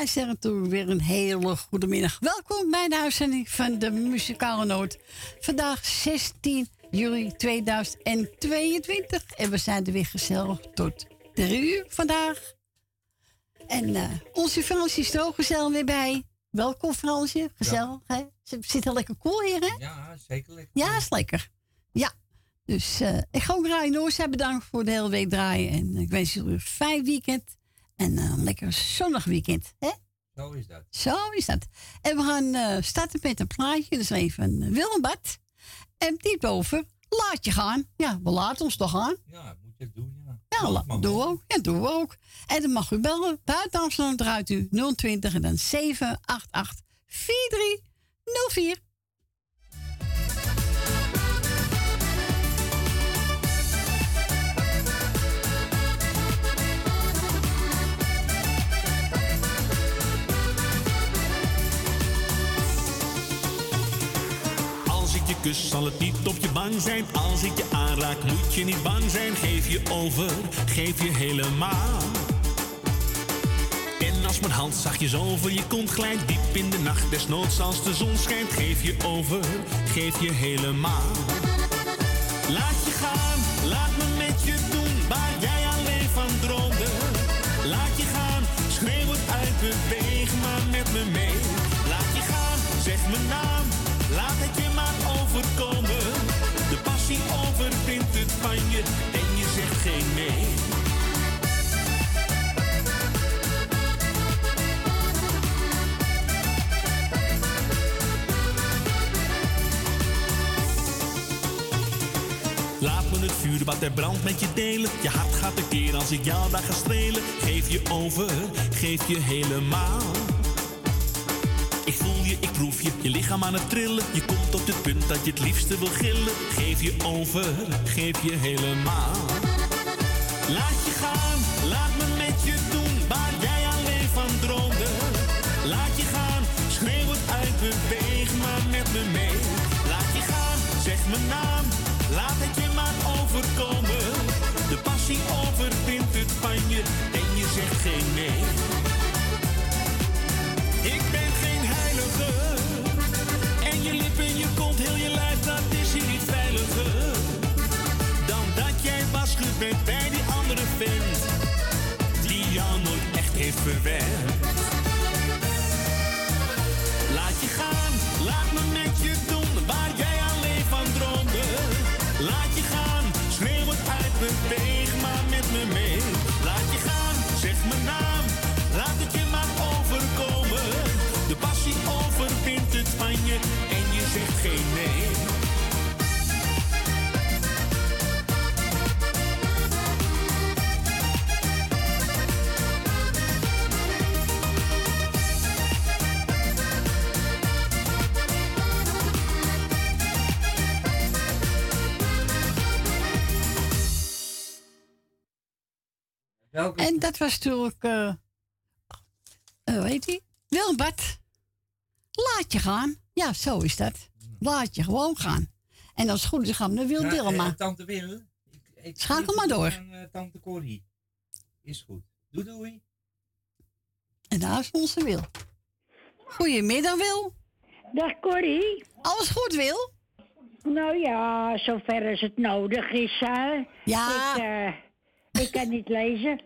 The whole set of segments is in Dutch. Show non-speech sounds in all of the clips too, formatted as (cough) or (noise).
wij zeggen toen weer een hele goede middag. Welkom bij de uitzending van de Muzikale Noot. Vandaag 16 juli 2022. En we zijn er weer gezellig tot 3 uur vandaag. En eh, onze Fransje is er ook gezellig weer bij. Welkom Fransje, gezellig hè? Ze zit al lekker koel hier hè? Ja, zeker lekker. Ja, is lekker. Ja. Dus eh, ik ga ook Radio Noordzij bedanken voor de hele week draaien. En ik wens jullie een fijn weekend. En eh, een lekker zonnig weekend. Hè? Zo is dat. Zo is dat. En we gaan eh, starten met een plaatje. Dus even een Willem Bad. En die boven, laat je gaan. Ja, we laten ons toch gaan. Ja, moet je doen, ja. Ja, doen we ook. Ja, doen we ook. En dan mag u bellen. Buiten Amsterdam draait u 020 en dan 788 4304. Kus, zal het niet op je bang zijn. Als ik je aanraak, moet je niet bang zijn. Geef je over, geef je helemaal. En als mijn hand zachtjes over je kont glijdt, diep in de nacht, desnoods als de zon schijnt, geef je over, geef je helemaal. Laat je gaan, laat me met je vuur wat er brandt met je delen. Je hart gaat een keer als ik jou daar ga strelen. Geef je over, geef je helemaal. Ik voel je, ik proef je, je lichaam aan het trillen. Je komt tot het punt dat je het liefste wil gillen. Geef je over, geef je helemaal. Laat je gaan, laat me De passie overwint het van je en je zegt geen nee. Ik ben geen heilige. En je lippen, je kont, heel je lijf, dat is hier niet veiliger. Dan dat jij was gewend bij die andere vent. Die jou nooit echt heeft verwerkt. Laat je gaan, laat me met je doen Welke? En dat was natuurlijk, eh eh, hoe heet die? Willem Bart. Laat je gaan. Ja, zo is dat. Laat je gewoon gaan. En als het goed is, gaan we naar Wil Ja, eh, Dilma. tante Wil. Ik, ik Schakel maar door. Aan, eh, tante Corrie. Is goed. Doei doei. En daar is onze Wil. Goedemiddag, Wil. Dag Corrie. Alles goed, Wil? Nou ja, zover als het nodig is. Hè. Ja. Ik, eh, ik kan niet lezen.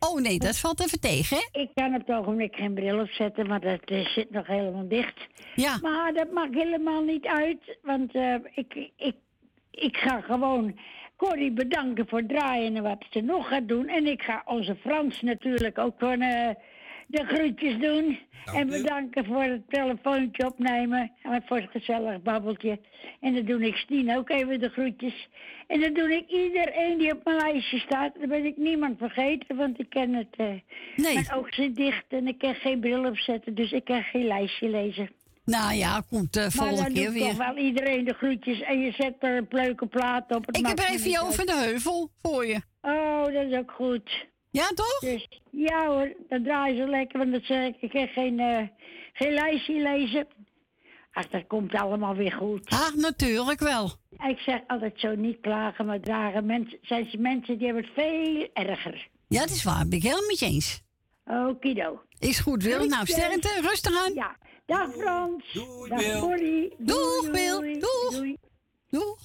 Oh nee, dat valt even tegen, hè? Ik kan op het ogenblik geen bril opzetten, want het eh, zit nog helemaal dicht. Ja. Maar dat maakt helemaal niet uit, want eh, ik, ik, ik ga gewoon Corrie bedanken voor draaien en wat ze nog gaat doen. En ik ga onze Frans natuurlijk ook eh, de groetjes doen. En bedanken voor het telefoontje opnemen. En voor het gezellig babbeltje. En dan doe ik Stien ook even de groetjes. En dan doe ik iedereen die op mijn lijstje staat. Dan ben ik niemand vergeten, want ik ken het. Uh, nee. Mijn ogen zijn dicht en ik kan geen bril opzetten. Dus ik kan geen lijstje lezen. Nou ja, komt eh, de volgende keer weer. Maar dan wel iedereen de groetjes en je zet er een pleuke plaat op. Het ik heb even Jo van de Heuvel voor je. Oh, dat is ook goed. Ja, toch? Dus, ja hoor, dan draaien ze lekker, want dat, ik heb geen, uh, geen lijstje lezen. Ach, dat komt allemaal weer goed. Ach, natuurlijk wel. Ik zeg altijd zo niet klagen, maar dragen. Mensen, zijn ze mensen die hebben het veel erger. Ja, dat is waar. Ben ik helemaal met je eens. Okido. Is goed, Wil. Nou, sterkte. Rustig aan. Ja. Dag Frans. Doei, Dag Corrie. Doeg, Wil. Doeg. Doeg.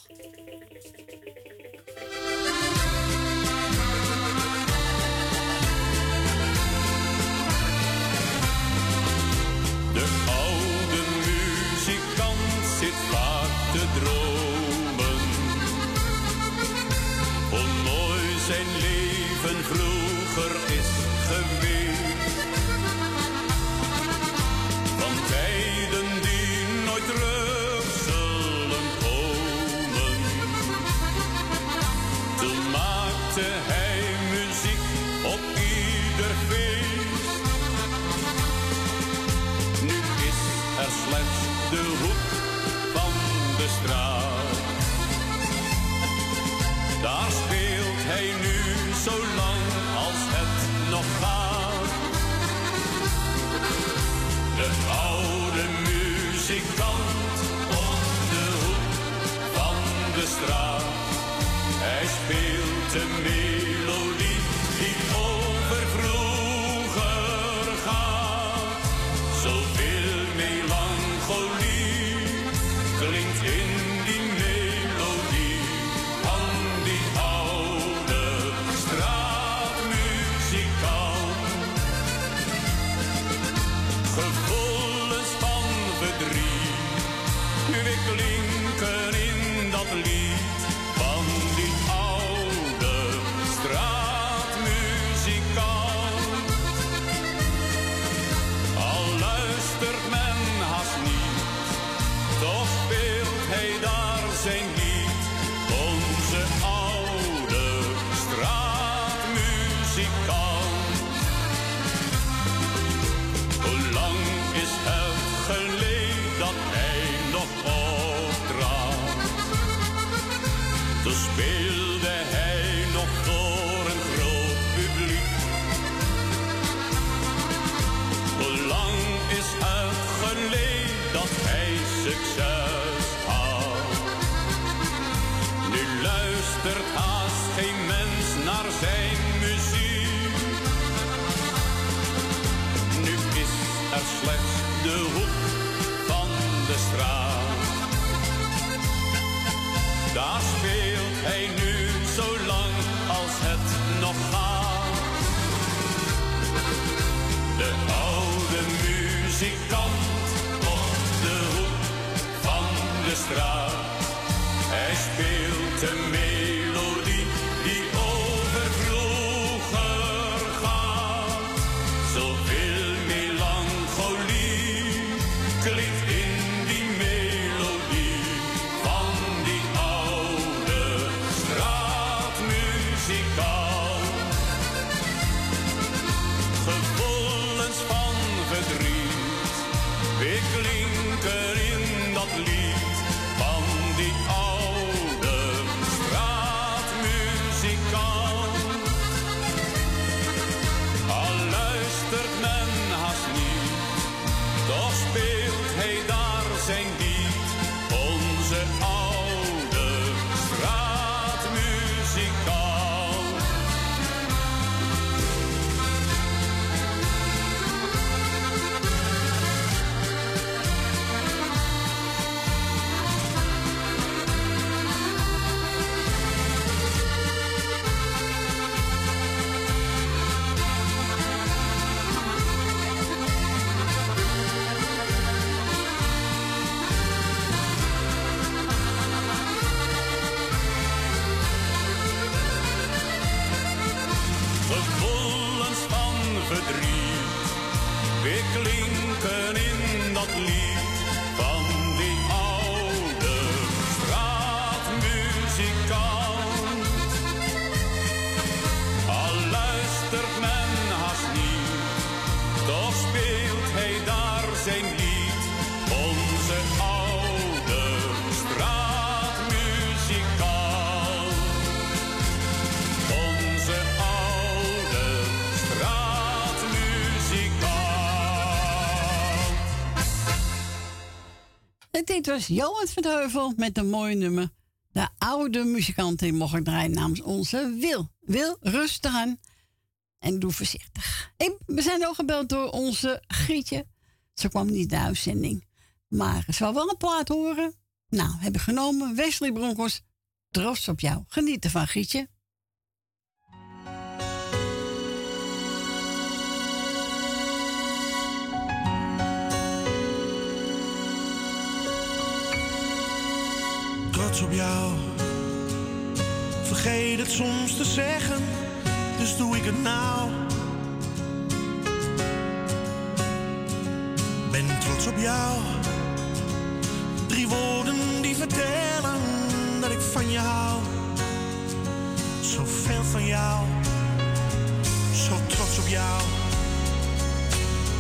to dit was Johan van Heuvel met een mooi nummer. De oude muzikant die mocht ik draaien namens onze Wil. Wil, rustig aan. En doe voorzichtig. We zijn ook gebeld door onze Grietje. Ze kwam niet de uitzending. Maar ze wil wel een plaat horen. Nou, hebben genomen. Wesley Broncos. Trots op jou. Geniet ervan, Grietje. Trots op jou. Vergeet het soms te zeggen, dus doe ik het nou. Ben trots op jou. Drie woorden die vertellen dat ik van je hou. Zoveel van jou, zo trots op jou.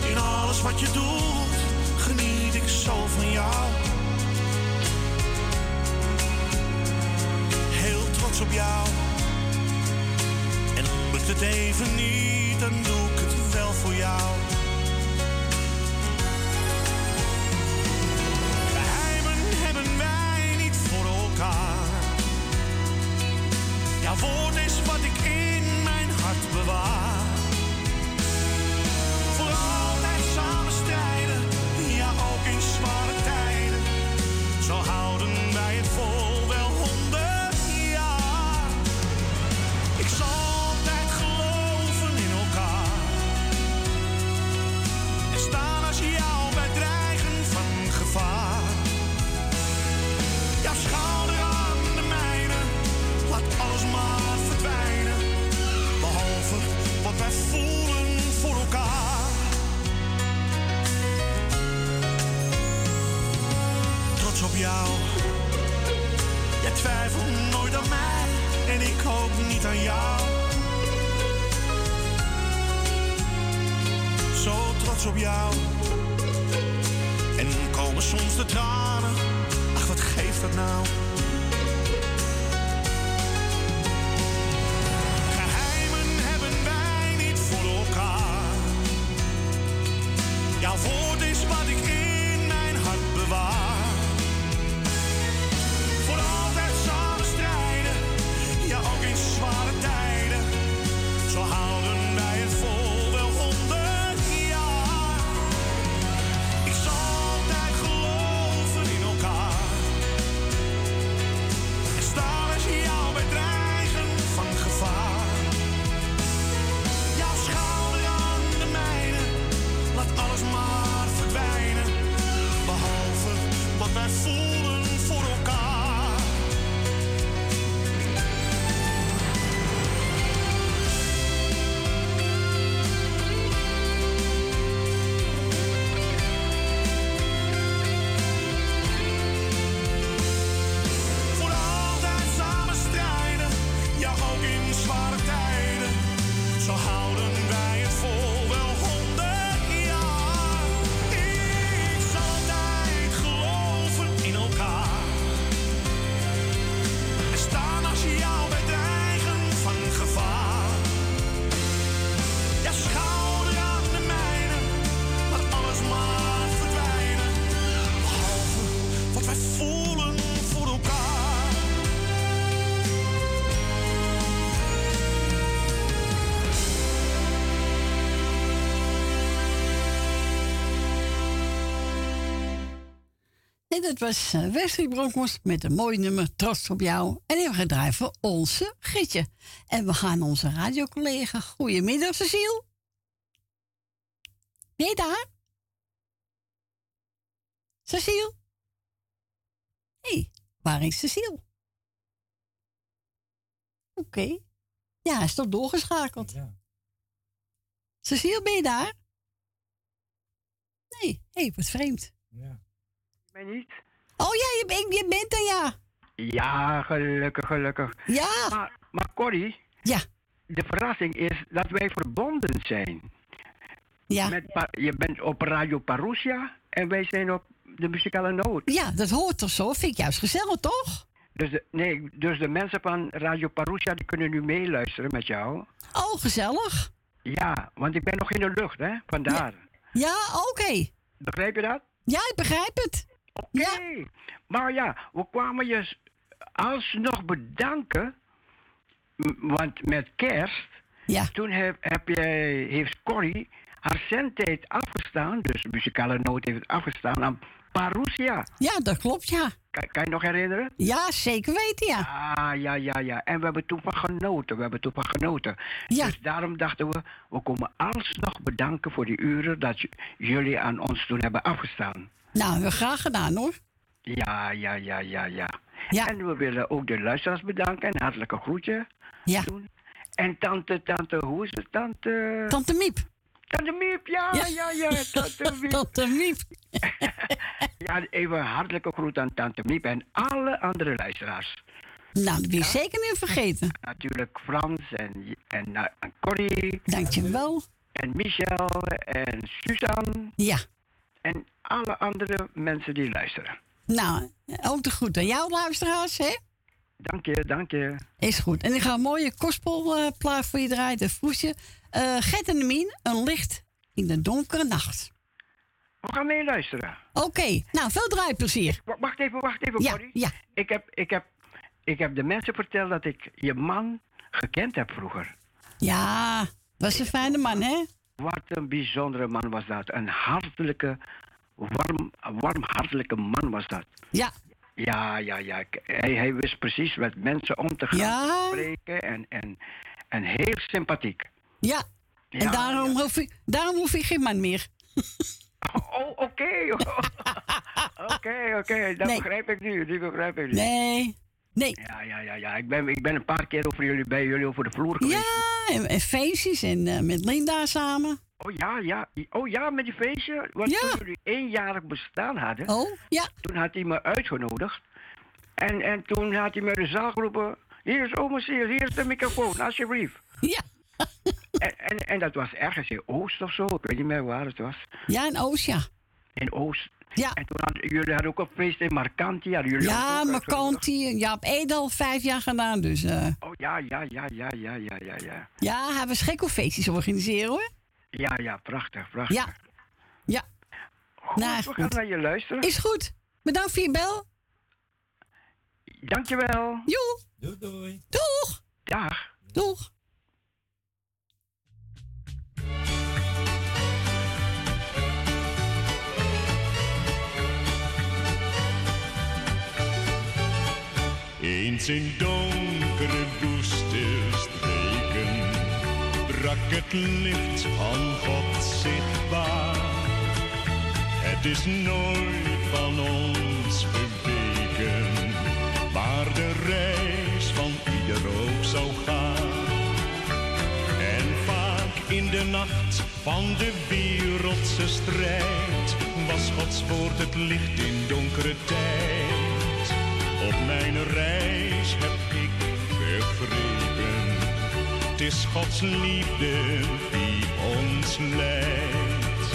In alles wat je doet, geniet ik zo van jou. Op jou. En lukt het even niet, dan doe ik het wel voor jou. Dat was eh, Wesley Broncos met een mooi nummer Trots op jou. En gaan draaien voor onze Gietje. En we gaan onze radiocollega. Goedemiddag, Cecile. Ben je daar? Cecile? Hé, hey, waar is Cecile? Oké. Ja, hij is toch doorgeschakeld. Ja. Cecile, ben je daar? Nee, hé, hey, wat vreemd. Ja. mij niet? Oh ja, je, ben- je bent er, ja. Ja, gelukkig, gelukkig. Ja, Maar, maar Corrie, ja, de verrassing is dat wij verbonden zijn. ja. Met, je bent op Radio Parousia en wij zijn op de muzikale noot. Ja, dat hoort toch zo? Vind ik juist gezellig, toch? Dus de, nee, dus de mensen van Radio Parousia die kunnen nu meeluisteren met jou. Oh, gezellig. Ja, want ik ben nog in de lucht, hè? Vandaar. Ja, oké. Begrijp je dat? Ja, ik begrijp het. Oké. Maar ja, we kwamen je alsnog bedanken. Want met kerst, Ja. toen heb, heb jij, heeft Corrie haar zendtijd afgestaan. Dus de muzikale noot heeft afgestaan aan Parousia. Ja, dat klopt, ja. Kan, kan je nog herinneren? Ja, zeker weten, ja. Ah, ja, ja, ja. En we hebben toen van genoten. We hebben toen van genoten. Ja. Dus daarom dachten we, we komen alsnog bedanken voor die uren dat jullie aan ons toen hebben afgestaan. Nou, graag gedaan, hoor. Ja, ja, ja, ja, ja. Ja. En we willen ook de luisteraars bedanken en hartelijke groetje Ja. doen. En tante, tante, hoe is het? Tante... Tante Miep. Tante Miep, ja, Ja. ja, ja, tante (laughs) Miep. Tante Miep. (laughs) Ja, even een hartelijke groet aan tante Miep en alle andere luisteraars. Nou, dat ben je zeker niet vergeten. Natuurlijk Frans en, en, eh, en Corrie Dankjewel. en Michel en Suzanne Ja. en alle andere mensen die luisteren. Nou, ook de goed aan jou, luisteraars, hè? Dank je, dank je. Is goed. En ik ga een mooie kospelplaat voor je draaien. De vroesje. Eh Gert en de Mien, een licht in de donkere nacht. We gaan mee luisteren. Oké, nou, veel draaiplezier. Wa- Wacht even, wacht even, Ja, Corrie. ja. Ik heb, ik, heb, ik heb de mensen verteld dat ik je man gekend heb vroeger. Ja, was een fijne man, hè? Wat een bijzondere man was dat. Een hartelijke, warm, warmhartelijke man was dat. Ja, Ja, ja, ja. Hij, hij wist precies met mensen om te gaan Ja. spreken en, en, en heel sympathiek. ja. En daarom, ja. Hoef ik, daarom hoef ik geen man meer. Oh, oké. (laughs) Oké, oké. Dat Nee. begrijp ik nu. Die begrijp ik nu. Nee, nee. Ja, ja, ja, ja. Ik ben, ik ben een paar keer over jullie, bij jullie over de vloer geweest. Ja, en, en feestjes en eh, met Linda samen. Oh ja, ja. Oh ja, met die feestje. Want Ja. toen jullie eenjarig bestaan hadden, Oh, ja. toen had hij me uitgenodigd. En, en toen had hij me de zaal geroepen. Hier is oma Seer, hier is de microfoon, alsjeblieft. Ja. (laughs) En, en, en dat was ergens in Oost of zo. Ik weet niet meer waar het was. Ja, en Oost, ja. In Oost. Ja. En toen hadden jullie hadden ook een feest in Marcanti. Jullie Ja. Marcanti. Ja, op Edel vijf jaar gedaan, dus... eh, Oh ja, ja, ja, ja, ja, ja, ja, ja. gek op feestjes organiseren, hoor. Ja, ja, prachtig, prachtig. Ja. Ja, Goed, nou, is we gaan goed. naar je luisteren. is goed. Bedankt voor je bel. Dankjewel. Joe, Doei doei. doeg. Dag. Doeg. Eens in donkere woeste streken brak het licht van God zichtbaar. Het is nooit van ons geweken, waar de reis van ieder ook zou gaan. En vaak in de nacht van de wereldse strijd was Gods woord het licht in donkere tijd. Op mijn reis heb ik begrepen, is Gods liefde die ons leidt.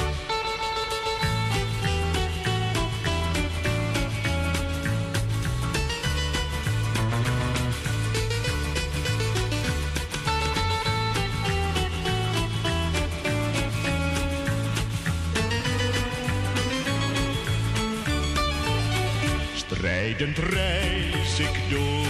Strijdend reis ik door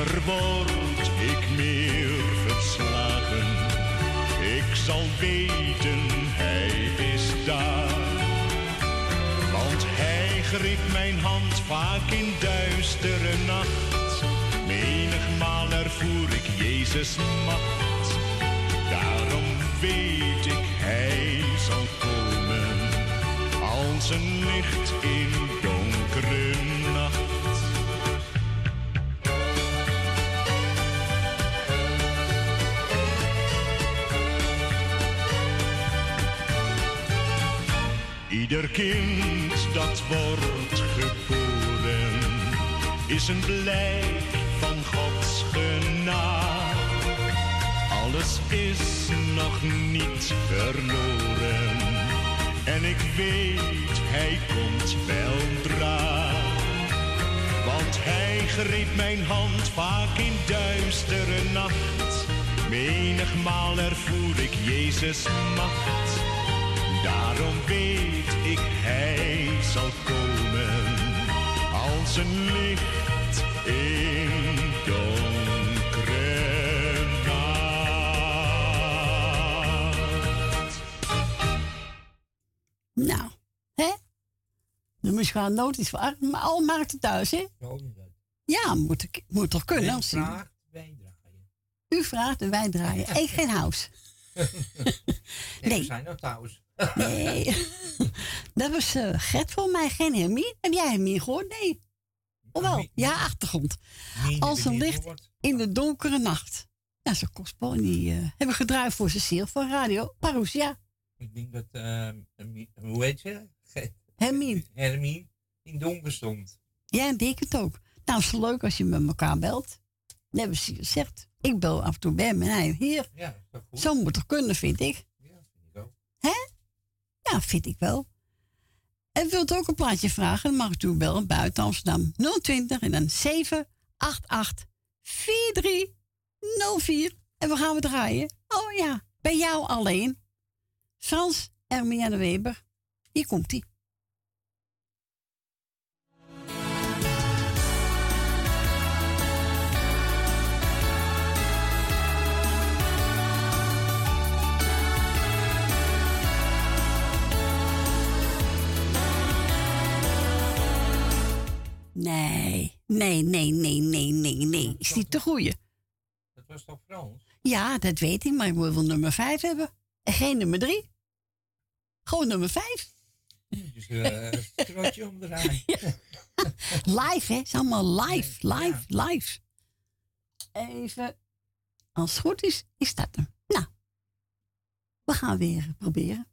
Nimmer word ik meer verslagen. Ik zal weten, hij is daar. Want hij greep mijn hand vaak in duistere nacht. Menigmaal ervoer ik Jezus macht. Daarom weet ik, hij zal komen. Als een licht in donkere kind dat wordt geboren is een blijk van Gods genade. Alles is nog niet verloren en ik weet hij komt weldra. Want hij greep mijn hand vaak in duistere nacht. Menigmaal ervoer ik Jezus macht. Daarom weet ik, hij zal komen als een licht in donkere nacht. Nou, hè? De muzikale noot is voor Ar- maar al Maarten thuis, hè? Ja, moet, ik, moet toch kunnen? U, vraagt, wij draaien. u vraagt en wij draaien. En geen house. (laughs) Nee, Nee. we zijn nog thuis. Nee. (laughs) Dat was eh Gert voor mij, geen Hermine. Heb jij Hermine gehoord? Nee. Of wel? Ja, achtergrond. Als een licht in de donkere nacht. Ja, zo kostbaar. En die eh, hebben gedraaid voor Cecile van Radio Parousia. Ik denk dat, ehm, Hermie- hoe heet ze? Ge- Hermine. Hermie in donker stond. Ja, ik denk het ook. Nou, is het leuk als je met elkaar belt. Dat hebben ze gezegd. Ik bel af en toe bij hem en hij hier. Ja, is dat goed? Zo moet het kunnen, vind ik. Ja, vind ik ook. Ja, vind ik wel. En wilt ook een plaatje vragen, dan mag u bellen buiten Amsterdam 020 en dan 788 4304. En we gaan we draaien. Oh ja, bij jou alleen. Frans Hermiane Weber. Hier komt Nee, nee, nee, nee, nee, nee, nee. Is niet de goeie. Dat was toch Frans? Ja, dat weet ik, maar ik wil wel nummer 5 hebben. En geen nummer 3. Gewoon nummer 5. Dus eh strotje omdraaien. (laughs) Live, hè? Het is allemaal live, live, live. Even. Als het goed is, is dat hem. Nou, we gaan weer proberen.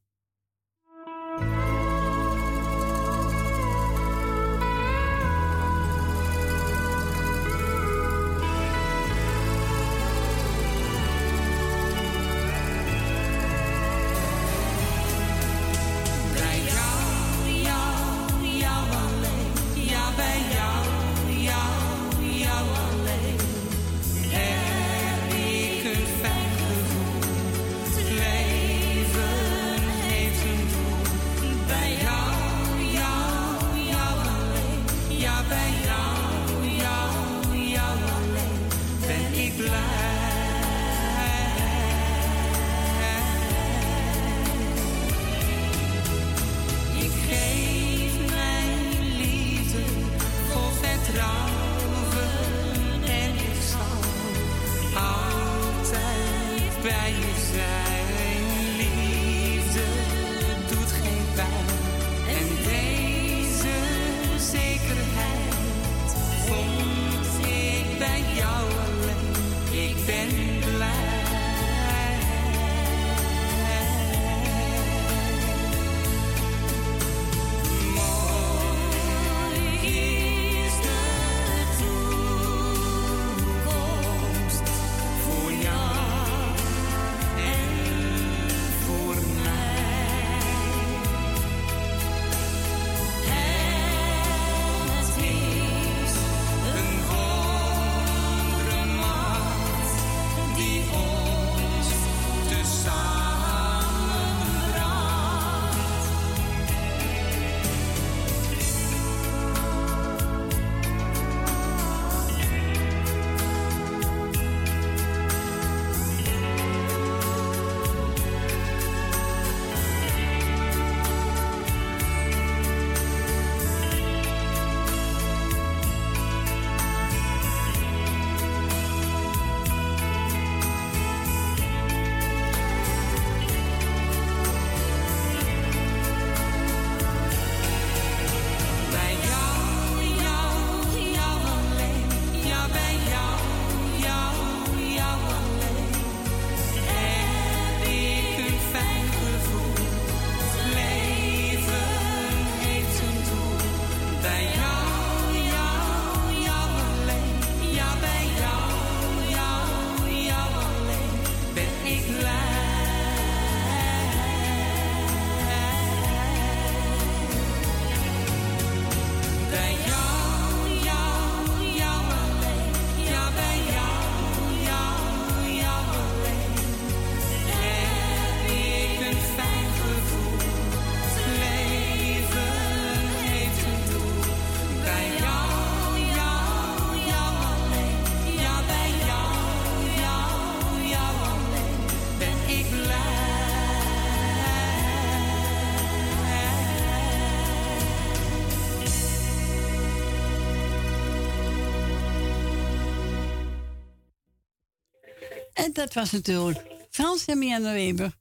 Dat was natuurlijk Frans en Marianne Weber.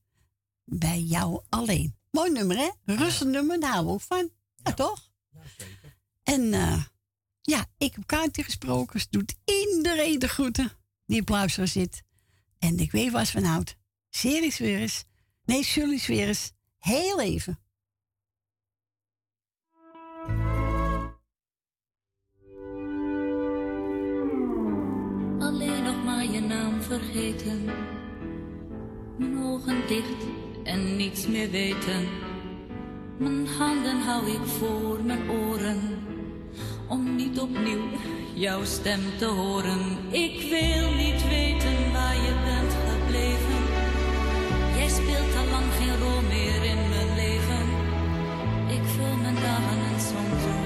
Bij jou alleen. Mooi nummer, hè? Rustig nummer, daar houden we ook van. Ja, toch? Ja, zeker. En eh, ja, ik heb Kaartje gesproken. Ze doet iedereen de groeten die op luisteren zit. En ik weet waar ze van houdt. Series weer eens. Nee, Sully's weer eens. Heel even. Mijn ogen dicht en niets meer weten. Mijn handen hou ik voor mijn oren, om niet opnieuw jouw stem te horen. Ik wil niet weten waar je bent gebleven. Jij speelt al lang geen rol meer in mijn leven. Ik vul mijn dagen en soms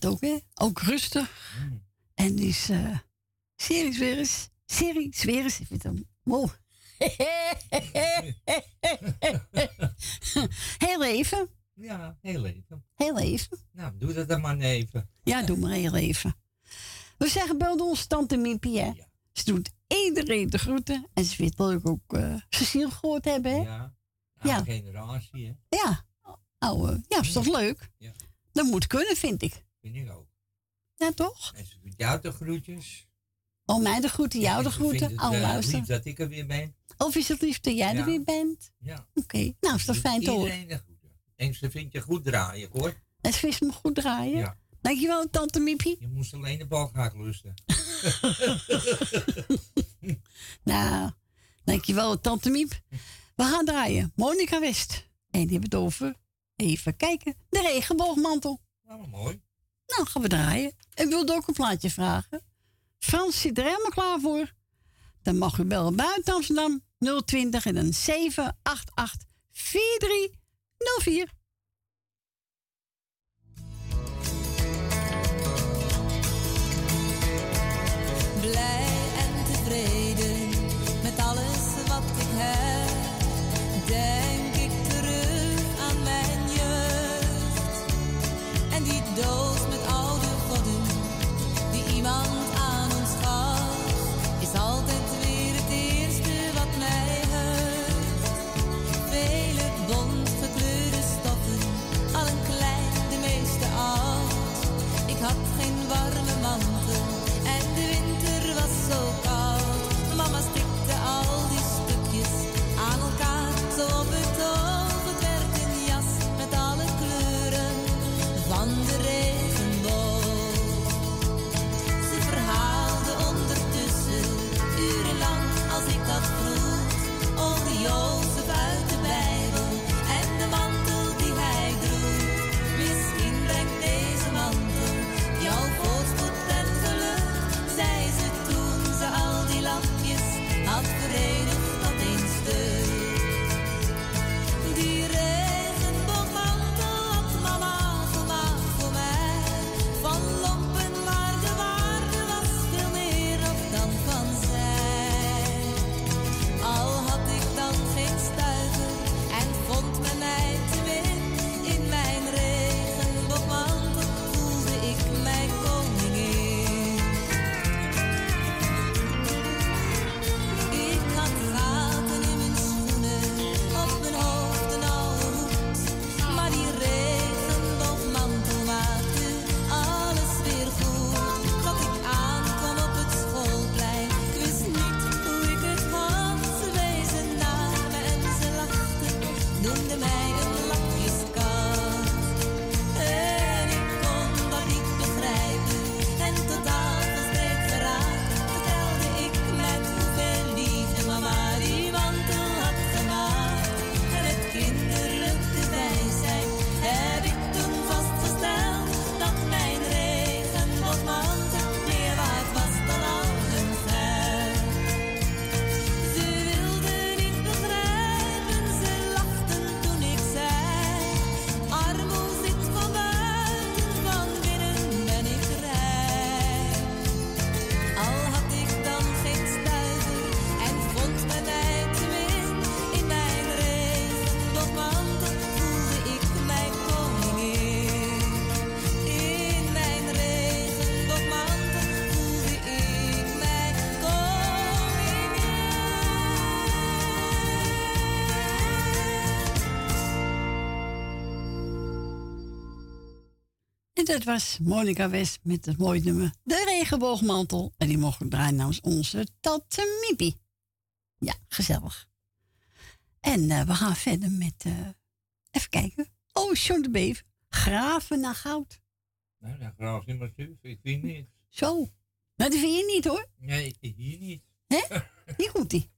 plaat ook, hè? Ook rustig. En is uh, series weer eens. Series weer eens. Ik vind hem mooi. (laughs) heel even. Ja, heel even. Heel even. Nou, doe dat dan maar even. Ja, doe maar heel even. We zeggen belde onze tante Miepie, hè? Ja. Ze doet iedereen de groeten. En ze weet dat ik ook uh, Cecile gehoord hebben, hè? Ja. Ja. Generatie, hè. Ja. Oude. Ja, is toch leuk? Ja. Dat moet kunnen, vind ik. Vind ik ook. Ja, toch? En ze doet jou de groetjes. Oh, mij de groeten, jou de vindt groeten. het, Alle eh, luisteren. lief dat ik er weer ben. Of is het liefst dat jij Ja. er weer bent? Ja. Oké, nou is dat Doet fijn te horen. Iedereen de groeten. En ze vindt je goed draaien, hoor. En ze wist me goed draaien. Ja. Dankjewel, tante Miepie. Je moest alleen de balgaak lusten. (laughs) Nou, dankjewel, tante Miep. We gaan draaien. Monica West. En die hebben het over, even kijken, de regenboogmantel. Nou, mooi. Nou, gaan we draaien. En wilde ook een plaatje vragen. Frans zit er helemaal klaar voor. Dan mag u bellen buiten Amsterdam 020 en dan 788 4304. Blij. the old En dat was Monica West met het mooie nummer De Regenboogmantel. En die mogen draaien namens onze tante Mipi. Ja, gezellig. En eh, we gaan verder met, eh, even kijken. Oh, John de Beef. Graven naar goud. Nou, dat graag je maar terug. Ik weet niet. Zo. Nou, dat vind je niet hoor. Nee, hier niet. Hè? Hier komt ie.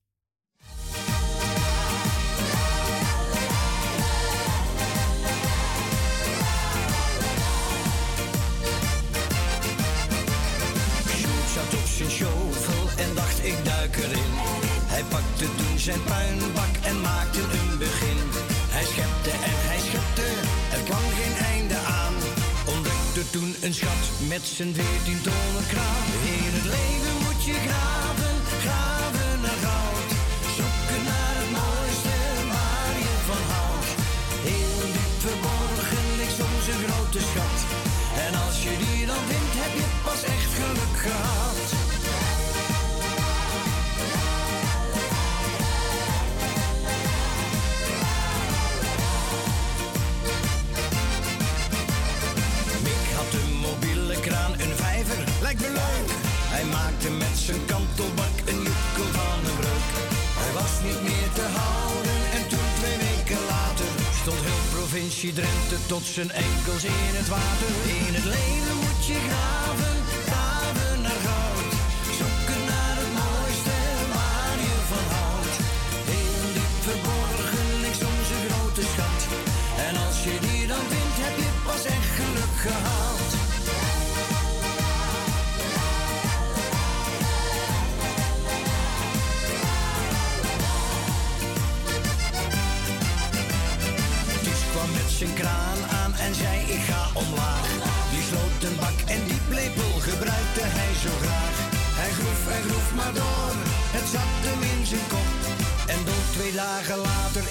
Schat met zijn veertien tonnen kraan. In het leven moet je graven, provincie Drenthe tot zijn enkels in het water. In het leven moet je graven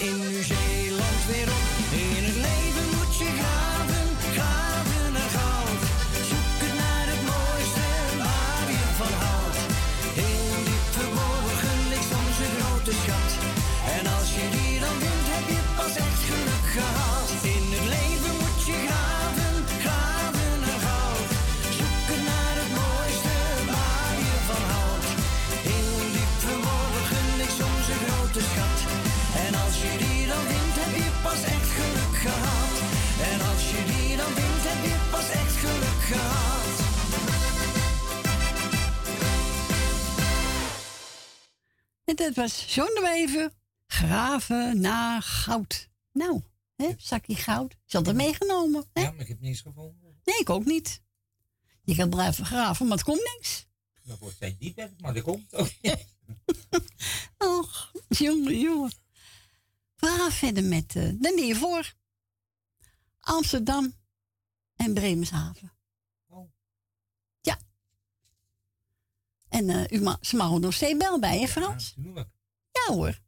in Nieuw-Zeeland En dat was John de Wever. Graven naar goud. Nou, hè, zakje goud. Is altijd meegenomen. Hè? Ja, maar ik heb niets gevonden. Nee, ik ook niet. Je kan blijven graven, maar het komt niks. Dat wordt steeds dieper, maar dat komt ook niet. (laughs) Och, jongen, jongen. We gaan verder met eh, de Neervoor. Amsterdam en Bremershaven. Oh. Ja. En eh, u ma ze mogen nog steeds bel bij, hè Frans? Natuurlijk. Ja hoor.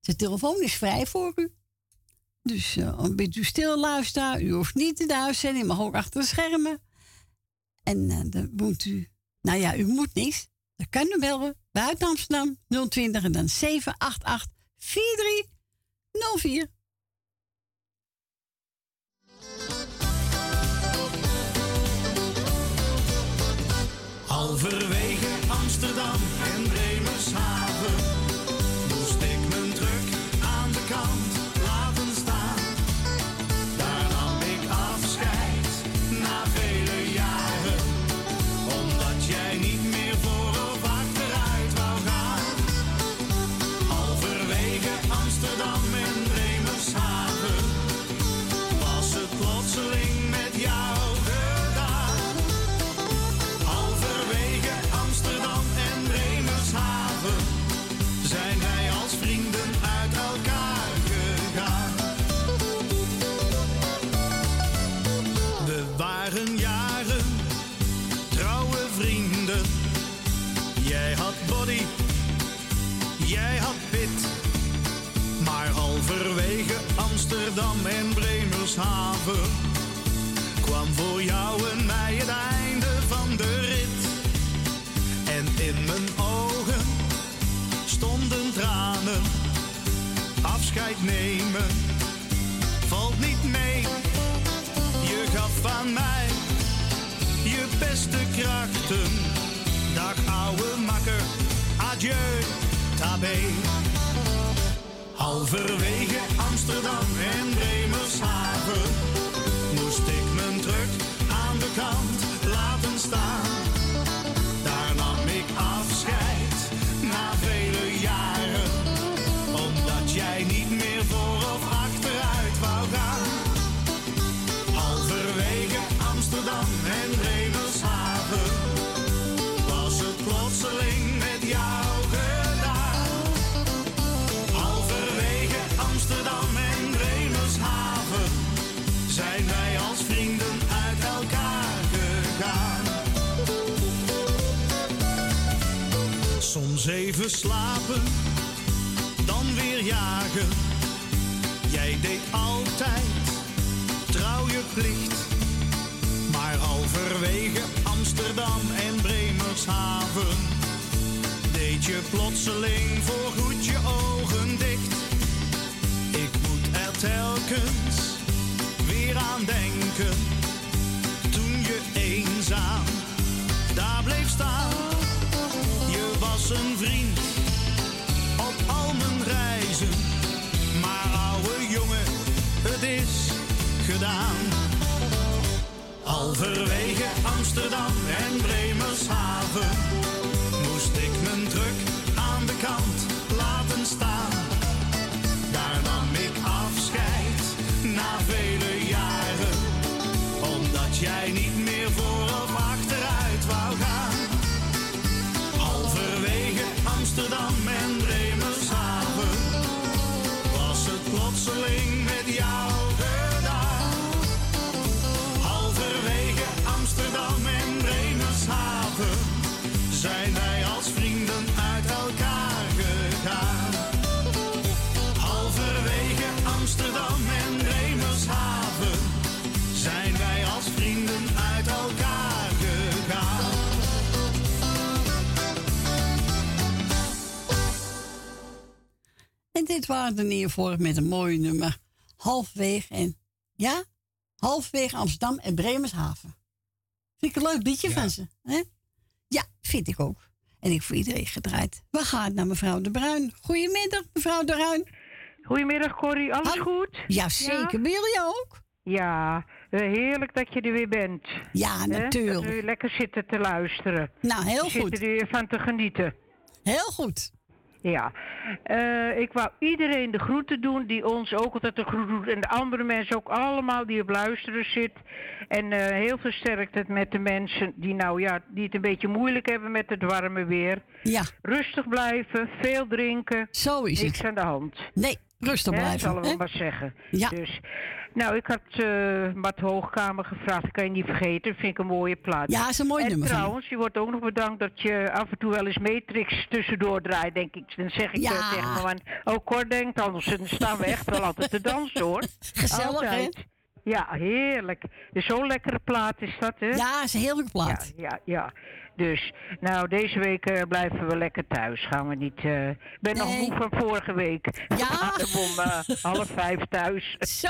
De telefoon is vrij voor u. Dus eh een beetje stil luisteren. U hoeft niet in de uitzending, maar ook achter de schermen. En eh, dan moet u... Nou ja, u moet niks. Dan kan u bellen. Buiten Amsterdam 020 en dan 788 4304. Halverwege Amsterdam En dit waren de neervoor met een mooie nummer. Halfwege en, ja, halfwege Amsterdam en Bremershaven. Vind ik een leuk liedje van ze. Hè? Ja, vind ik ook. En ik voor iedereen gedraaid. We gaan naar mevrouw De Bruin. Goedemiddag, mevrouw De Bruin. Goedemiddag Corrie, alles goed? Ja, zeker. Bij jullie ook? Ja, eh, heerlijk dat je er weer bent. Ja, natuurlijk. Dat we lekker zitten te luisteren. Nou, heel We goed. zitten er weer van te genieten. Heel goed. Ja, Eh, ik wou iedereen de groeten doen die ons ook altijd de groet doet. En de andere mensen ook allemaal die op luisteren zit. En eh, heel veel sterkte met de mensen die nou ja, die het een beetje moeilijk hebben met het warme weer. Ja. Rustig blijven, veel drinken. Zo is Niks het. aan de hand. Nee, rustig blijven. Zullen we hè? maar zeggen. Ja. Dus, nou, ik had eh Mart Hoogkamer gevraagd. Dat kan je niet vergeten. Dat vind ik een mooie plaat. Ja, is een mooi en nummer trouwens, je wordt ook nog bedankt dat je af en toe wel eens Matrix tussendoor draait, denk ik. Dan zeg ik Ja. tegen mijn man, oh Cor denkt, anders dan staan we echt wel altijd te dansen hoor. (laughs) Gezellig, hè? Ja, heerlijk. Dus zo'n lekkere plaat is dat, hè? Ja, is een heel leuke plaat. Ja, ja, ja. Dus, nou, deze week eh, blijven we lekker thuis. Gaan we niet... eh, Ik ben nog moe van vorige week. (laughs) Ja? (laughs) om eh, half vijf thuis. Zo.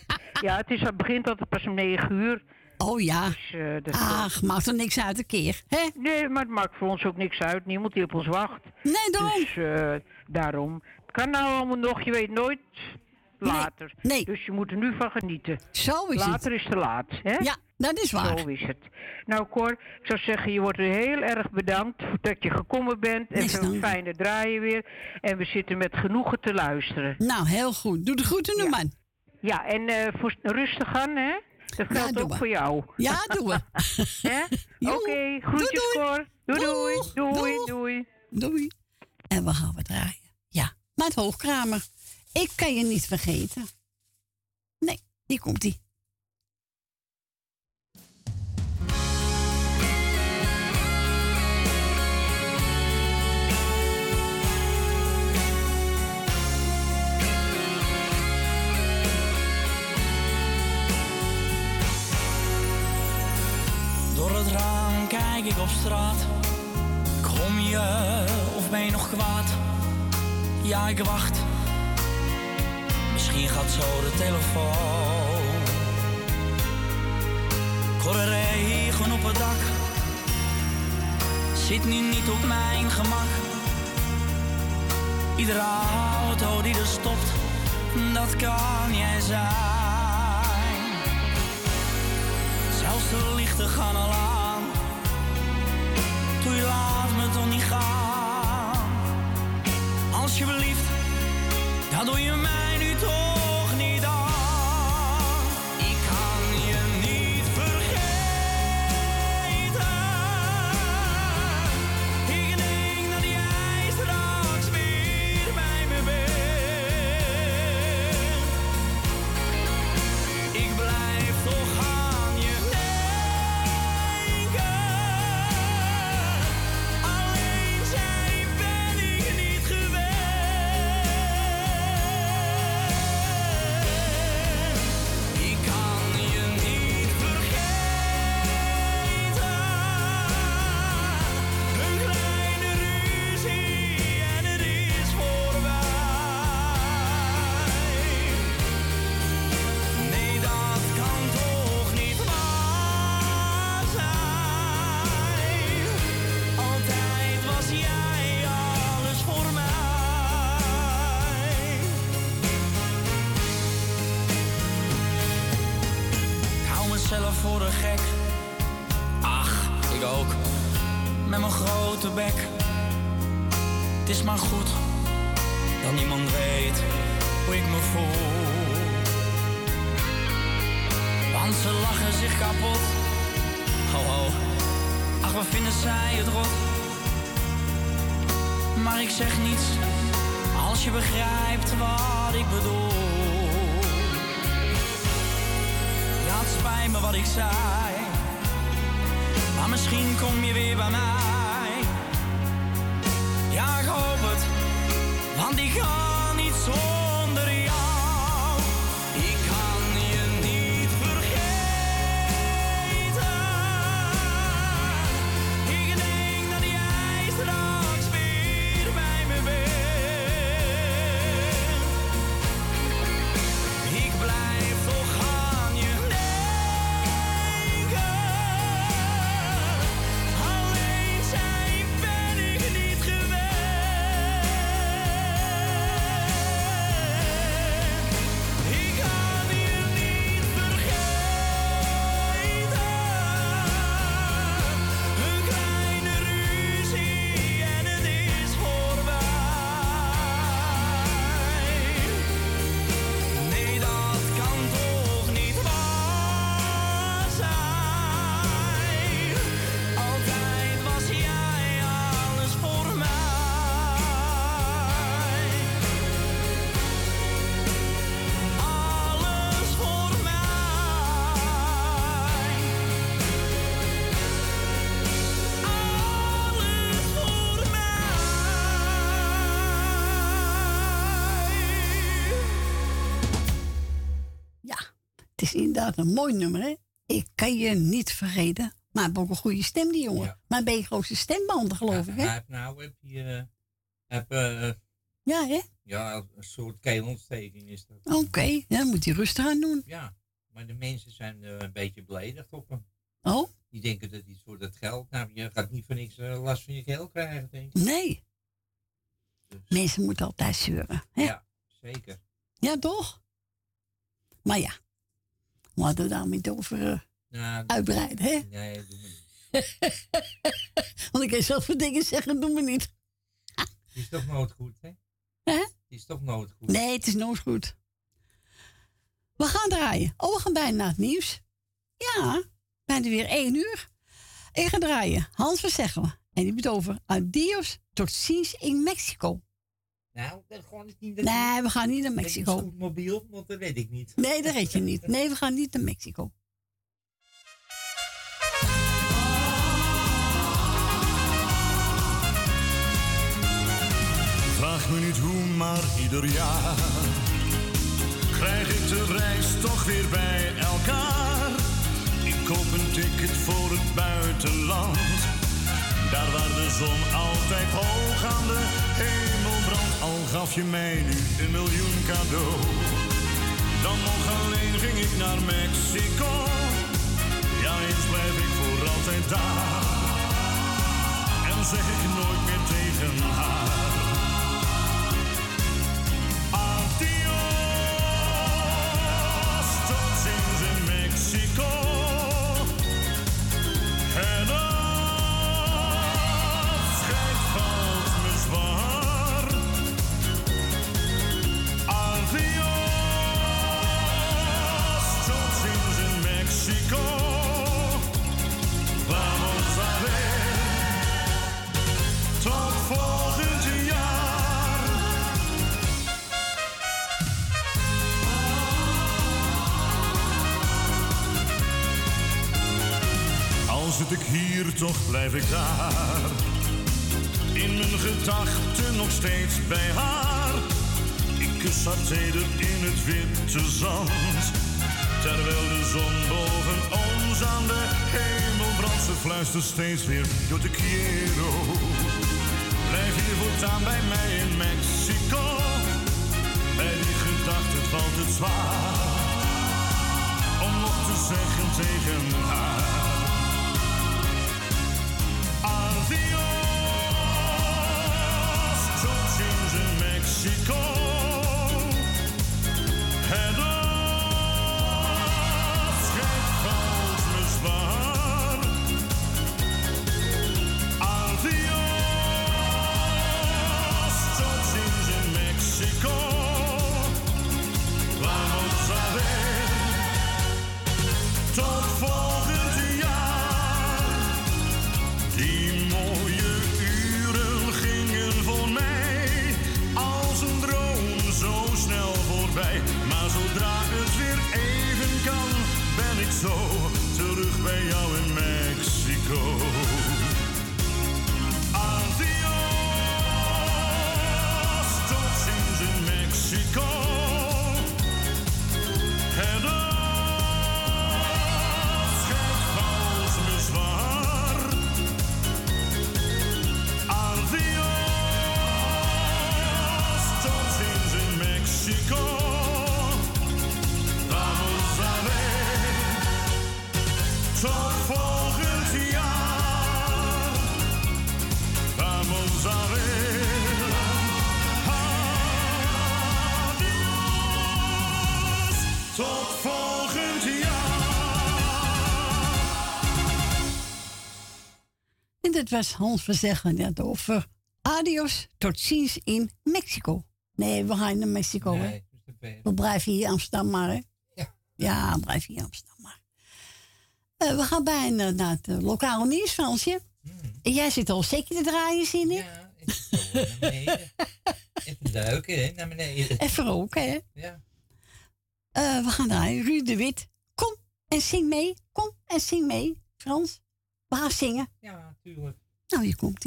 (laughs) ja, het, is, het begint altijd pas om negen uur. Oh ja. Dus, dat, Ach, maakt er niks uit een keer. Hè? Nee, maar het maakt voor ons ook niks uit. Niemand die op ons wacht. Nee, daarom. Dus daarom. Het kan nou allemaal nog, je weet nooit later. Nee. Dus je moet er nu van genieten. Zo is het. later is te laat, hè? Ja, dat is waar. Zo is het. Nou Cor, ik zou zeggen, je wordt heel erg bedankt dat je gekomen bent. En dank. fijne draaien weer. En we zitten met genoegen te luisteren. Nou, heel goed. Doe de groeten nu, man. Ja, en eh, voor rustig aan, hè? Dat geldt ook voor jou. Ja, doen we. (laughs) (laughs) Oké, groetjes doei. Cor. Doei doei. Doei doei. Doei. En we gaan we draaien. Ja, met Hoogkramer. Ik kan je niet vergeten. Nee, hier komt het kijk ik op straat. Kom je of ben je nog kwaad? Ja, ik wacht. Misschien gaat zo de telefoon. De regen op het dak. Zit nu niet op mijn gemak. Iedere auto die er stopt, dat kan jij zijn. Zelfs de lichten gaan al aan. Doe laat me toch niet gaan. Alsjeblieft, dat doe je mij inderdaad een mooi nummer, hè? Ik kan je niet vergeten. Maar hij heeft ook een goede stem, die jongen. Maar ben je grootste stembanden, geloof ik, Hij hè? heeft nou heb je, eh, heb, eh, Ja, hè? ja, een soort keelontsteking is dat. Oké, ja, dan moet hij rustig aan doen. Ja, maar de mensen zijn eh, een beetje beledigd op hem. Oh? Die denken dat iets voor dat geld. Nou, je gaat niet voor niks last van je keel krijgen, denk ik. Nee. Mensen moeten altijd zeuren. Hè? Ja, zeker. Ja, toch? Maar ja, we daar niet over eh, uitbreiden, hè? Nee, doe me niet. (laughs) Want ik kan zoveel dingen zeggen, doe me niet. (laughs) Het is toch nooit goed, hè? Het is toch nooit goed. Nee, het is nooit goed. We gaan draaien. Oh, we gaan bijna naar het nieuws. Ja, bijna weer één uur. Ik ga draaien. Hans Verzeggelen. En die bedoelt over adios, tot ziens in Mexico. Nou, dat gewoon niet. Nee, we gaan niet naar Mexico. een mobiel, want dat weet ik niet. Nee, dat red je niet. (laughs) Nee, we gaan niet naar Mexico. Vraag me niet hoe, maar ieder jaar krijg ik de reis toch weer bij elkaar. Ik koop een ticket voor het buitenland, daar waar de zon altijd hoog aan de hemel. Al gaf je mij nu een miljoen cadeau, dan nog alleen ging ik naar Mexico. Ja, eens blijf ik voor altijd daar en zeg ik nooit meer tegen haar. Toch blijf ik daar. In mijn gedachten nog steeds bij haar. Ik kus haar in het witte zand. Terwijl de zon boven ons aan de hemel brandt. Ze fluistert steeds weer, yo te quiero. Blijf hier voortaan bij mij in Mexico. Bij die gedachte valt het zwaar. Om nog te zeggen tegen haar. Was Hans Verzeggen net over adios, tot ziens in Mexico. Nee, we gaan naar Mexico, hè? Nee. We blijven hier in Amsterdam maar, hè? Ja. Ja, we blijven hier in Amsterdam maar. Eh, we gaan bijna naar het eh, lokale nieuws, Fransje. En jij zit al zeker te draaien, zin in? Hmm. Ja, ik naar beneden. (laughs) Even duiken, hè, naar beneden. Even roken, hè? Ja. Eh, we gaan draaien. Ruud de Wit, kom en zing mee. Kom en zing mee, Frans. We gaan zingen. Ja, tuurlijk. Nou, hier komt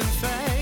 hier goed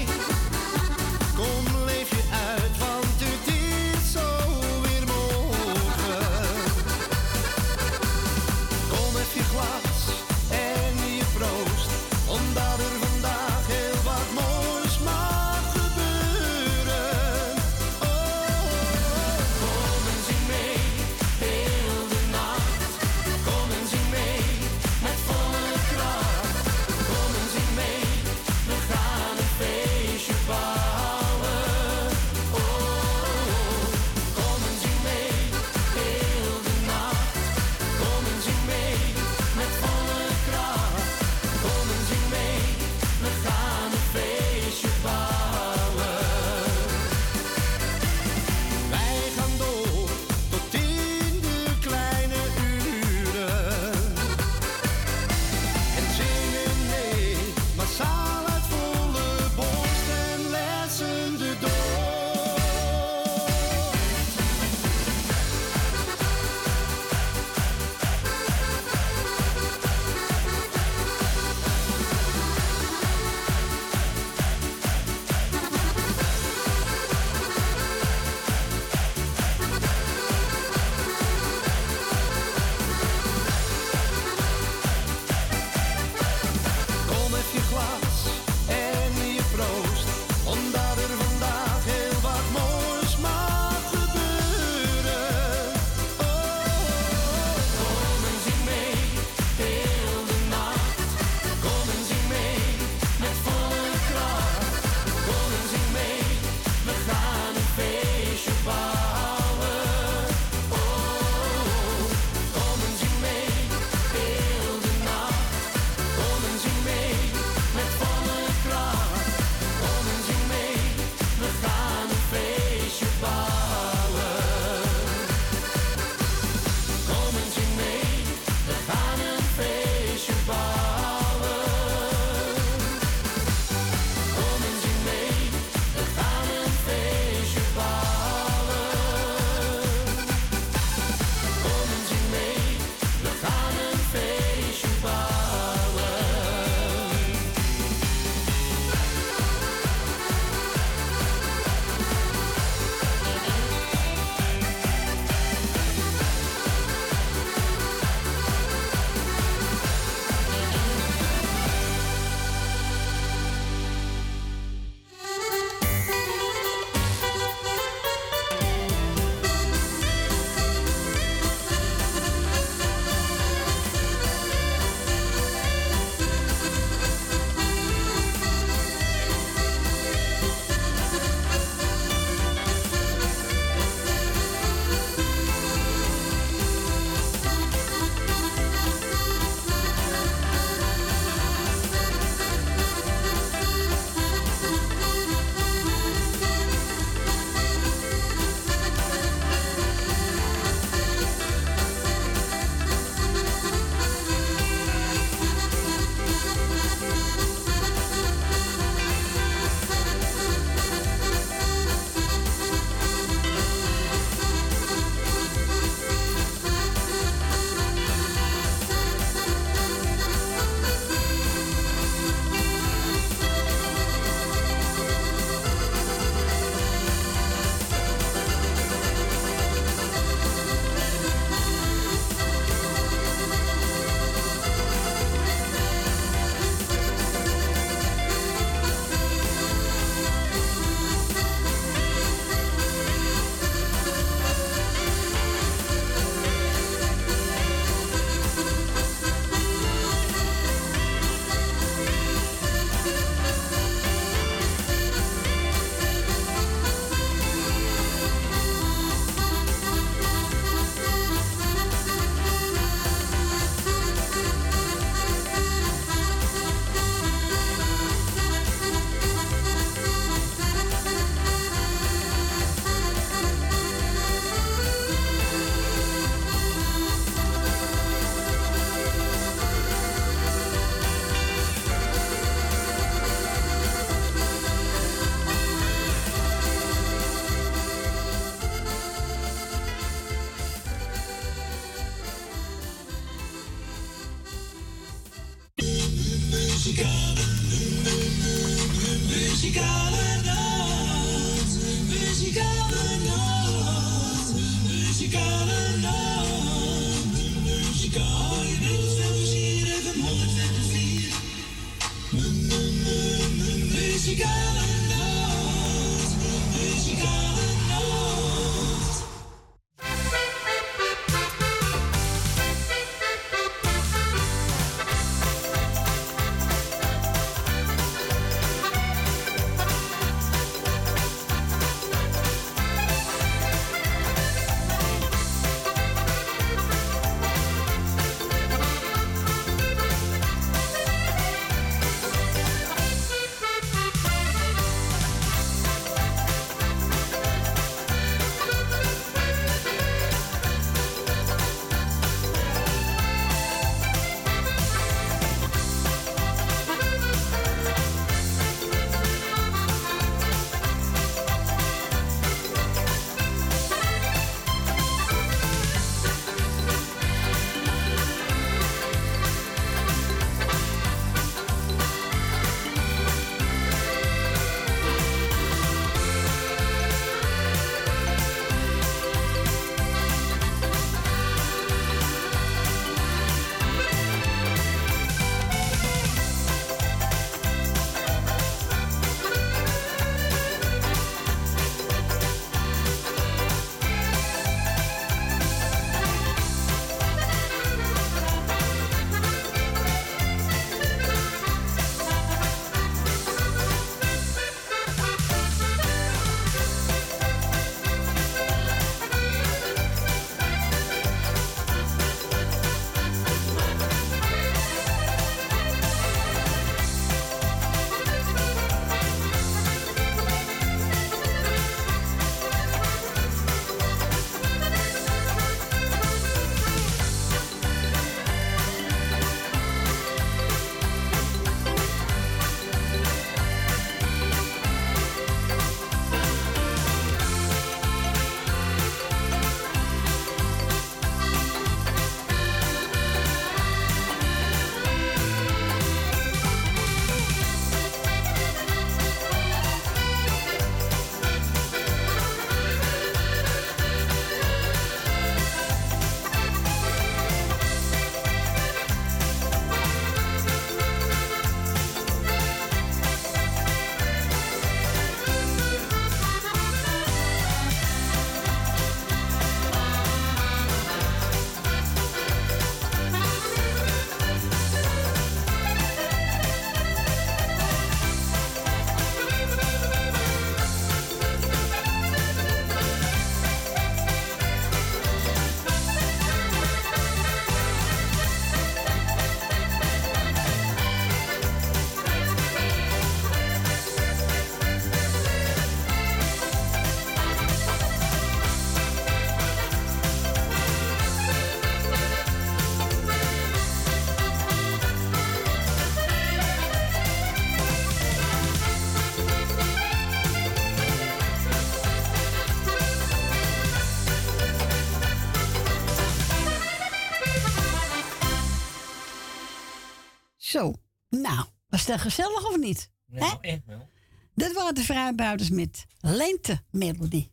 dat gezellig of niet? Nou, echt wel. Dat waren de vrijbuiters met lente melodie.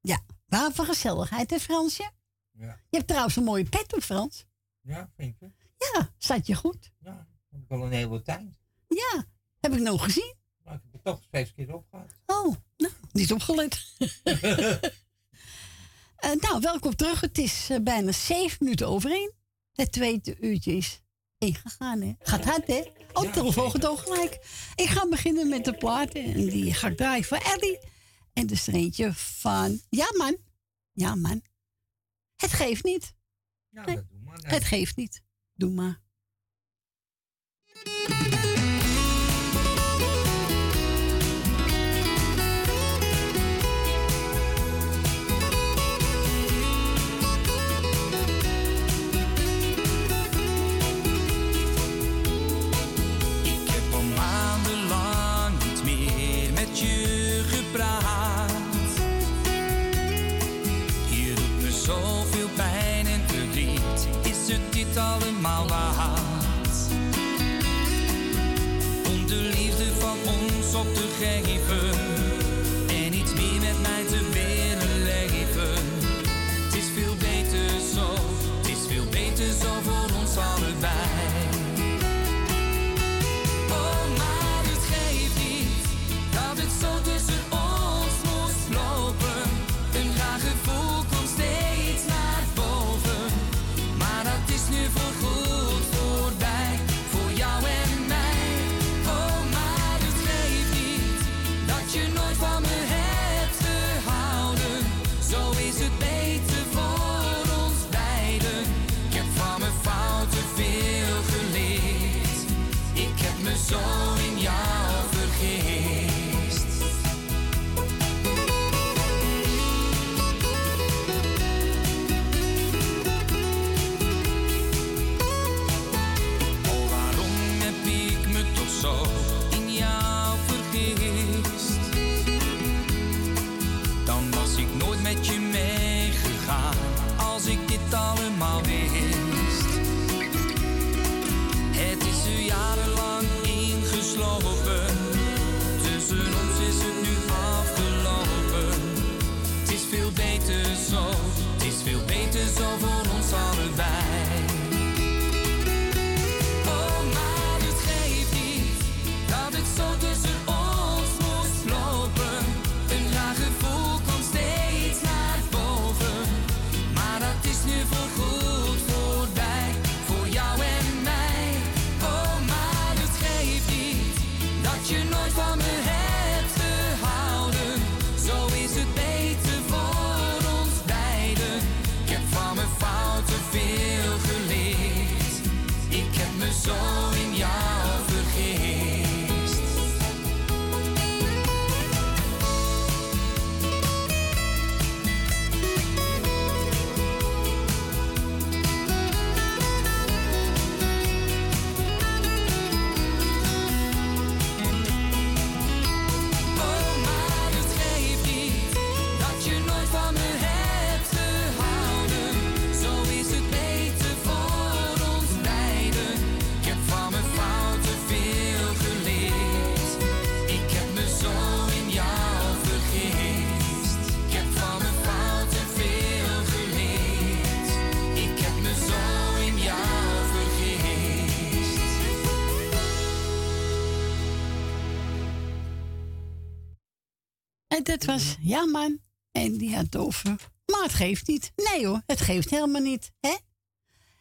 Ja, waarvan gezelligheid, hè Fransje? Ja. Je hebt trouwens een mooie pet op, Frans. Ja, vind je? Ja, staat je goed. Ja, heb ik al een hele tijd. Ja, heb ik nog gezien. Maar ik heb het toch vijf keer opgehad. Oh, nou, niet opgelet. (laughs) Eh, nou, welkom terug. Het is eh, bijna zeven minuten over één. Het tweede uurtje is ingegaan, hè? Gaat hard, hè? Oh, Ja, telefoon gaat ook gelijk. Ik ga beginnen met de platen. En die ga ik draaien voor Ellie. En de streentje van... Ja, man. Ja, man. Het geeft niet. Ja, Nee, dat doe maar. Het geeft niet. Doe maar. Je me heb En dat was ja man. En die had het over. Maar het geeft niet. Nee hoor, het geeft helemaal niet. Hè?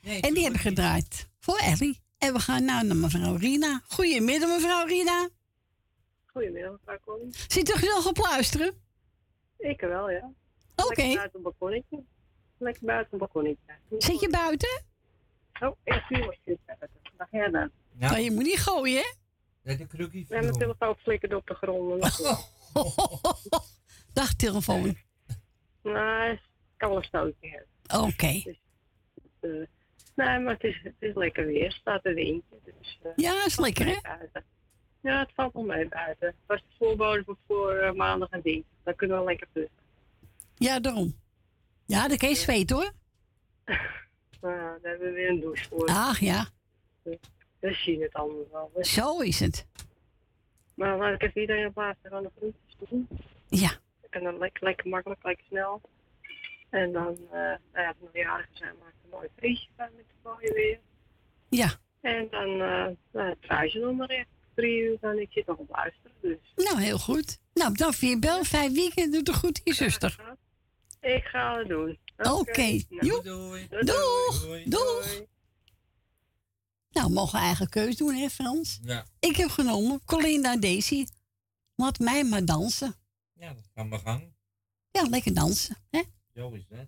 en die hebben gedraaid voor Ellie. En we gaan nou naar mevrouw Rina. Goedemiddag mevrouw Rina. Goedemiddag, mevrouw Connie. Zit u nog op luisteren? Ik wel, ja. Oké. Lekker buiten een balkonnetje. Lekker buiten een balkonnetje. Zit je buiten? Oh, was je buiten. Dag ja dan. Nou, je moet niet gooien, hè? Ja, de krukkie Ja, mijn telefoon flikkerde op de grond. (laughs) (laughs) Dag telefoon. Nee, ik kan wel een stootje hebben. Oké. Dus, eh, nee, maar het is, het is lekker weer. Er staat een windje. Dus, eh, Ja, is lekker, hè? buiten. Ja, het valt wel mee buiten. Het was de voorbode voor, voor eh, maandag en dinsdag. Dan kunnen we lekker plussen. Ja, daarom. Ja, de Kees weet hoor. (laughs) Nou, daar hebben we weer een douche voor. Ach ja, We zien het allemaal wel. hè. zo is het. Maar laat ik even iedereen op plaats gaan de groentjes doen. Ja. En dan lekker, lekker makkelijk, lekker snel. En dan, eh nou ja, nog jarigen zijn, maak ik een mooi feestje van met het mooie weer. Ja. En dan, eh nou, draai ze nog maar echt drie uur, dan ik zit nog op luisteren. Dus Nou, heel goed. Nou, dan voor je bel. Vijf weken doet er goed, je zuster. ik ga het doen. Oké. Nou, Joep. doei. Doeg. Doeg. Nou, we mogen eigen keus doen, hè, Frans? Ja. Ik heb genomen Colinda Daisy. Laat mij maar dansen. Ja, dat kan maar gang. Ja, lekker dansen, hè? Zo is dat.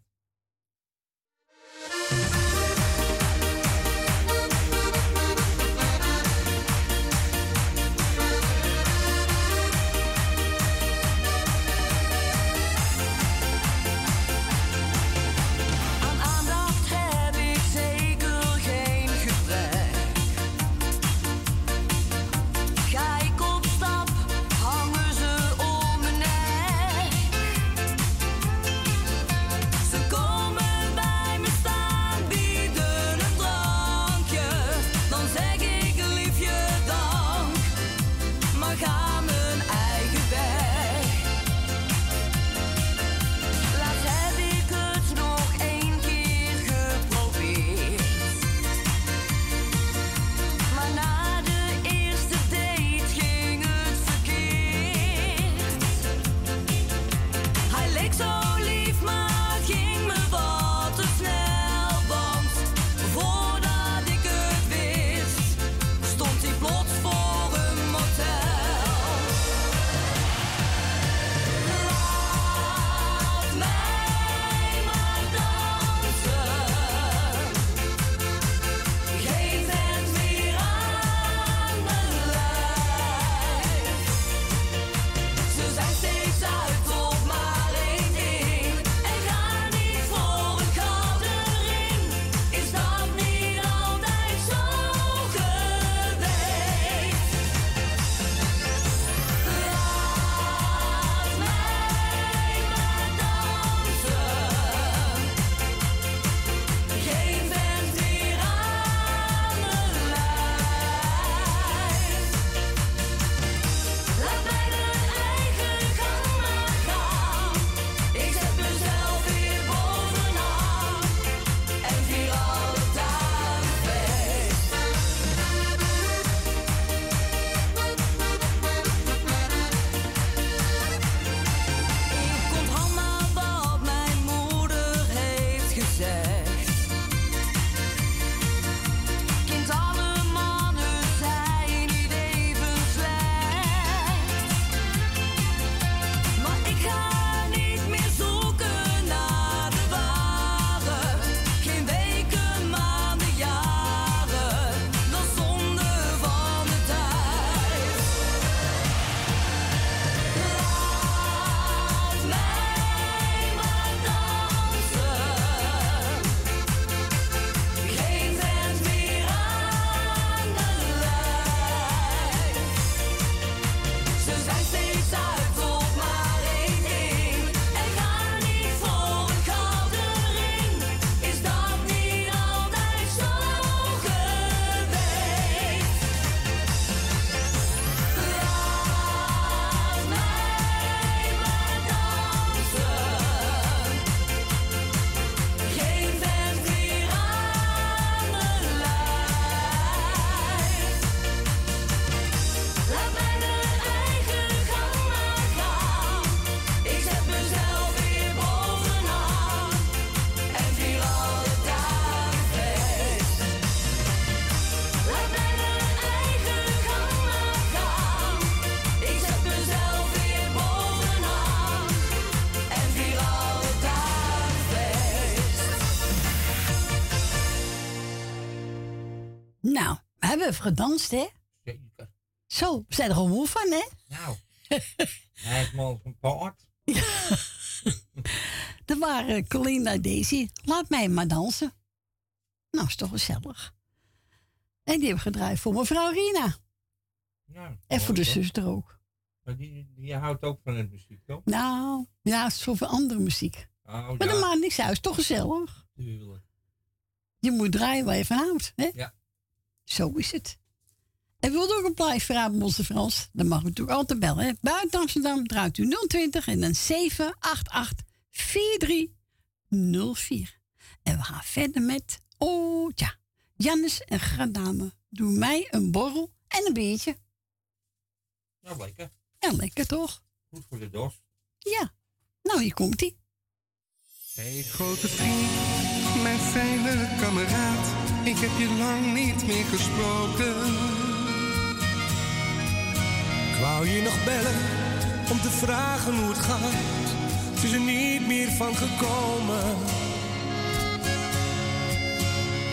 Gedanst, hè? Zeker. Zo, we zijn er gewoon moe van, hè? Nou, (laughs) hij heeft me een paard. Dat (laughs) waren en Daisy. Laat mij maar dansen. Nou, is toch gezellig. En die hebben gedraaid voor mevrouw Rina. Ja, En voor de zuster ook. Maar die, die houdt ook van het muziek, toch? Nou, ja, zoveel andere muziek. Oh, Maar dat ja, maakt niks uit, is toch gezellig. tuurlijk. Je moet draaien waar je van houdt, hè? Ja. Zo is het. En wilt ook een plaatje vragen, onze Frans? Dan mag u natuurlijk altijd bellen. Hè? Buiten Amsterdam draait u 020 en dan 788 4304. En we gaan verder met, oh ja, Jannes en Gradame. Doe mij een borrel en een biertje. Nou, lekker. Ja, lekker toch? Goed voor de dorst. Ja. Nou, hier komt ie. Hey grote vriend, mijn fijne kameraad, ik heb je lang niet meer gesproken. Ik wou je nog bellen om te vragen hoe het gaat. Het is er niet meer van gekomen.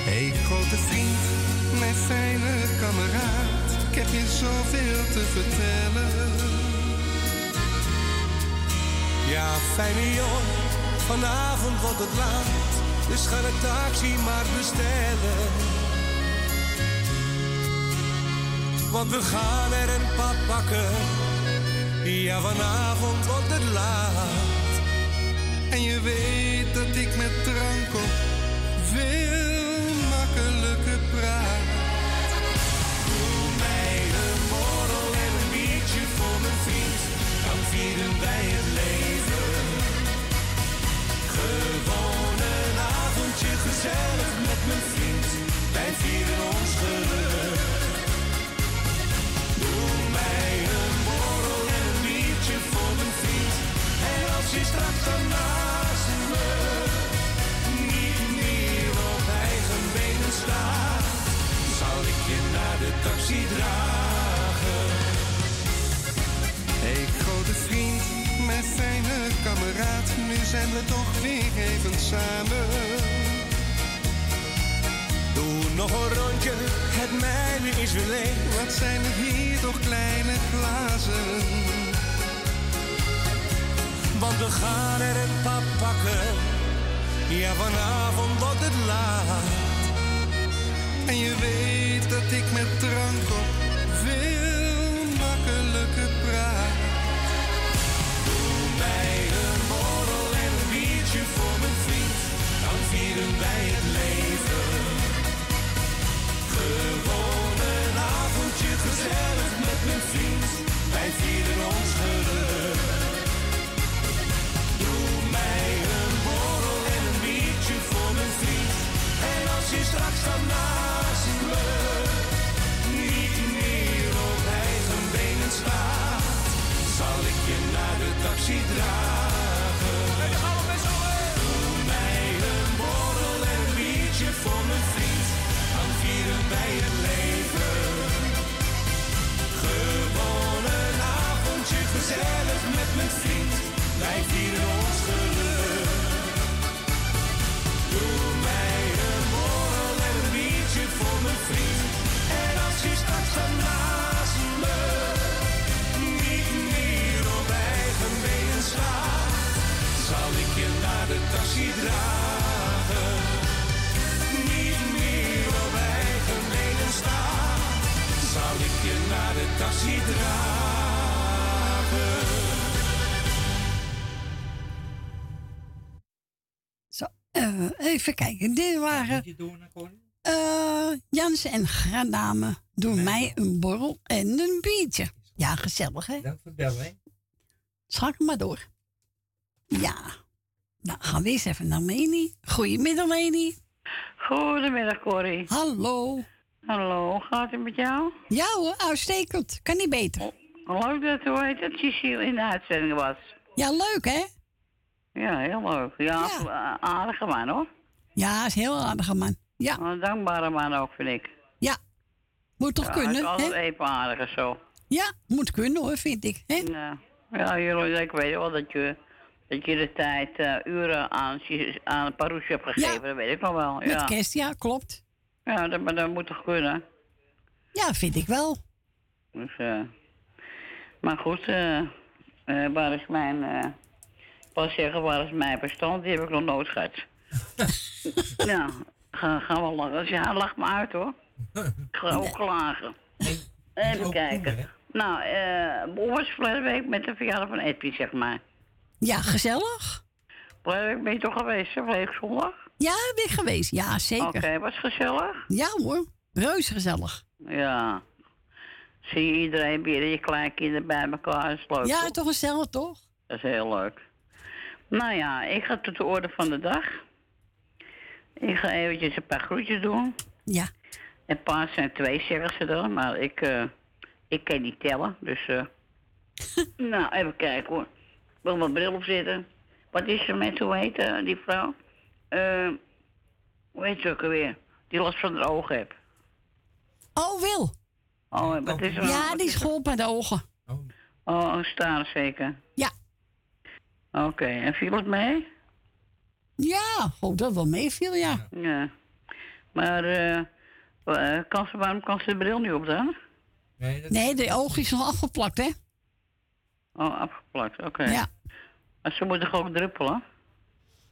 Hey grote vriend, mijn fijne kameraad, ik heb je zoveel te vertellen. Ja, fijne jongen, vanavond wordt het laat. Dus ga de taxi maar bestellen. Want we gaan er een pad pakken. Ja, vanavond wordt het laat. En je weet dat ik met drank op veel makkelijker praat. Doe mij een borrel en een biertje voor mijn vriend. Dan vieren wij het gezellig met mijn vriend. Wij vieren ons geluk. Doe mij een borrel en een biertje voor mijn vriend. En als je straks dan naast me niet meer op eigen benen staat, zal ik je naar de taxi dragen. Hey grote vriend, mijn fijne kameraad, nu zijn we toch weer even samen. Doe nog een rondje, het mijne is weer leeg. Wat zijn er hier toch kleine glazen? Want we gaan er een pap pakken. Ja, vanavond wordt het laat. En je weet dat ik met drank op veel makkelijker praat. Doe mij een borrel en een biertje voor mijn vriend. Dan vieren wij straks dan naast me niet meer op eigen benen staat, zal ik je naar de taxi dragen. Zo, eh, even kijken. Dit waren eh Jans en Gradame. Doe mij een borrel en een biertje. Ja, gezellig hè? Dank voor het bellen, hè? Schakel maar door. Ja. Nou, gaan we eens even naar Leni. Goedemiddag Leni. Goedemiddag, Corrie. Hallo. Hallo, gaat het met jou? Ja hoor, uitstekend. Kan niet beter. Leuk dat, hoe heet het, Cecile in de uitzending was. Ja, leuk hè? Ja, heel leuk. Ja, eh, aardige man hoor. Ja, is een heel aardige man. Ja. Een dankbare man ook, vind ik. Ja. Moet toch ja, kunnen, is altijd hè? even aardig zo. Ja, moet kunnen hoor, vind ik. Hè? Ja, ja jullie, ik weet wel dat je, dat je de tijd eh, uren aan, aan Parouche hebt gegeven, dat weet ik nog wel. Met Ja, kerst, ja, klopt. ja dat, maar dat moet toch kunnen? Ja, vind ik wel. Dus, eh, maar goed, eh, eh, waar is mijn... eh ik wou zeggen, waar is mijn verstand? Die heb ik nog nooit gehad. (laughs) ja, ga, gaan we lachen. Ja, lach me uit hoor. Ik (laughs) ga ook klagen. Even kijken. Nou, eh hoe was verleden week met de verjaardag van Edwin, zeg maar? Ja, gezellig. Verleden week ben je toch geweest, hè? Verleden zondag? Ja, ben ik geweest. Ja, zeker. Oké, was gezellig? Ja hoor, reuze gezellig. Ja. Zie je iedereen weer, je kleinkinderen bij elkaar, dat is leuk. Ja, toch? toch gezellig, toch? Dat is heel leuk. Nou ja, ik ga tot de orde van de dag. Ik ga eventjes een paar groetjes doen. Ja. En paas zijn twee, zeggen ze dan. Maar ik, eh, ik kan niet tellen, dus... eh (laughs) nou, even kijken hoor. Ik wil mijn bril opzetten. Wat is er met, hoe heet eh, die vrouw? Eh, hoe heet ze ook alweer? Die last van de ogen heeft. Oh, Wil. Oh, wat is er? Ja, wat die is geholpen bij de ogen. Oh, een staar zeker? Ja. Oké, en viel het mee? Ja, oh, dat wel meeviel, ja. Ja. Maar, eh, eh, kan ze, waarom kan ze de bril niet op dan? Nee, de oog is nog afgeplakt, hè? Oh, afgeplakt, oké. Ja. Maar ze moeten gewoon druppelen?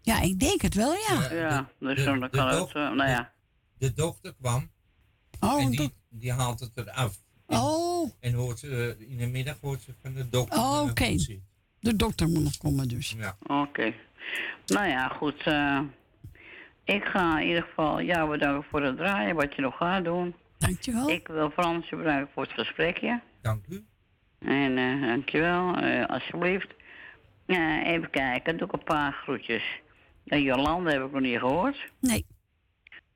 Ja, ik denk het wel, ja. Ja, dus de- dan de kan het, eh, nou ja. De dokter kwam Oh, en die, die haalt het eraf. Oh. En hoort ze, in de middag hoort ze van de dokter. Oh, oké. De dokter moet nog komen dus. Ja. Oké. Nou ja, goed. eh, ik ga in ieder geval jou bedanken voor het draaien, wat je nog gaat doen. Dankjewel. Ik wil Frans bedanken voor het gesprekje. Dank u. En eh dankjewel, eh alsjeblieft. Eh, even kijken, doe ik een paar groetjes. En Jolande heb ik nog niet gehoord. Nee.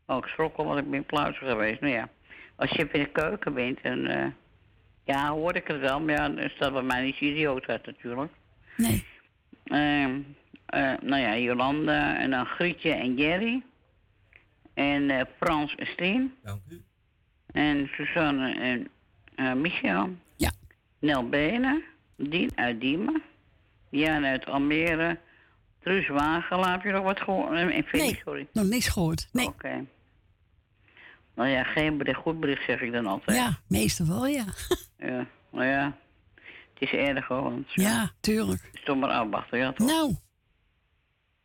Oh, ik schrok al, want ik ben pluizer geweest. Nou ja, als je in de keuken bent, en, eh, ja, hoor ik het wel. Maar ja, dan staat bij mij niet idioot uit natuurlijk. Nee. Ehm, eh, nou ja, Jolande en dan Grietje en Jerry. En eh, Frans en Steen. Dank u. En Suzanne en eh, Michel. Ja. Nel Benen. Dien uit Diemen. Jan uit Almere. Truus Wagelaar, heb je nog wat gehoord? Eh, En Nee, sorry. nog niks gehoord. Nee. Oké. Nou ja, geen bericht, goed bericht zeg ik dan altijd. Ja, meestal wel, ja. (laughs) Ja, nou ja. Het is erg hoor, want Ja, tuurlijk. het is toch maar afwachten, ja toch? Nou,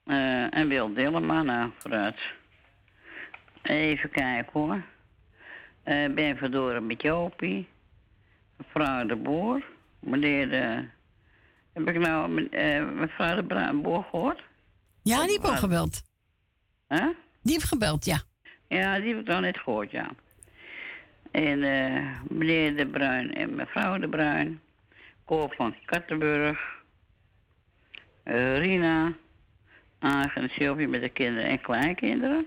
Eh, en Wil Dillema, nou, vooruit. Even kijken hoor. Eh ben verdoren met Jopie. Mevrouw de Boer. Meneer de... Heb ik nou eh, mevrouw de Bra- Boer gehoord? ja, die heeft ook gebeld. Hè? Die heeft gebeld, ja. Ja, die heb ik nog net gehoord, ja. En eh, meneer De Bruin en mevrouw De Bruin. Koor van Kattenburg. Rina. En Sylvie met de kinderen en kleinkinderen.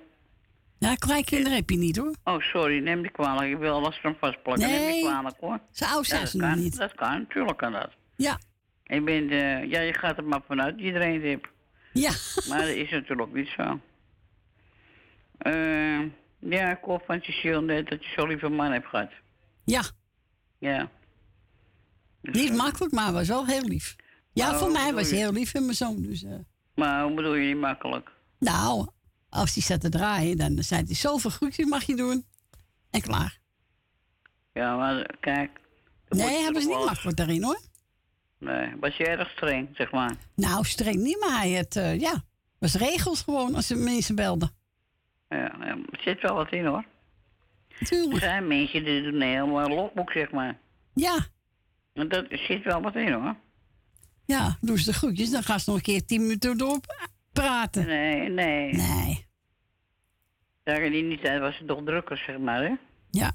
Ja, kleinkinderen heb je niet, hoor. Oh, sorry, neem die kwalijk. Ik wil alles eraan vastplakken. Neem Nee. die kwalijk, hoor. Zo oud zijn ze nog niet. Dat kan, natuurlijk kan dat. Ja. Ik ben, eh, ja, je gaat er maar vanuit iedereen heeft. Ja. Maar dat is natuurlijk niet zo. Eh, ja, ik hoor van Cecile net dat je zo'n lieve man hebt gehad. Ja. Ja. Niet makkelijk, maar was wel heel lief. Ja, Maar voor mij was hij heel lief en mijn zoon. Dus, eh, Maar hoe bedoel je niet makkelijk? nou, als hij zat te draaien, dan zei hij zoveel groetjes mag je doen. En klaar. Ja, maar kijk. Nee, was toch niet makkelijk daarin, hoor. Nee, was je erg streng, zeg maar. Nou, streng niet, maar hij het, eh, ja, was regels gewoon als de mensen belden. Ja, ja, er zit wel wat in hoor. Tuurlijk. Er zijn mensen die doen een eh, logboek, zeg maar. Ja, En dat er zit wel wat in hoor. Ja, doen ze de groetjes, dan gaan ze nog een keer tien minuten door praten. Nee, nee. Nee. Daar die tijd was het toch drukker, zeg maar, hè? Ja.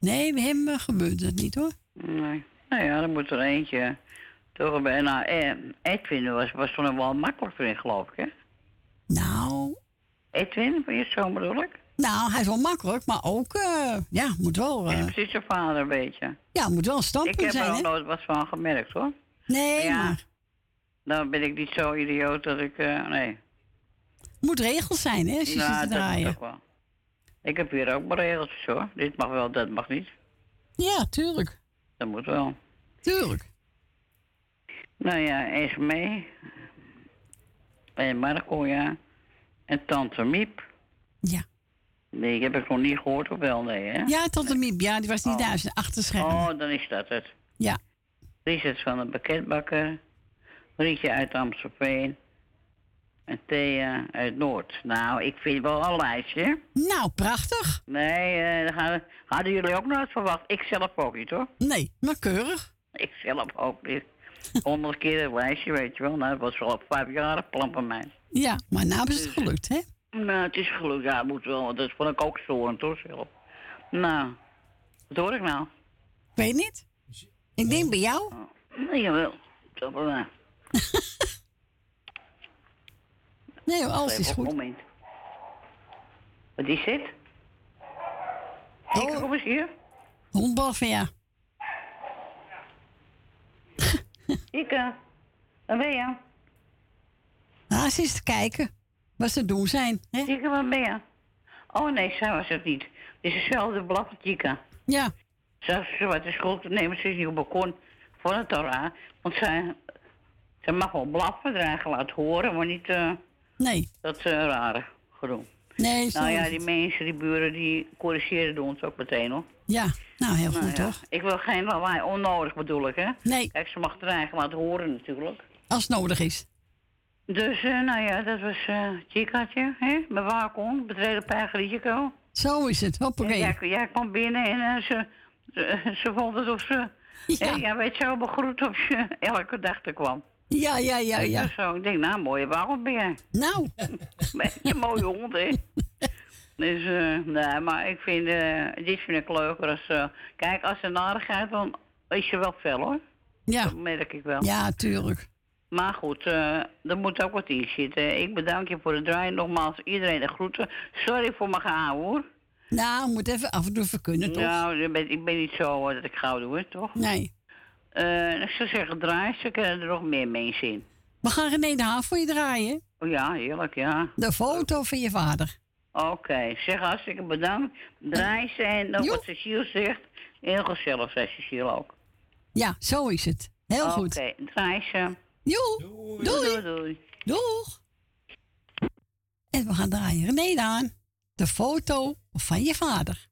Nee, bij hem eh, gebeurt dat niet, hoor. Nee. Nou ja, dan moet er eentje toch bij. Nou, eh, Edwin was, was toen wel makkelijk voor in, geloof ik, hè? Nou. Edwin, van je zoon bedoel ik? Nou, hij is wel makkelijk, maar ook, eh, ja, moet wel, Is eh, precies zijn vader een beetje. ja, moet wel een Ik standpunt heb er zijn, ook nooit wat van gemerkt, hoor. Nee, ja, maar Dan ben ik niet zo idioot dat ik, eh, nee. moet regels zijn, hè, als je Nou, zit te dat moet draaien. ook wel. Ik heb hier ook mijn regeltjes, hoor. Dit mag wel, dat mag niet. Ja, tuurlijk. Dat moet wel. Tuurlijk. Nou ja, Esmee. En Marco, ja. En tante Miep. Ja. Nee, heb ik nog niet gehoord of wel, nee, hè? Ja, de Miep. Ja, die was niet thuis. Achter schermen. Oh, dan is dat het. Ja. Richard van de pakketbakker. Rietje uit Amstelveen. En Thea uit Noord. Nou, ik vind wel een lijstje. Nou, prachtig. Nee, eh, dat hadden, hadden jullie ook nooit verwacht. Ik zelf ook niet, hoor. Nee, maar keurig. Ik zelf ook niet. Honderd keer een lijstje, weet je wel. Nou, dat was wel op vijf jaar een plan van mij. Ja, maar nou is het gelukt, hè? Nou, het is gelukt. Ja, moet wel. Dat vond ik ook storend, hoor, zelf. Nou, wat hoor ik nou? Ik weet niet. Ik denk bij jou. Nee, jawel. Zo wel (laughs) waar. Nee, alles is goed. moment. Wat is het? Ik kom eens hier. Hondbal van ja. (laughs) Ik, eh, waar ben je? Nou, ze is te kijken wat ze doen zijn. Hè? Ik, waar ben je? Oh nee, zij was het niet. Het is hetzelfde blaffen, Chica. Ja. Zelfs ze wat de schuld te nemen, ze is niet op het balkon voor het Torah. Want zij, zij mag wel blaffen, dragen laten horen, maar niet eh, Nee. dat uh, rare gedoe. Nee, Nou ja, die mensen, die buren, die corrigeren ons ook meteen hoor. Ja, nou heel Nou goed ja, toch? Ik wil geen lawaai, onnodig bedoel ik hè. Nee. Kijk, ze mag dragen laten horen natuurlijk. Als het nodig is. Dus, eh, nou ja, dat was eh Chicaatje, hè? Mijn waakhond, betreden Pijgerietje. Zo is het, hoppakee. Jij, jij kwam binnen en ze, ze, ze vond het of ze... (laughs) Ja. jij weet zo begroet of je (laughs) elke dag er kwam. Ja, ja, ja, je, ja. Zo, ik denk, nou, mooie waarom ben jij? Nou. (laughs) Een mooie hond, hè? Dus, eh, nee, maar ik vind, eh, dit vind ik leuker als... eh, kijk, als ze narigheid, dan is je wel fel, hoor. Ja. Dat merk ik wel. Ja, tuurlijk. Maar goed, eh, er moet ook wat in zitten. Ik bedank je voor het draaien. Nogmaals, iedereen de groeten. Sorry voor mijn gehaal, hoor. Nou, moet even af en toe even kunnen, toch? Nou, ik ben, ik ben niet zo eh, dat ik gauw doe, toch? Nee. Eh, ik zou zeggen, draai, ze kunnen er nog meer mensen in. We gaan René de Haan voor je draaien. Oh ja, heerlijk, ja. De foto van je vader. Oké, zeg hartstikke bedankt. Draai ze en nog wat Cecile zegt. Heel gezellig, zei Cecile ook. Ja, zo is het. Heel goed. Oké, draai ze. Doei. Doei, doei. Doeg. En we gaan draaien René de Haan. De foto van je vader.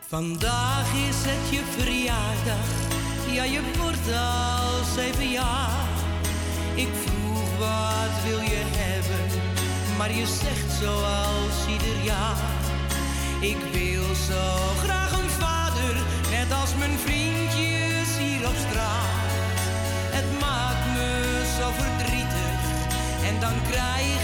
Vandaag is het je verjaardag, ja je wordt al zeven jaar. Ik vroeg wat wil je hebben, maar je zegt zoals ieder jaar. Ik wil zo graag een vader, net als mijn vriendjes hier op straat. Het maakt me zo verdrietig en dan krijg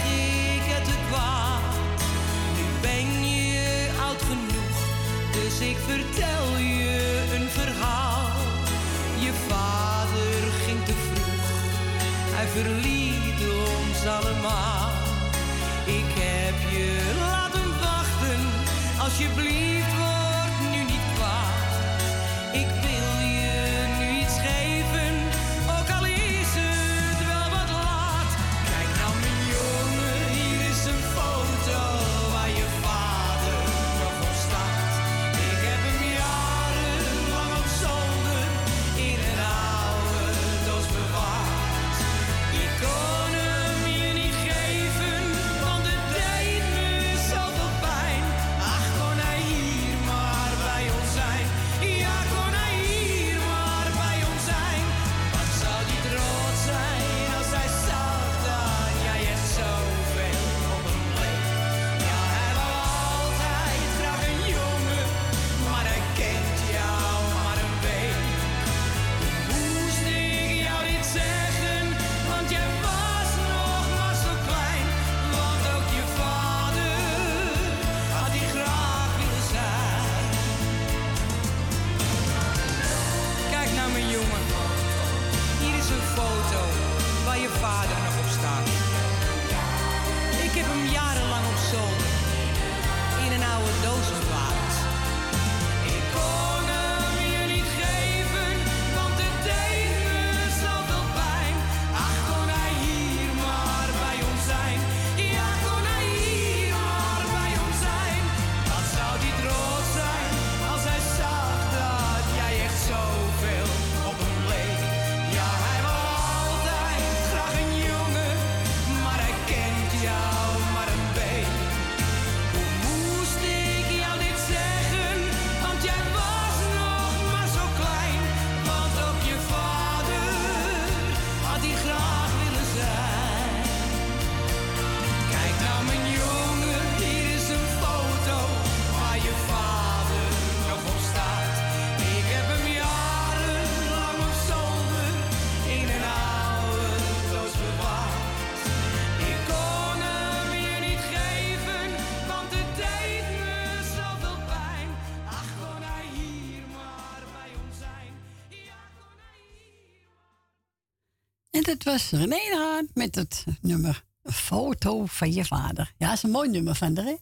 dat was René de Haan met het nummer Foto van je vader. Ja, dat is een mooi nummer van haar, hè?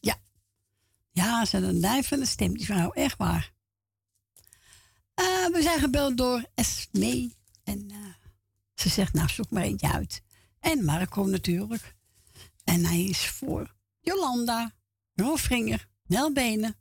Ja. Ja, ze had een lijf van de stem, die vrouw, echt waar. Eh, we zijn gebeld door Esmee. En eh, ze zegt, nou, zoek maar eentje uit. En Marco natuurlijk. En hij is voor Jolanda, Rolf Vringer, Nel Benen,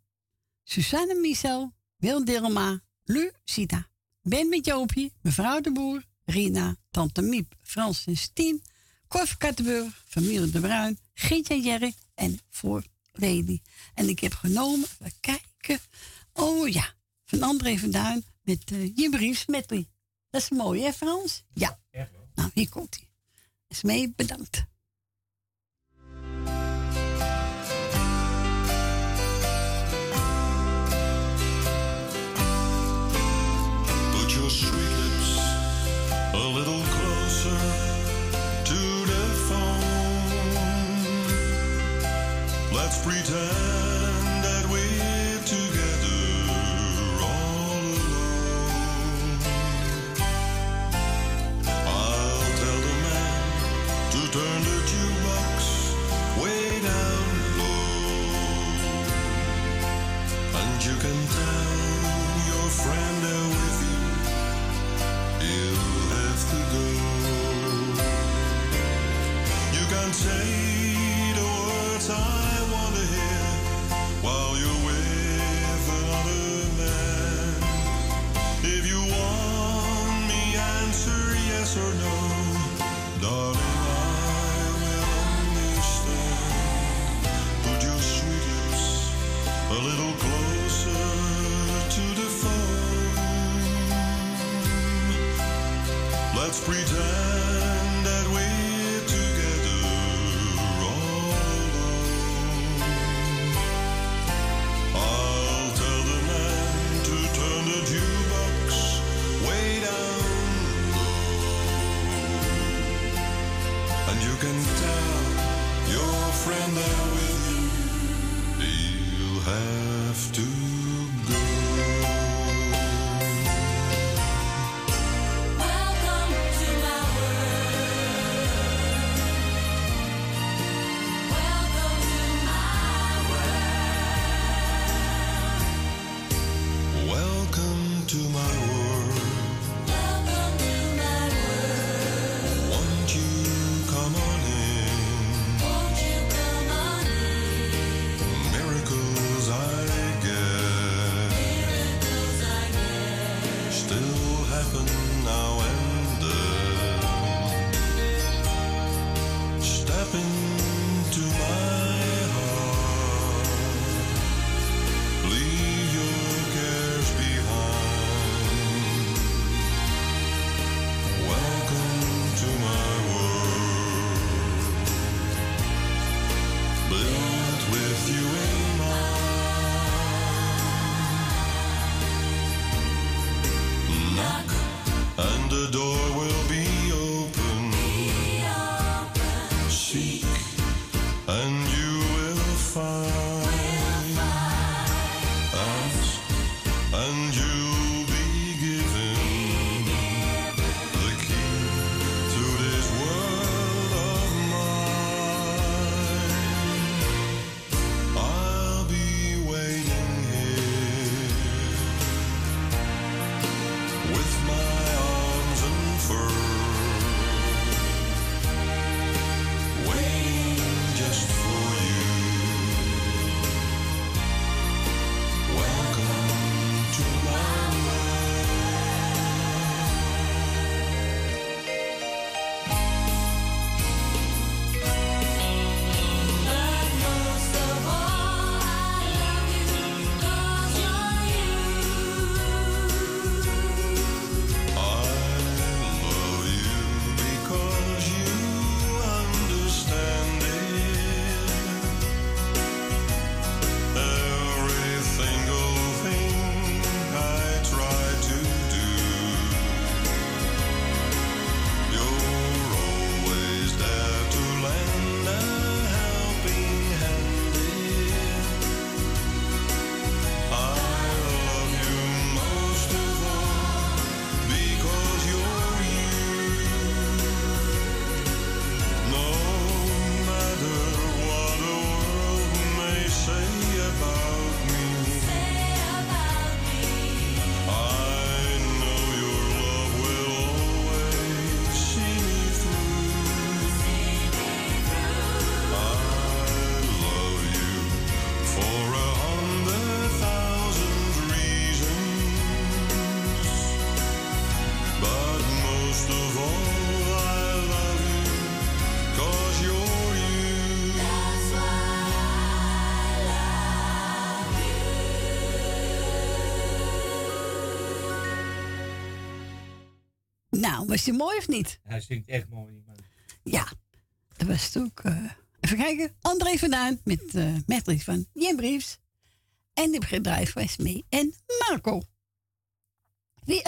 Susanne Michel, Wil Dilma, Lu Sita, Ben met Joopie, mevrouw de Boer, Rina, tante Miep, Frans en Stien, Cor Kattenburg, familie de Bruin, Gietje en Jerry en voor Lady. En ik heb genomen, we kijken, oh ja, van André van Duin met je briefs met Dat is mooi, hè Frans? Ja. Nou, hier komt hij. Is mee bedankt. free time. Nou, was die mooi of niet? Hij zingt echt mooi, die man. Ja, dat was het ook. eh, even kijken. André van Duin met lied van Jem Briefs. En die bedrijf was mee. En Marco. Wie,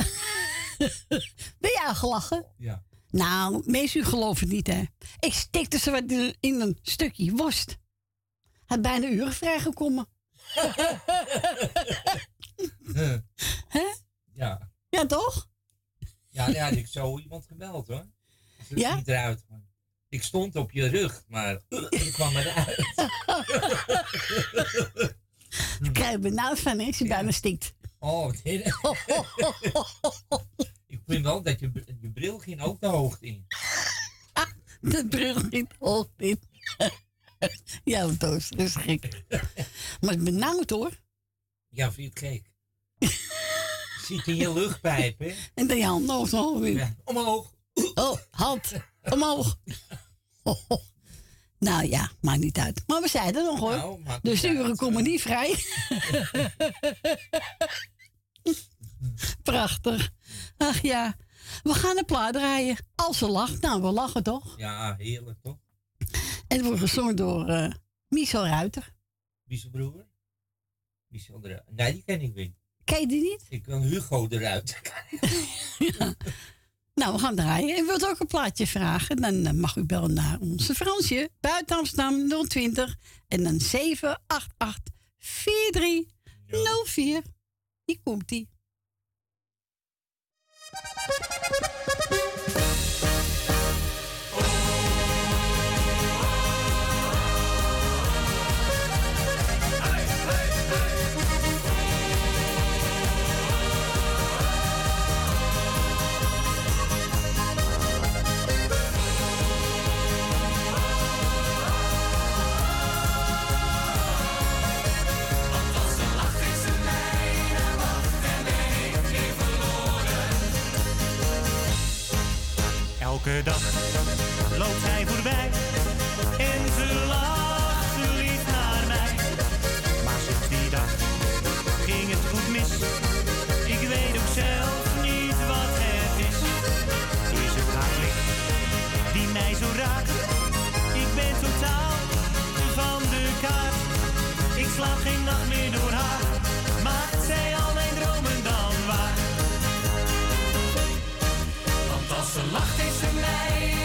(laughs) ben jij al gelachen? Ja. Nou, mensen, u gelooft het niet, hè. Ik stikte ze wat in- in een stukje worst. Had bijna uren vrijgekomen. (laughs) Hè? Ja. Ja, toch? Ja, had ik zo iemand gebeld hoor. Ja? niet eruit. Ik stond op je rug, maar ik kwam eruit. (laughs) Ik krijg benauwd van, hè, je bijna stikt. Oh, dit. (laughs) ik vind wel dat je, je bril ging (laughs) ook de hoogte in. De bril ging hoog in. ja, dat is, dat is gek. Maar benauwd, hoor. Ja, vind je het gek? Zit in je luchtpijp, hè? En dan je hand nog weer. Ja, omhoog. Oh, hand. Omhoog. (laughs) Nou ja, maakt niet uit. Maar we zijn er nog hoor. Nou, de niet uren uit, komen niet vrij. (laughs) Prachtig. Ach ja. We gaan een plaat draaien. Als ze lacht. Nou, we lachen toch? Ja, heerlijk toch? En het wordt gezongen door eh Michel Ruiter. Zijn broer? Michel eruit. Nee, die ken ik niet. Ken je die niet? Ik kan Hugo eruit. (laughs) Nou, we gaan draaien. En wilt ook een plaatje vragen? Dan eh, mag u bellen naar onze Fransje. Buiten Amsterdam 020 en dan 788 4304. Hier komt die. Elke dag loopt zij voorbij en ze lacht lief naar mij. Maar sinds die dag ging het goed mis. Ik weet ook zelf niet wat het is. Is het haar die mij zo raakt? Ik ben totaal van de kaart. Ik slaap geen nacht meer door haar. Lacht is ze mij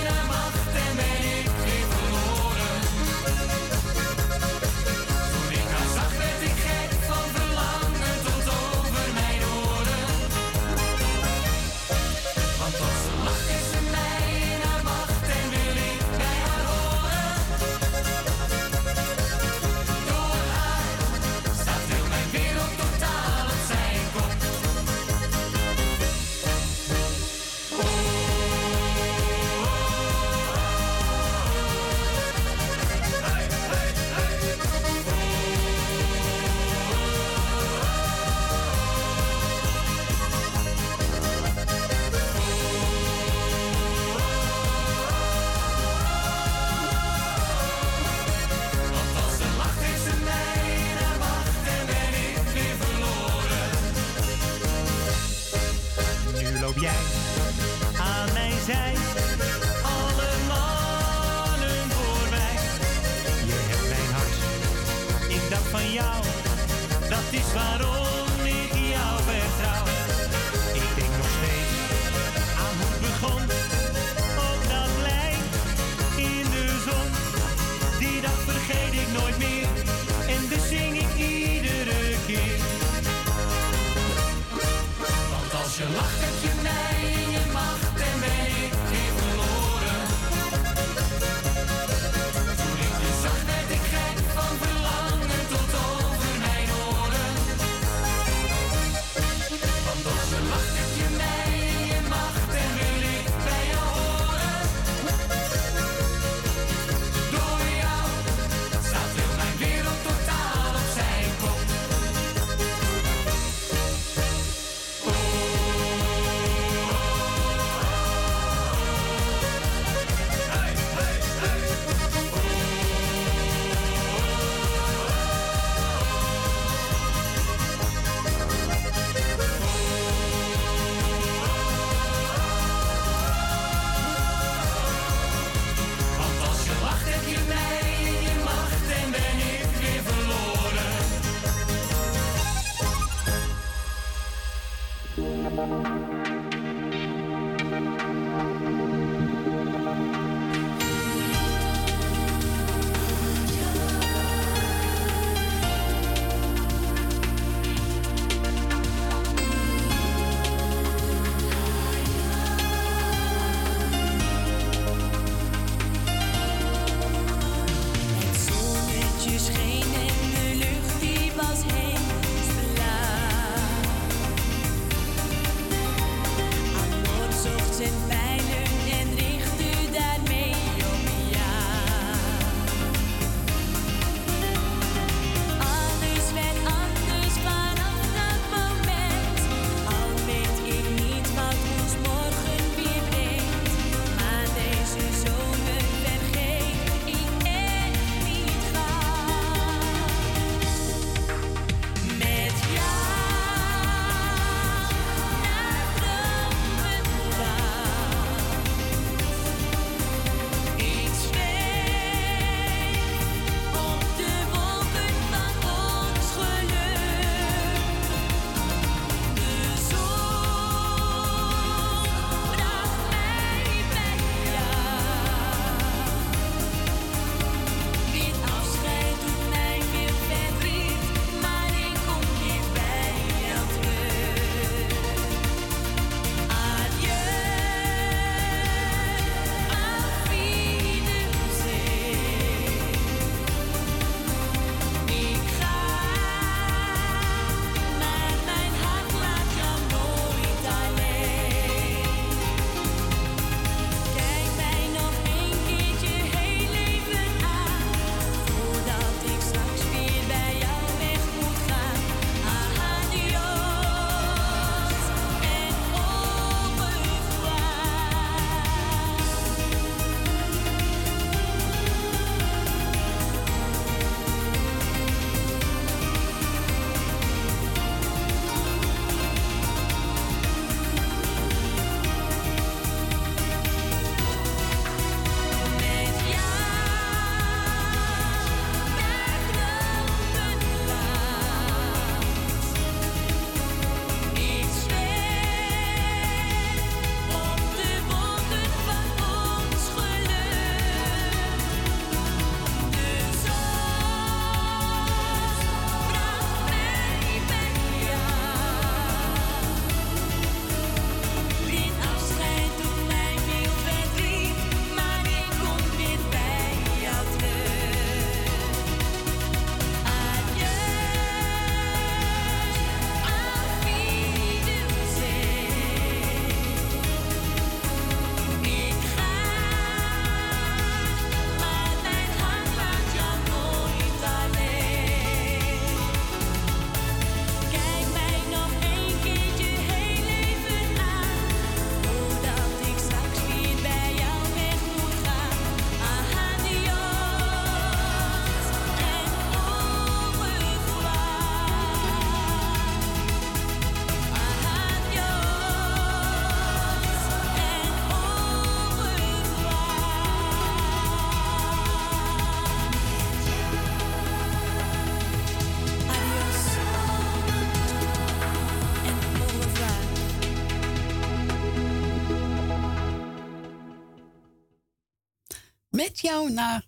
naar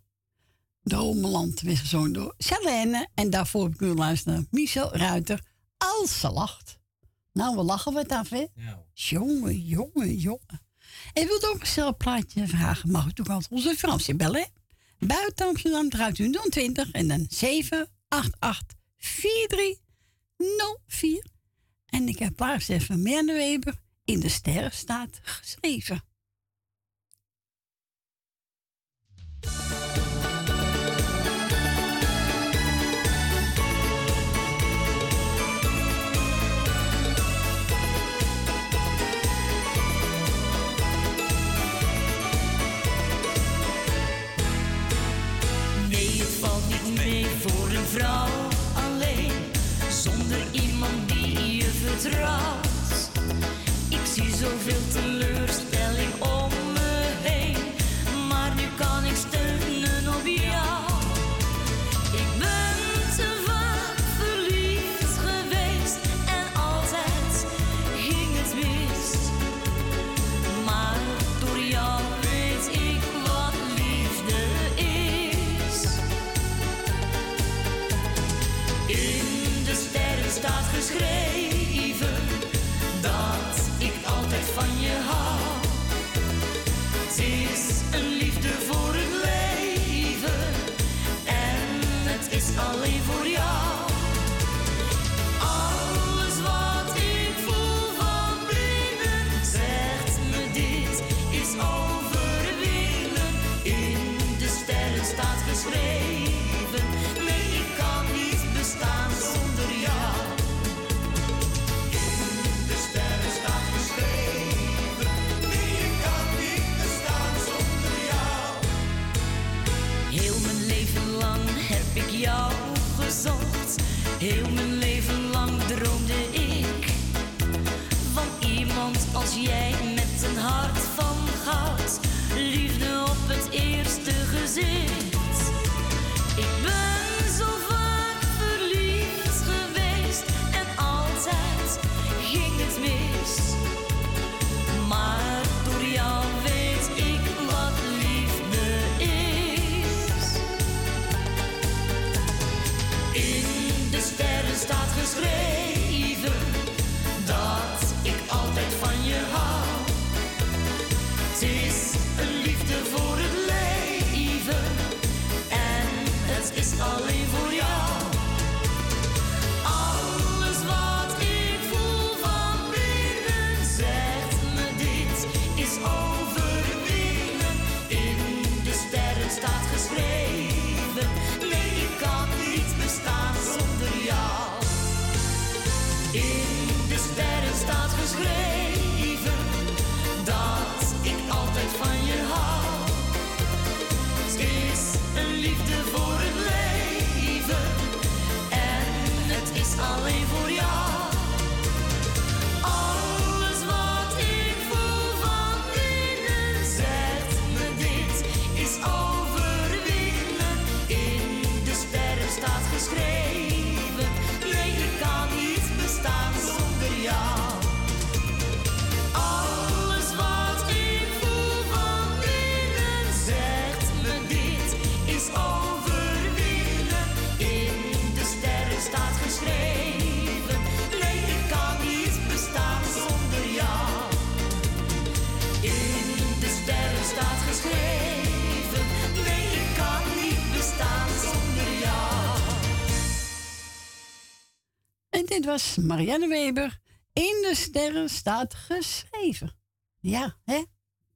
de Homeland weer door Charlene. En daarvoor heb ik nu luisteren Michel Ruiter. Als ze lacht. Nou, we lachen wat af, hè? jonge, Jongen, jongen, jongen. En wilt ook een plaatje vragen? Mag u toch altijd onze Fransje bellen? Buiten Amsterdam draait u 020 en dan 788 4304. En ik heb plaats even Merneweber in de sterren staat geschreven. Nee, het valt niet mee voor een vrouw. Marianne Weber in de sterren staat geschreven. Ja, hè?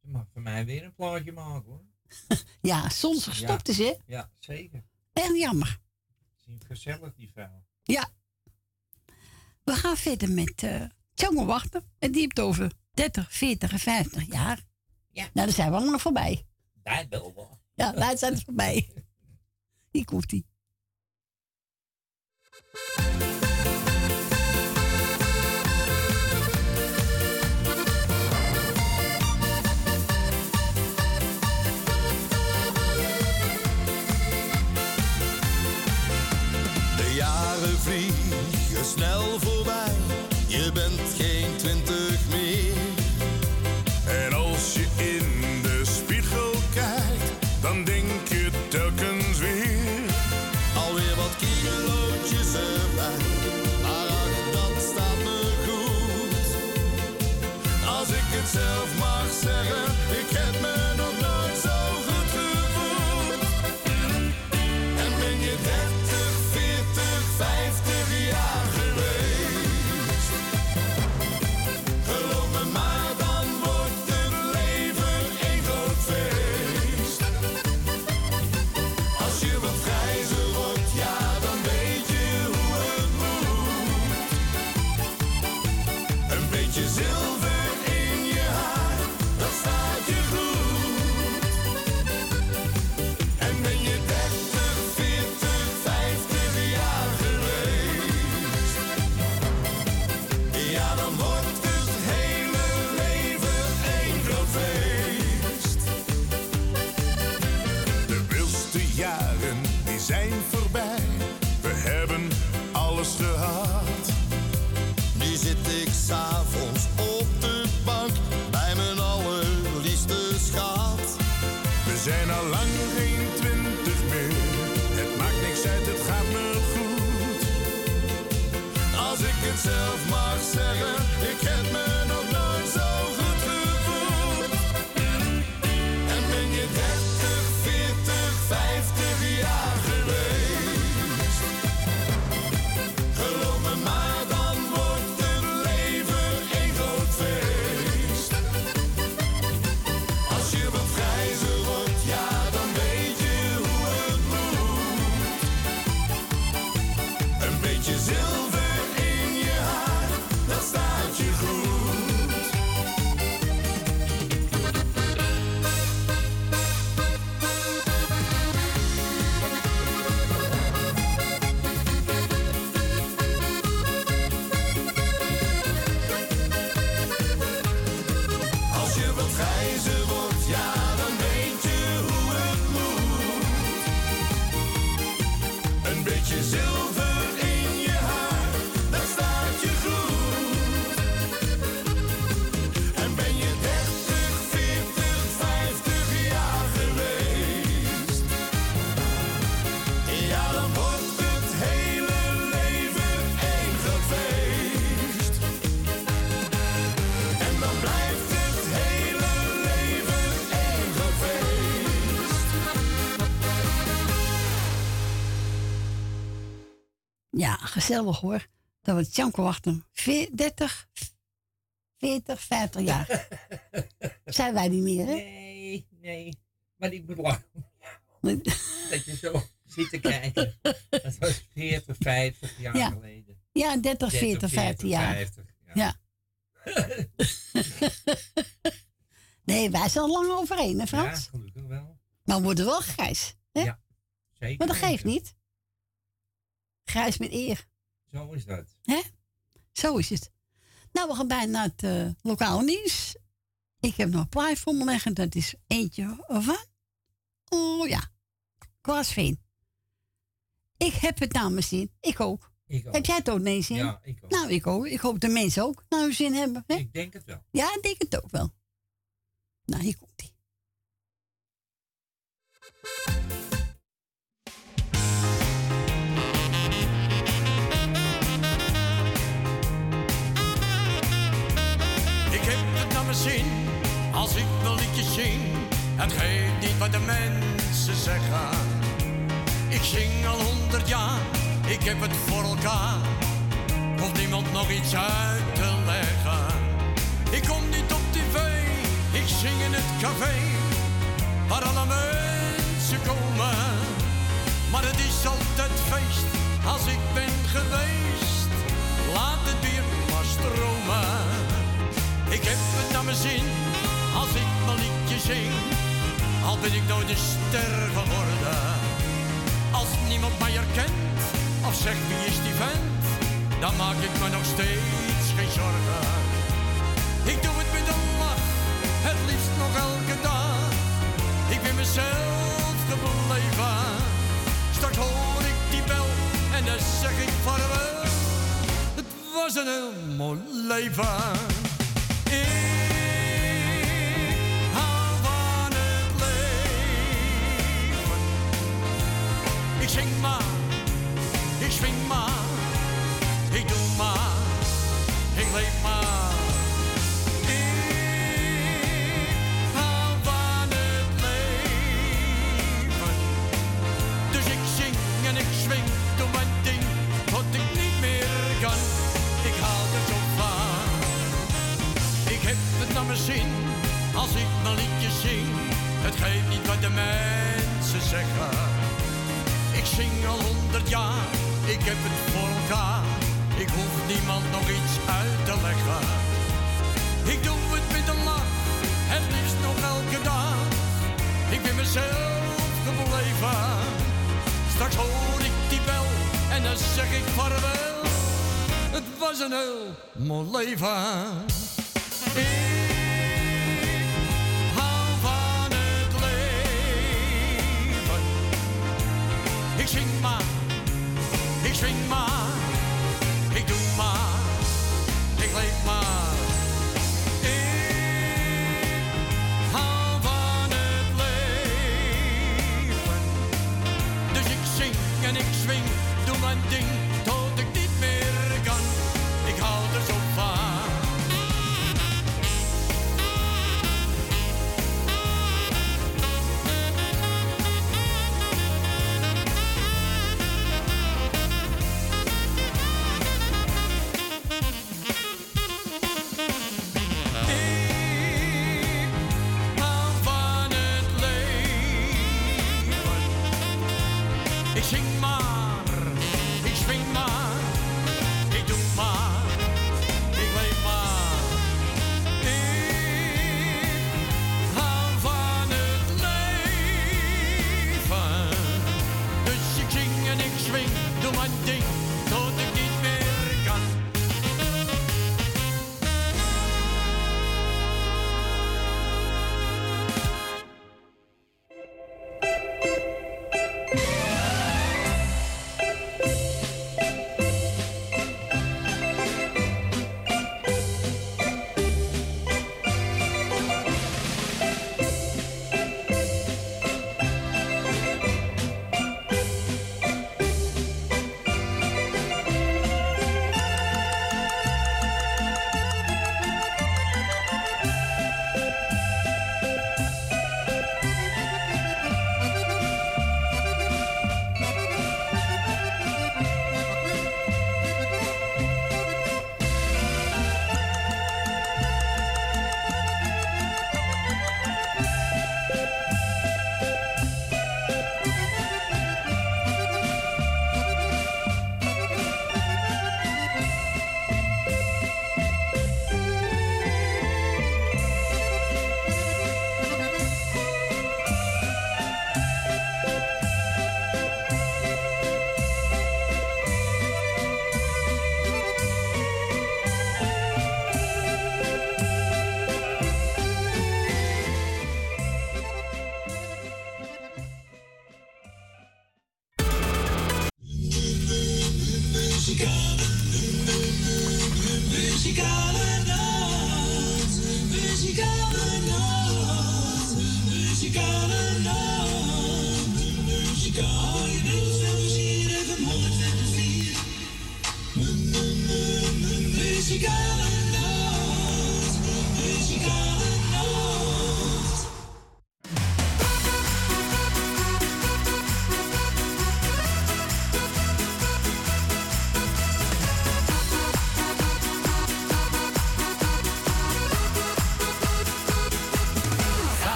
Je mag voor mij weer een plaatje maken hoor. (laughs) ja, soms gestopt ja. is hè? Ja, zeker. Echt jammer. Het gezellig die vrouw. Ja. We gaan verder met uh, Tjonge Wachter. En die heeft over 30, 40 en 50 jaar. Ja. Nou, daar zijn we allemaal voorbij. Daar wel wel. Ja, daar zijn we voorbij. (laughs) Hier komt ie. vliegen snel voorbij. Je bent Ja, gezellig hoor. Dat we Tjanko wachten. Veer- 30, 40, 50 jaar. (laughs) Zijn wij niet meer, hè? Nee, nee. Maar ik bedoel, dat je zo zit te kijken. Dat was 40, 50 jaar Ja. geleden. Ja, 30, 40, 50 jaar. 50, Ja. (laughs) nee, wij zijn al lang overheen, hè Ja, Frans? gelukkig wel. Maar we worden wel grijs. Hè? Ja, zeker. Maar dat geeft niet. Grijs met eer. Zo is dat. Hè? Zo is het. Nou, we gaan bijna naar het eh, lokaal nieuws. Ik heb nog een plaat voor me liggen. Dat is eentje van... Oh ja, Klaas Veen. Ik heb het namens zin. Ik ook. Ik ook. Heb jij het ook nee zin? Ja, ik ook. Nou, ik ook. Ik hoop de mensen ook naar hun zin hebben. Hè? Ik denk het wel. Ja, ik denk het ook wel. Nou, hier komt ie. Als ik een liedje zing. Het geeft niet wat de mensen zeggen. Ik zing al honderd jaar, ik heb het voor elkaar. Hoeft niemand nog iets uit te leggen. Ik kom niet op tv, ik zing in het café. Waar alle mensen komen. Maar het is altijd feest als ik ben geweest. Laat het zing. Al ben ik nooit een ster geworden. Als niemand mij herkent of zegt wie is die vent, dan maak ik me nog steeds geen zorgen. Ik doe het met een lach, het liefst nog elke dag. Ik ben mezelf gebleven. Straks hoor ik die bel en dan zeg ik vaarwel. Het was een heel mooi leven. Swing maar, ik doe maar, ik leef maar. Ik hou van het leven. Dus ik zing en ik swing, doe mijn ding, tot ik niet meer kan. Ik hou er zo van. Ik heb het naar mijn zin, als ik mijn liedje zing. Het geeft niet wat de mensen zeggen. Ik zing al honderd jaar, ik heb het voor elkaar. Ik hoef niemand nog iets uit te leggen. Ik doe het met een lach, het liefst nog elke dag. Ik ben mezelf gebleven. Straks hoor ik die bel en dan zeg ik vaarwel. Het was een heel mooi leven. Ik zing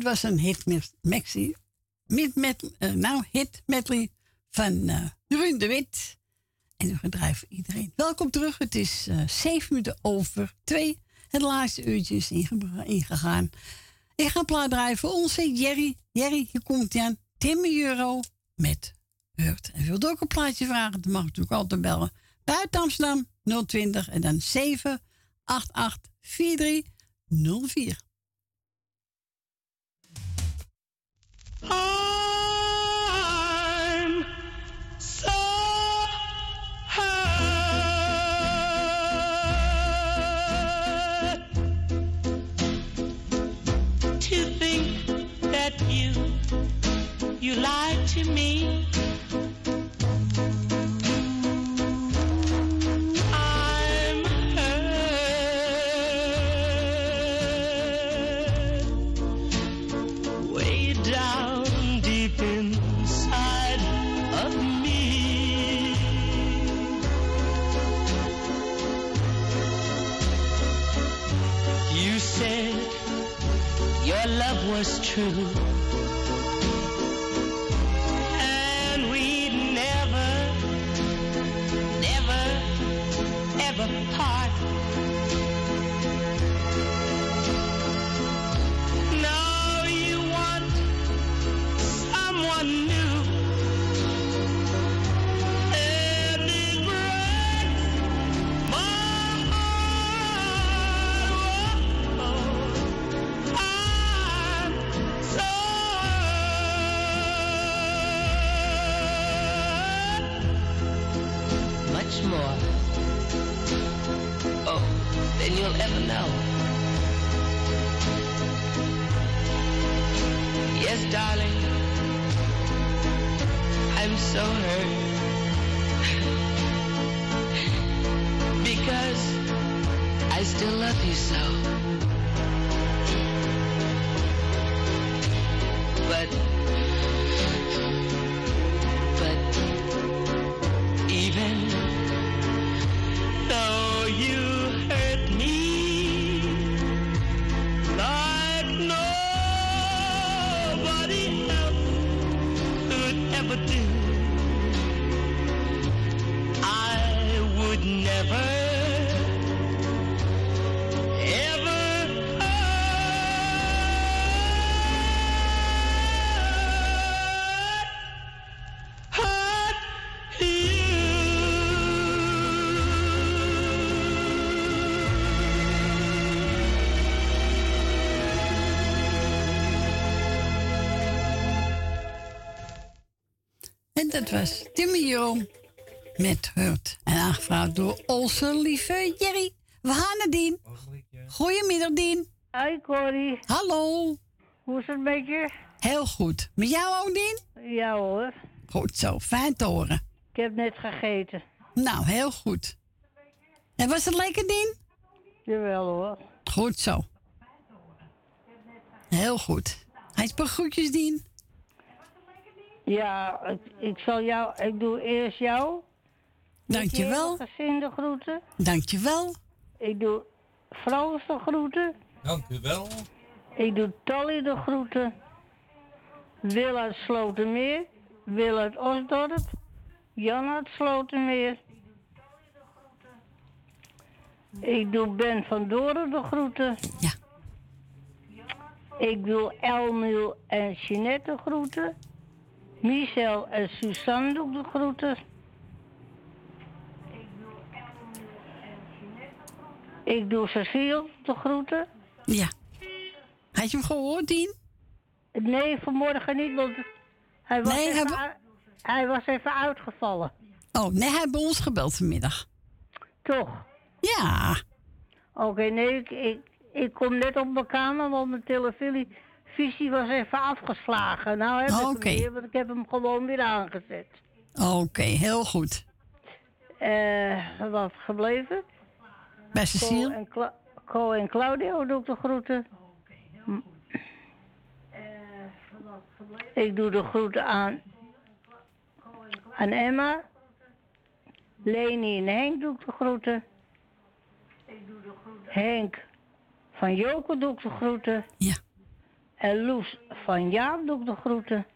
dit was een hit met Maxi. Met, eh, nou, hit medley van uh, de Wit. En we gedraaid voor iedereen. Welkom terug. Het is uh, zeven minuten over twee. Het laatste uurtje is ingegaan. Ik ga plaat voor onze Jerry. Jerry, hier komt aan. Tim Euro met Hurt. En wilt ook een plaatje vragen, dan mag natuurlijk altijd bellen. Buiten Amsterdam 020 en dan 788 4304. You you lied to me. Was (laughs) dat was Timmy Jong met Hurt. En aangevraagd door onze lieve Jerry. We gaan naar Dien. Goedemiddag, Dien. Hoi, Corrie. Hallo. Hoe is het met je? Heel goed. Met jou ook, Dien? Ja hoor. Goed zo. Fijn te horen. Ik heb net gegeten. Nou, heel goed. En was het lekker, Dien? Jawel hoor. Goed zo. Heel goed. Hij is groetjes, Dien. Ja, ik, ik zal jou... Ik doe eerst jou. Dankjewel. Gezin de groeten. Dankjewel. Ik doe Frans de groeten. Dank u wel. Ik doe Tolly de groeten. Wil uit Slotermeer. Wil uit Osdorp. Jan uit Slotermeer. Ik doe Ben van Doren de groeten. Ja. Ik doe Elmiel en Jeanette de groeten. Michel en Suzanne doe ik de groeten. Ik doe Cecile de groeten. Ja. Had je hem gehoord, Dien? Nee, vanmorgen niet, want hij was, Nee, even, ui- hij was even uitgevallen. Oh, nee, hij heeft bij ons gebeld vanmiddag. Toch? Ja. Oké, nee, ik, ik, ik kom net op mijn kamer, want mijn televisie was even afgeslagen. Nou heb ik Oké. hem weer, want ik heb hem gewoon weer aangezet. Oké, heel goed. Eh, wat gebleven? Bij Cecile? Co en, Cla- Co en Claudio doe ik de groeten. Hm. Ik doe de groeten aan, aan Emma. Leni en Henk doe ik de groeten. Henk van Joke doe ik de groeten. Ja. En Loes van Jaap doe ik de groeten.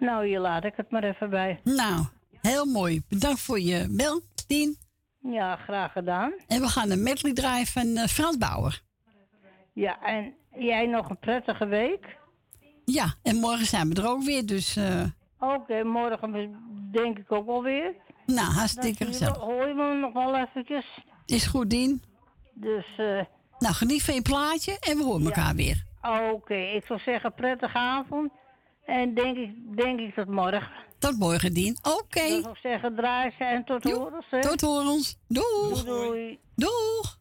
Nou, hier laat ik het maar even bij. Nou, heel mooi. Bedankt voor je bel, Tien. Ja, graag gedaan. En we gaan een medley draaien van eh, Frans Bauer. Ja, en jij nog een prettige week? Ja, en morgen zijn we er ook weer, dus... eh, Oké, morgen denk ik ook wel weer. nou, hartstikke Dan gezellig. Hoor je me nog wel eventjes. Is goed, Dien. Dus, eh Nou, geniet van je plaatje en we horen elkaar weer. oké, ik zou zeggen prettige avond. En denk ik, denk ik tot morgen. Tot morgen, Dien. Oké. Dan zou ik zeggen draai ze en tot horens. Tot horens. Doeg. Doei, doei. Doeg.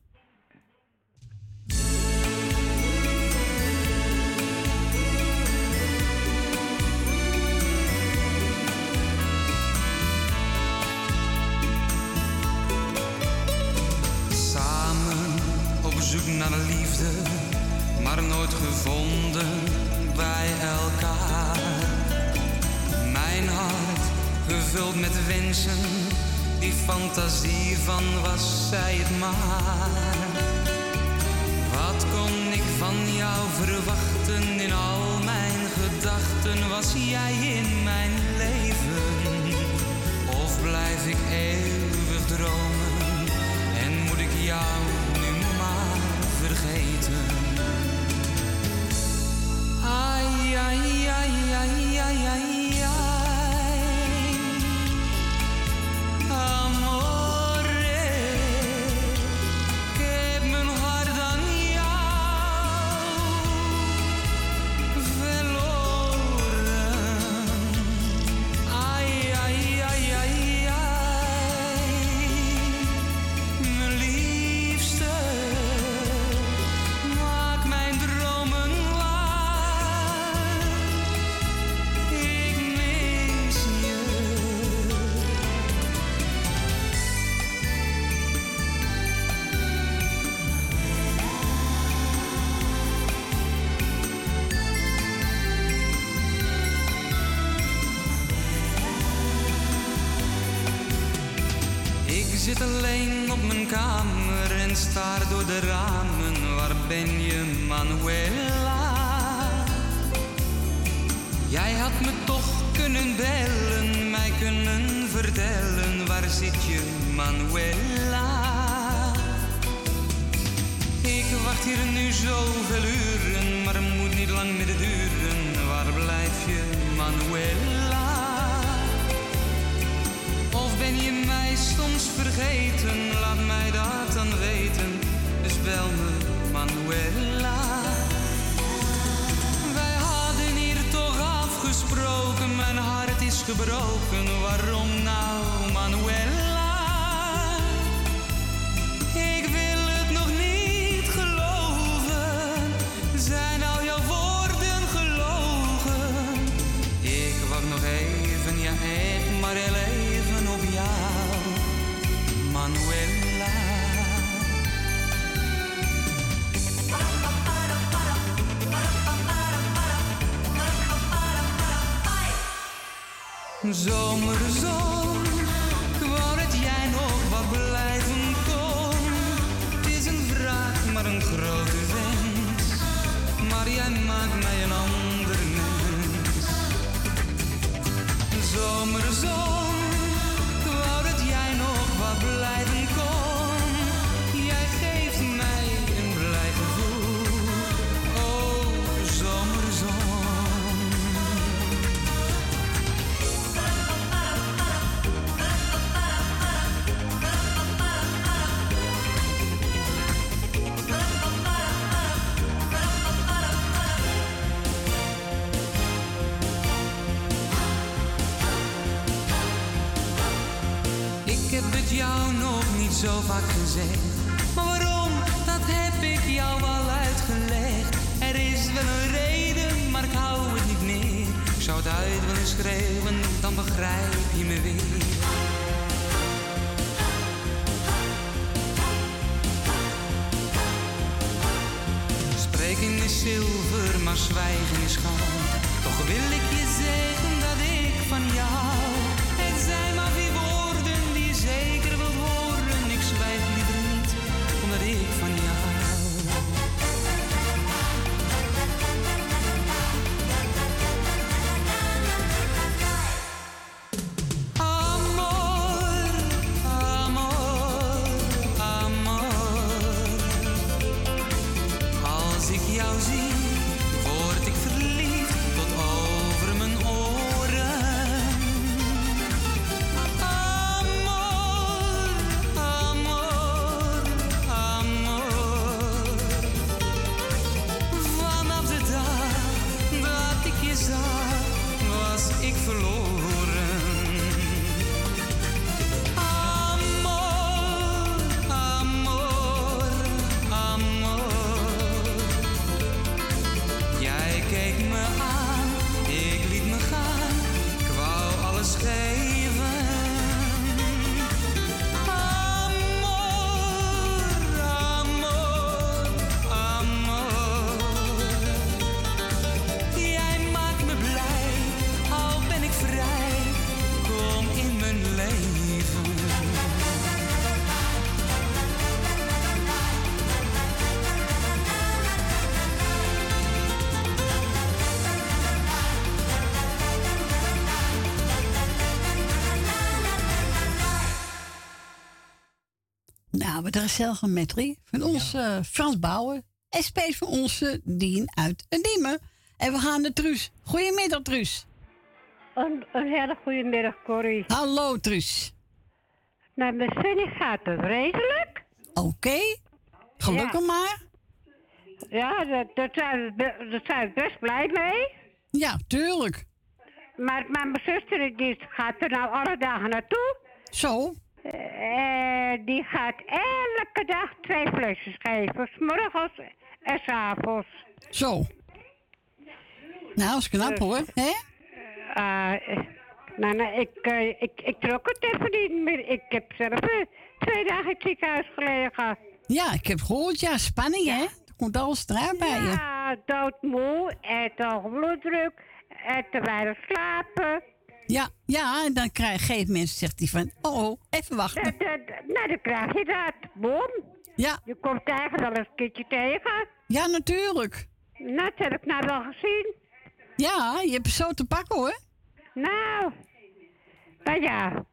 Zoek naar de liefde, maar nooit gevonden bij elkaar. Mijn hart gevuld met wensen, die fantasie van was zij het maar. Wat kon ik van jou verwachten? In al mijn gedachten was jij in mijn leven. Of blijf ik eeuwig dromen en moet ik jou Ai, Een gezellige medley van onze eh, Frans Bouwen. En speelt van onze Dien uit Diemen. En we gaan naar Truus. Goedemiddag, Truus. Een, een hele goede middag, Corrie. Hallo, Truus. Nou, met Sunny gaat het redelijk. Oké. Gelukkig Ja. maar. Ja, daar zijn, daar zijn we best blij mee. Ja, tuurlijk. Maar, maar mijn zuster die gaat er nou alle dagen naartoe. Zo? Eh, die gaat elke dag twee flesjes geven. S morgens en s avonds. Zo. Nou, is knap hoor. Hè? Eh, nou, nou, ik, eh, ik, ik trok het even niet meer. Ik heb zelf eh, twee dagen in het ziekenhuis gelegen. Ja, ik heb gehoord. Ja, spanning hè? Er komt alles eruit bij je. Ja, doodmoe en hoge bloeddruk en te weinig slapen. Ja, ja, en dan krijg je mensen zegt hij van, oh, oh, even wachten. Dat, dat- nou, dan krijg je dat. Boom. Ja. Je komt eigenlijk wel eens een keertje tegen. Ja, natuurlijk. Nou, dat heb ik nou wel gezien. Ja, je hebt zo te pakken hoor. Nou, nou ja.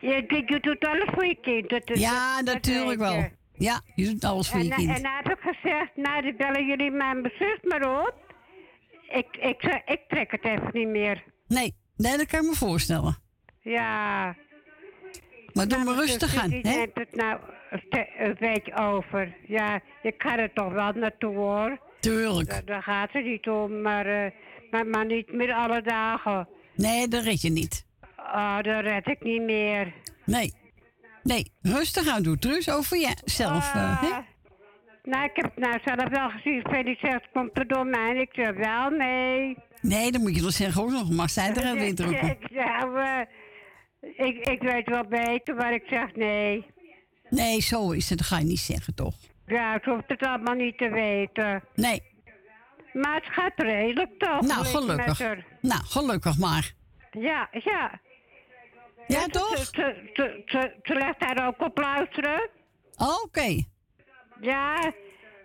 Je, je, je doet alles voor je kind. Dat, dat- Ja, dat natuurlijk wel. Ja, je doet alles voor en, je En kind. dan heb ik gezegd, nou, dan bellen jullie mijn zus maar op. Ik, ik, ik, ik trek het even niet meer. Nee, nee, dat kan ik me voorstellen. Ja. Maar doe maar mijn rustig aan, hè? neemt het nou een beetje over. Ja, je kan er toch wel naartoe hoor. Tuurlijk. Daar, daar gaat het niet om, maar, eh, maar, maar niet meer alle dagen. Nee, dat red je niet. Oh, dat red ik niet meer. Nee. Nee, rustig aan doe Truus, over jezelf. hè? Ah. Nou, ik heb het nou zelf wel gezien. Freddy zegt, komt er door mij? Ik zeg, wel, nee. Nee, dan moet je wel zeggen ook nog, mag zij er (laughs) weer drukken. Ik, nou, eh, ik, ik weet wel beter, maar ik zeg nee. Nee, zo is het, dat ga je niet zeggen toch? Ja, ik hoef het allemaal niet te weten. Nee. Maar het gaat redelijk toch? Nou, gelukkig. Nou, gelukkig maar. Ja, ja. Ja, toch? Ze, ze, ze, ze, legt daar ook op luisteren. Oké. Ja,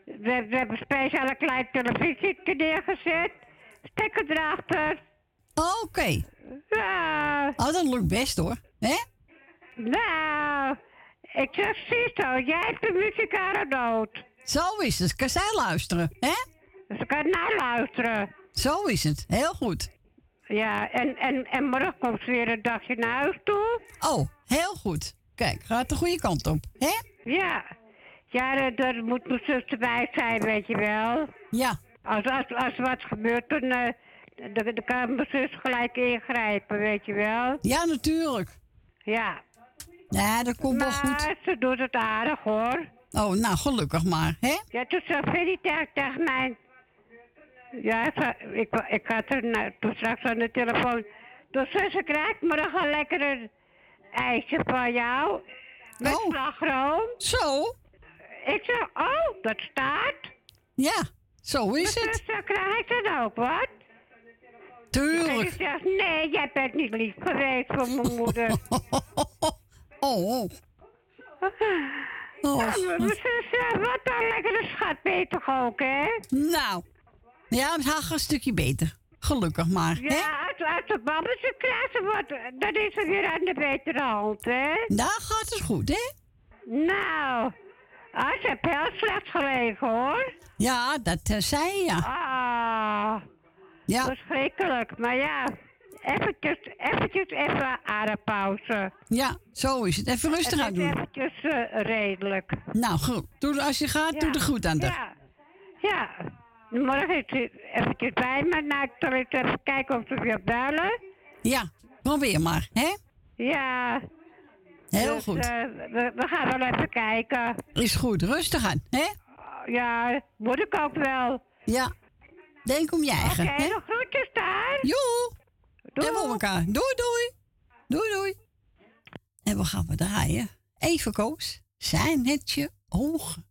we, we hebben speciaal een klein televisie neergezet. Stekker erachter. Oké. Ja. Oh, dat lukt best hoor. Hè? Nou, ik zeg, Sisto, jij hebt de muzikale dood. Zo is het. Kan zij luisteren, hè? Ze kan nou luisteren. Zo is het. Heel goed. Ja, en, en, en morgen komt ze weer een dagje naar huis toe. Oh, heel goed. Kijk, gaat de goede kant op, hè? Ja. Ja, daar- daar moet mijn zus erbij zijn, weet je wel. Ja. Als, als, als er wat gebeurt, dan, eh, dan, dan kan mijn zus gelijk ingrijpen, weet je wel. Ja, natuurlijk. Ja. Ja, dat komt wel Maar goed. ze doet het aardig, hoor. Oh, nou, gelukkig maar, hè? Ja, toen zei Freddy tegen, mij... Ja, ze- ik, ik had er nou, toen straks aan de telefoon... Dus zus, krijg maar nog een lekkere ijsje van jou. Met slagroom. Zo? Ik zeg, oh, dat staat. Ja, zo is Maar het. dan krijg ik ook wat. Tuurlijk. Ik zeg, nee, jij bent niet lief geweest voor mijn moeder. (laughs) Oh. Oh. Ja, zus, ja, wat een lekkere schat toch ook, hè? Nou. Ja, het gaat een stukje beter. Gelukkig maar, hè? Ja, als, als de babbeltje krijgt, ze wat, dan is ze weer aan de betere hand, hè? Daar gaat het goed, hè? Nou, Ah, ze heeft heel slecht gelegen hoor. Ja, dat eh, zei je. Ja. Ah. Ja. Verschrikkelijk. Maar ja, eventjes, eventjes even adempauze. Ja, zo is het. Even rustig aan Het doen. eventjes eh, redelijk. Nou, goed. Doe, als je gaat, doe er goed aan. de. Ja. Ja. Morgen is ze eventjes bij me. Nou, ik zal eens even kijken of ze weer bellen. Ja, probeer maar, hè? Ja. Heel Dus, goed. eh, we, we gaan wel even kijken. Is goed, rustig aan, hè? Ja, moet ik ook wel. Ja. Denk om je eigen, Oké, hè? nog groetjes daar. Joe. En voor elkaar. Doei, doei. Doei, doei. En we gaan we draaien. Even koos. Zijn het je ogen?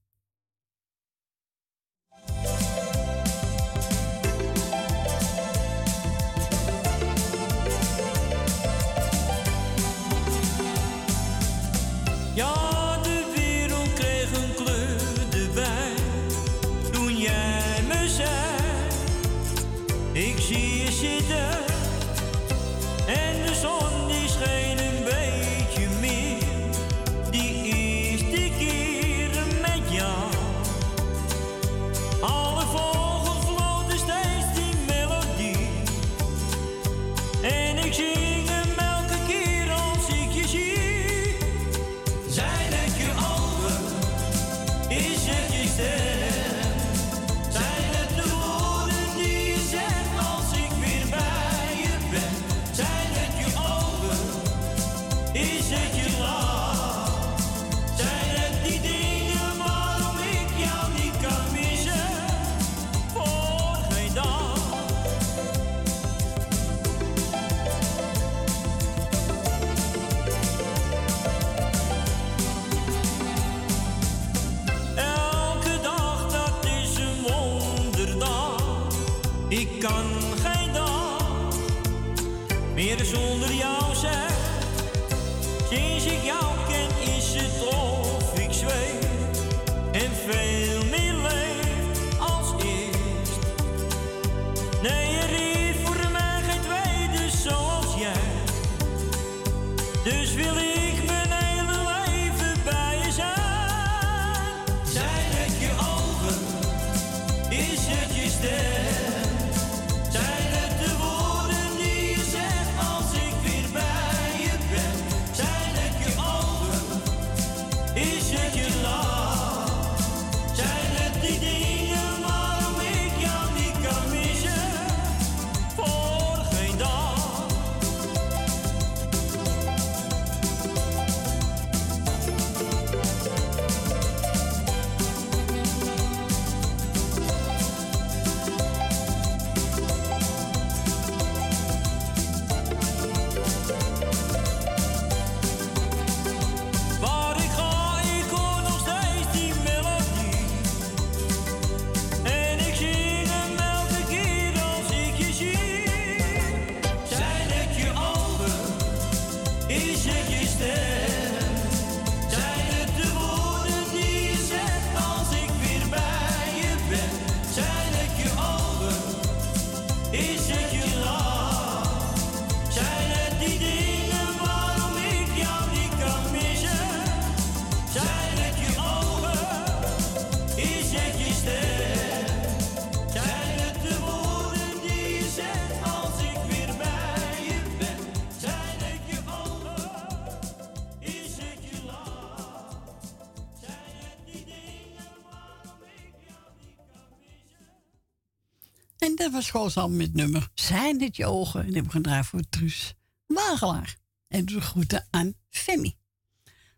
Dat was zo met nummer. Zijn het je ogen? En hebben we gedraaid voor Truus Wagelaar. En doe groeten aan Femi.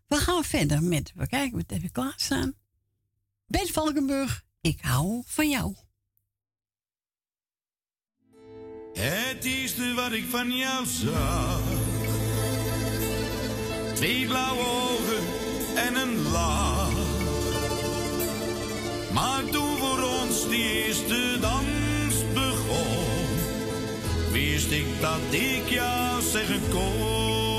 We gaan verder met, we kijken, we even klaarstaan. Ben Valkenburg, ik hou van jou. Het eerste wat ik van jou zag. Twee blauwe ogen en een lach. Maar toen voor ons die eerste dans begon, wist ik dat ik jou zeggen kon.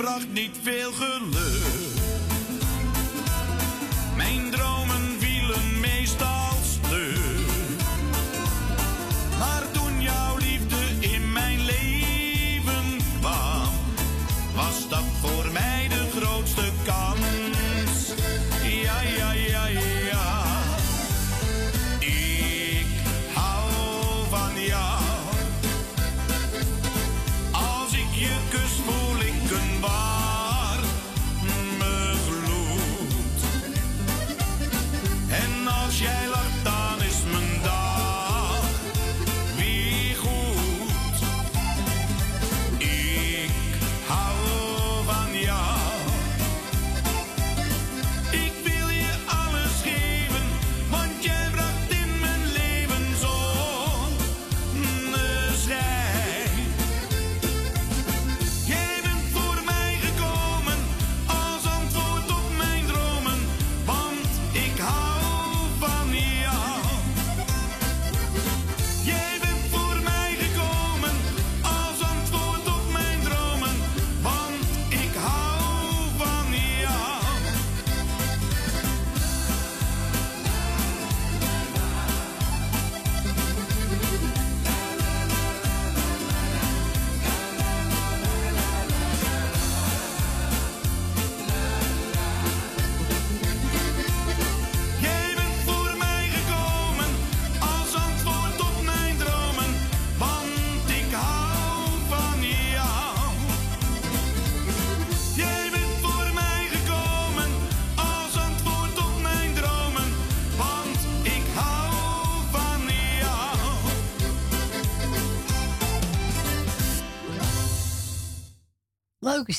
bracht niet veel geluk.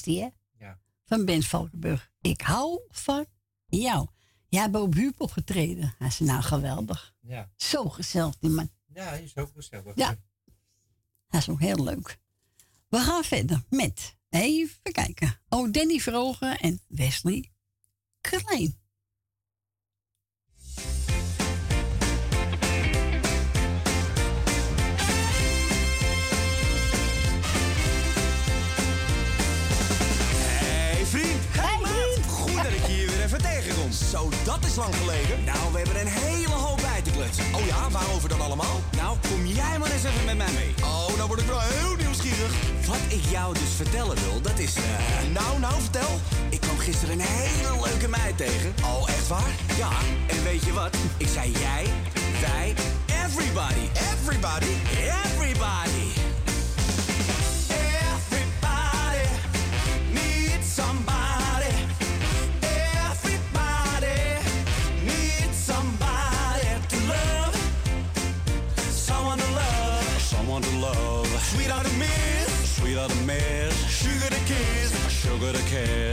Is die, hè? Ja. Van Ben Valkenburg. Ik hou van jou. Jij hebt op Huub opgetreden. Hij is nou geweldig. Ja. Zo gezellig, die man. Ja, hij is ook gezellig. Ja. Hij is ook heel leuk. We gaan verder met, even kijken. Oh, Danny Vrogen en Wesley Klein. Zo, dat is lang geleden. Nou, we hebben een hele hoop bij te kletsen. Oh ja, waarover dan allemaal? Nou, kom jij maar eens even met mij mee. Oh, nou word ik wel heel nieuwsgierig. Wat ik jou dus vertellen wil, dat is... eh, Nou, nou, vertel. Ik kwam gisteren een hele leuke meid tegen. Oh, echt waar? Ja, en weet je wat? Ik zei jij, wij. Everybody? Everybody. Everybody Sugar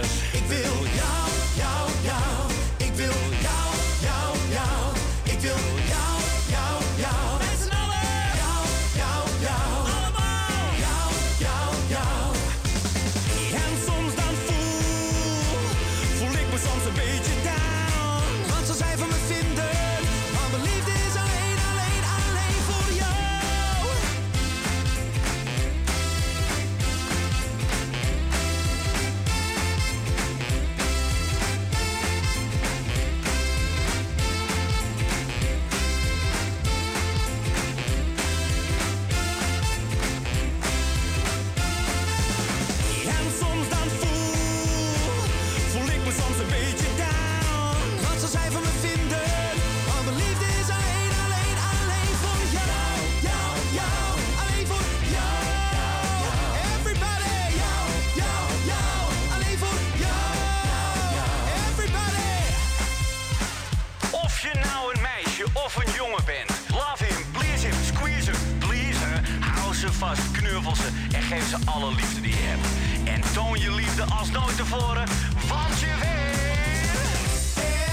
knuffel ze en geef ze alle liefde die je hebt. En toon je liefde als nooit tevoren, want je weet...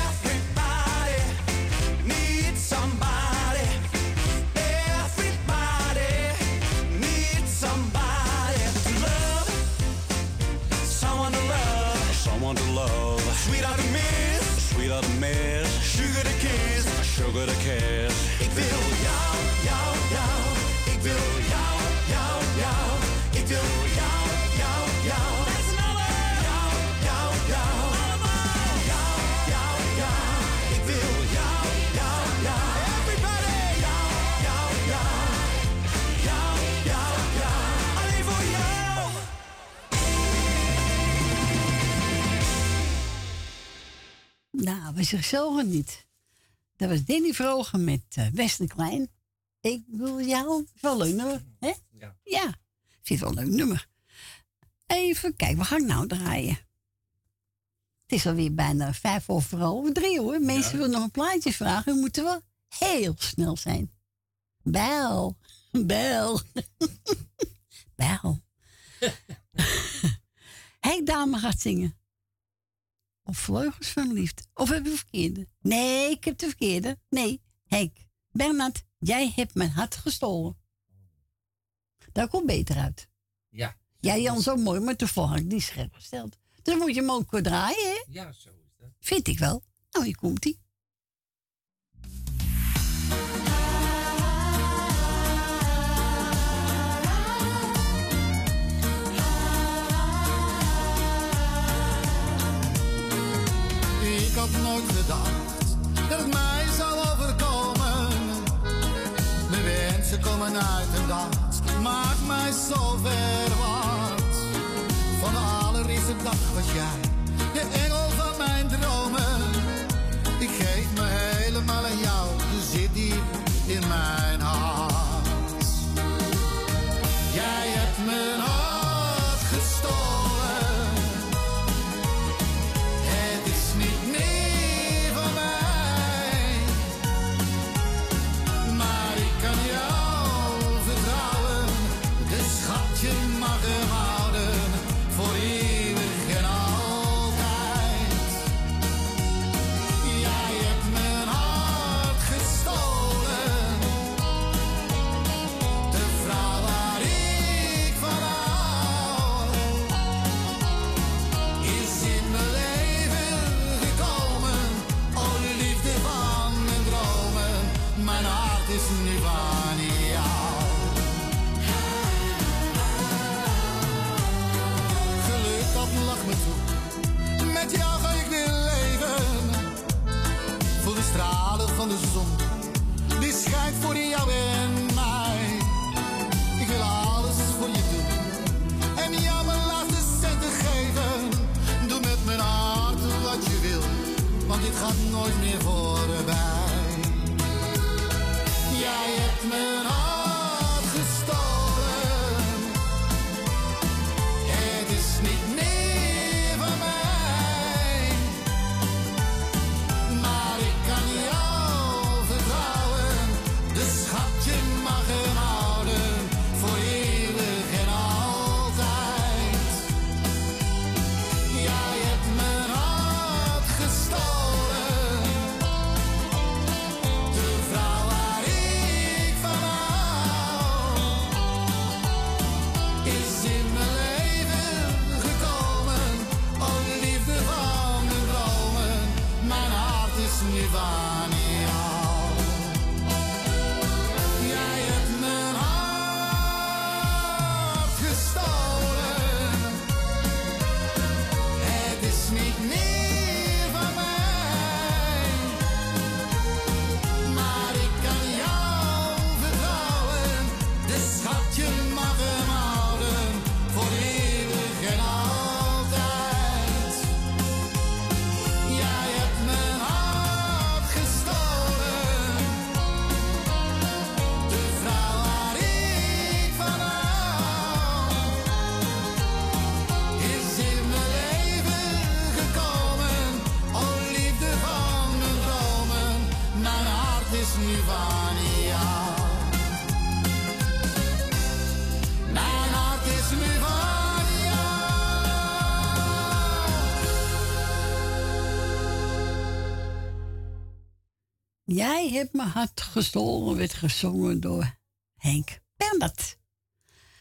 Everybody needs somebody. Everybody needs somebody to love. Someone to love. Someone to love. Sweetheart to miss. Sweetheart to miss. Sugar to kiss. Sugar to kiss. Nou, we zichzelf niet. Dat was Danny Vrogen met uh, Wesley Klein. Ik wil jou. Wel een leuk nummer, hè? Ja. Ja, ik vind het wel een leuk nummer. Even kijken, we gaan nou draaien. Het is alweer bijna vijf over half drie hoor. Mensen Ja. willen nog een plaatje vragen. We moeten wel heel snel zijn. Bel. Bel. (laughs) Bel. (laughs) Henk Dame gaat zingen. Of Vleugels van Liefde. Of heb je de verkeerde? Nee, ik heb de verkeerde. Nee, Henk. Bernard, jij hebt mijn hart gestolen. Dat komt beter uit. Ja. Ja, Jan, zo mooi, maar toevallig had ik die scherp gesteld. Dan moet je hem ook draaien, hè? Ja, zo is dat. Vind ik wel. Nou, hier komt Ik had nooit gedacht dat het mij zou overkomen. Mijn wensen komen uit een dans, maakt mij zo verwacht. Van de allereerste dag was jij de engel jou en mij. Ik wil alles voor je doen. En jou mijn laatste centen geven. Doe met mijn hart wat je wil, want dit gaat nooit meer Jij hebt mijn hart gestolen, werd gezongen door Henk Bernard.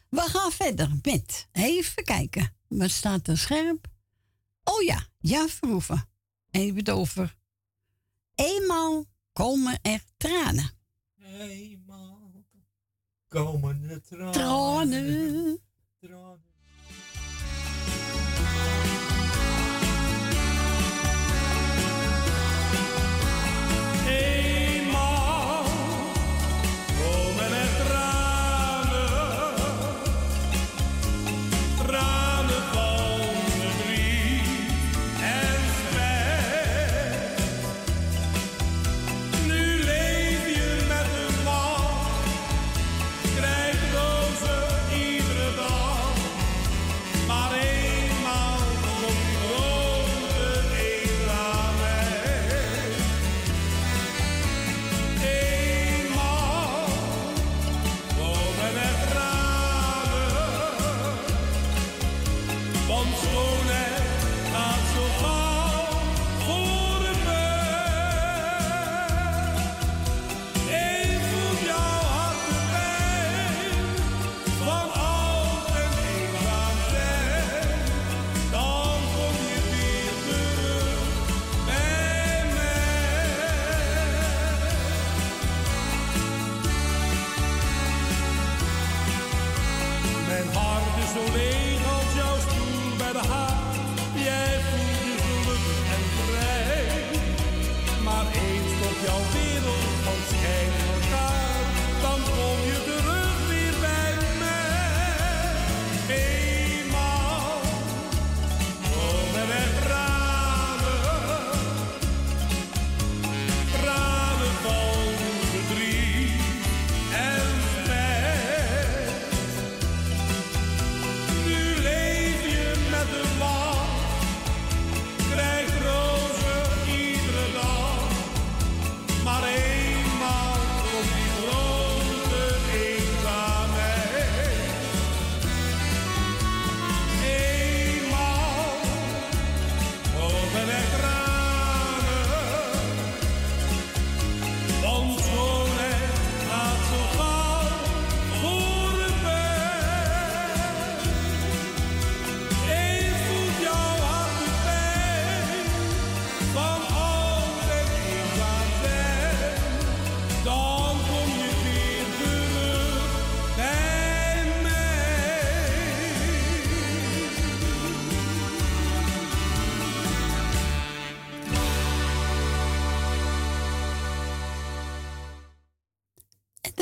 We gaan verder met, even kijken, wat staat er scherp? Oh ja, Jan Verhoeven. Even het over. Eenmaal komen er tranen. Eenmaal komen de tranen. Tranen. Tranen.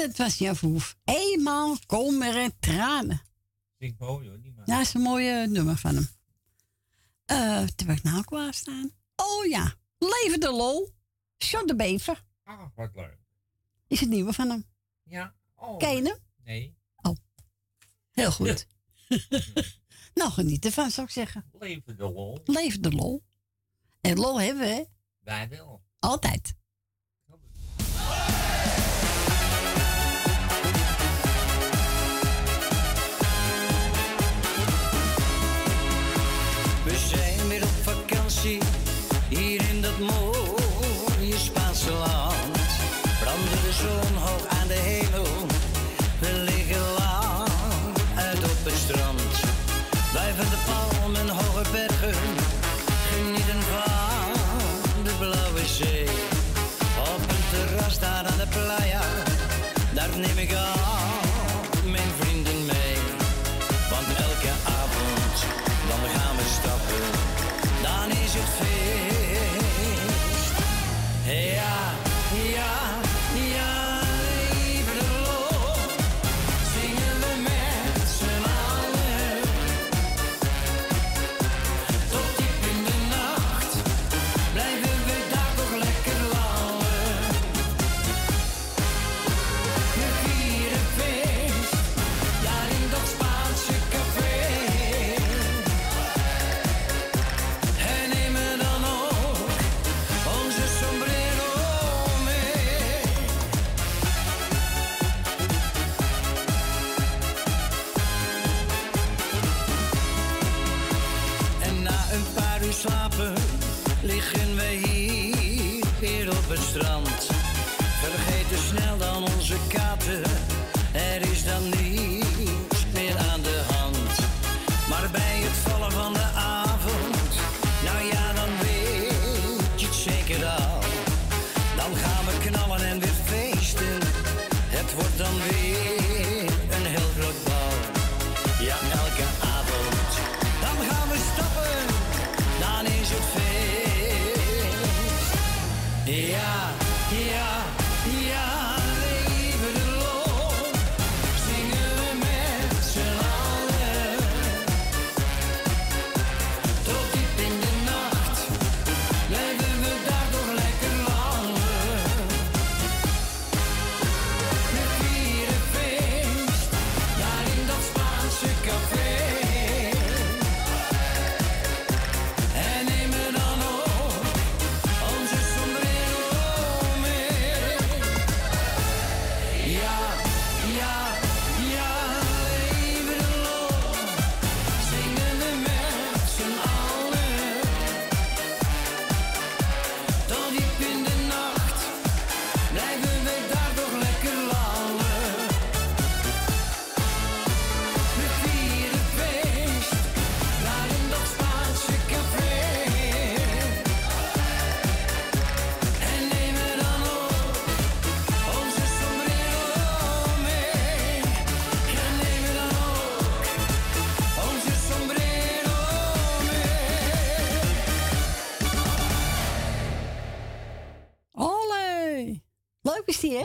Dat was Jan Verhoef. Eenmaal komen er tranen. Ik mooi hoor, man. Ja, dat is een mooie nummer van hem. Eh, terwijl ik nou klaar staan. Oh ja, Leven de Lol. John de Bever. Ah, wat leuk. Is het nieuwe van hem. Ja. Oh. Ken je hem? Nee. Heel goed. (laughs) nou, geniet ervan, zou ik zeggen. Leven de lol. Leven de lol. En lol hebben we, hè? Wij wel. Altijd. cheek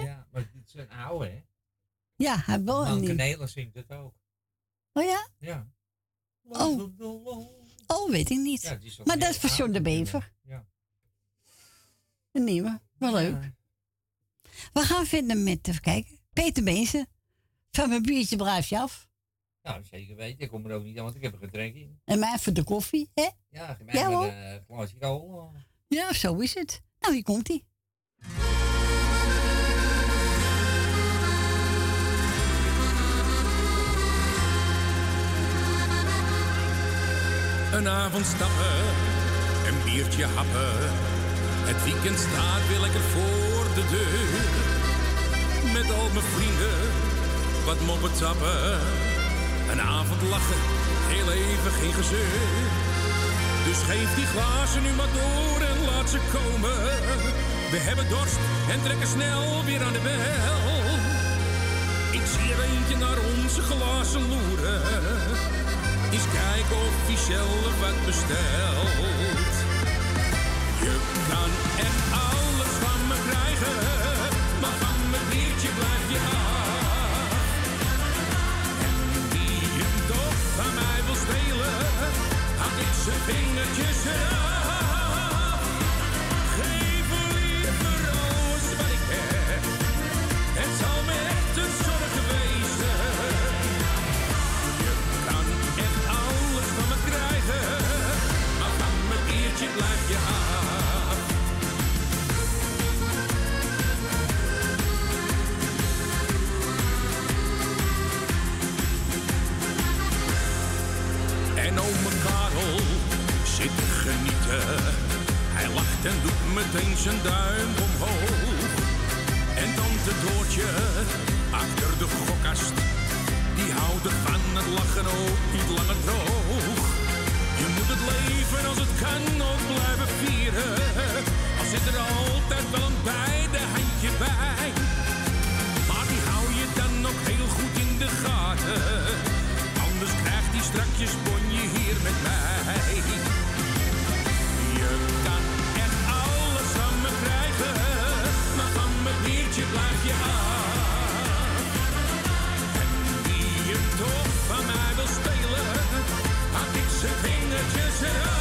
Ja, maar dit is een oude, hè? Ja, hij wel een nieuw. Nederland zingt het ook. Oh ja? Ja. Oh. Oh, weet ik niet. Ja, maar dat is van John de Bever. Ja. Een nieuwe. Wel leuk. We gaan vinden met, even kijken, Peter Beense. Van mijn biertje blijf je af. Nou, zeker weten. Ik kom er ook niet aan, want ik heb er een in. En mij voor de koffie, hè? Ja, mij Ja, glaasje. Ja, zo is het. Nou, hier komt Een avond stappen, een biertje happen. Het weekend staat weer lekker voor de deur. Met al mijn vrienden, wat moppen tappen. Een avond lachen, heel even geen gezeur. Dus geef die glazen nu maar door en laat ze komen. We hebben dorst en trekken snel weer aan de bel. Ik zie er eentje naar onze glazen loeren. Eens kijken of hij zelf wat bestelt. Je kan echt alles van me krijgen, maar van mijn biertje blijf je af. En wie je toch van mij wil spelen, had ik zijn vingertjes eraf. blijf je af. En ome Karel zit te genieten. Hij lacht en doet meteen zijn duim omhoog. En tante Doortje achter de gokkast. Die houden van het lachen ook niet langer droog moet het leven als het kan ook blijven vieren. als zit er altijd wel een beide handje bij. Maar die hou je dan ook heel goed in de gaten. Anders krijgt die strakjes bonje hier met mij. Yeah.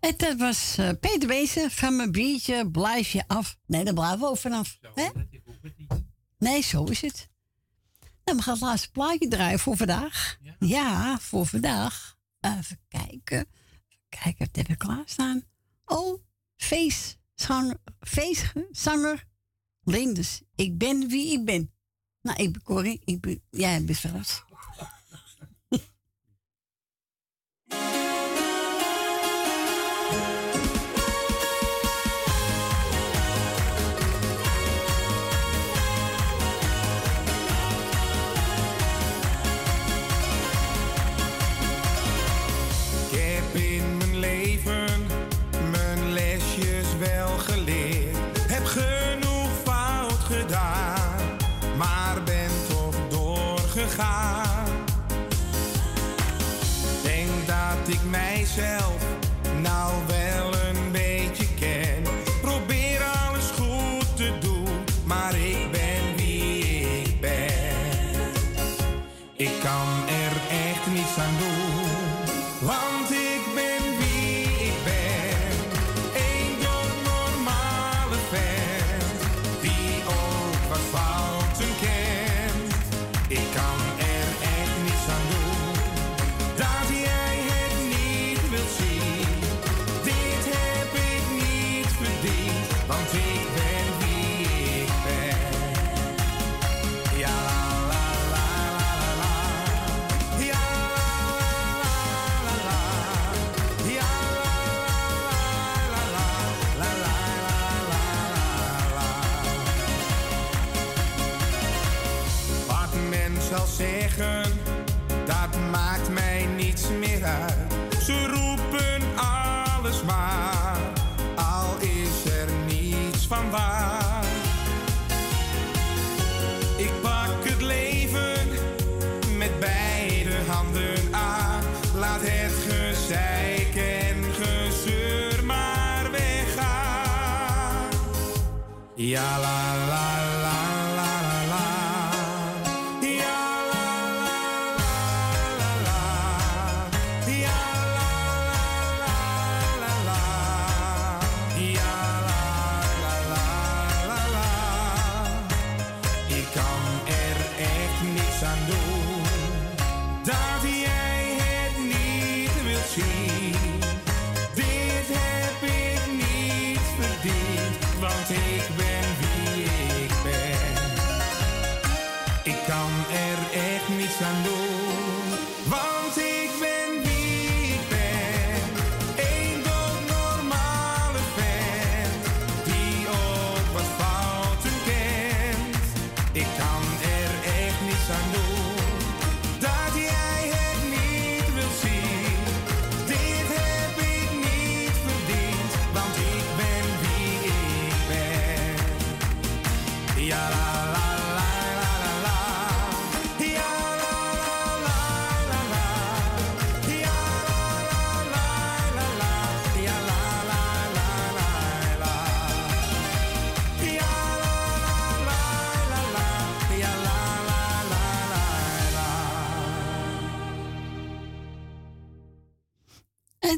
En dat eh, was eh, Peter Wezen van mijn biertje, blijf je af. Nee, daar blijven we ook vanaf. Nee, zo is het. Nou, we gaan het laatste plaatje draaien voor vandaag. Ja, voor vandaag. Even kijken. Even kijken, wat er klaar staan. Oh, feestzanger, feestzanger Linders. Ik ben wie ik ben. Nou, ik ben Corrie, ik ben, jij bent Frans. Shell.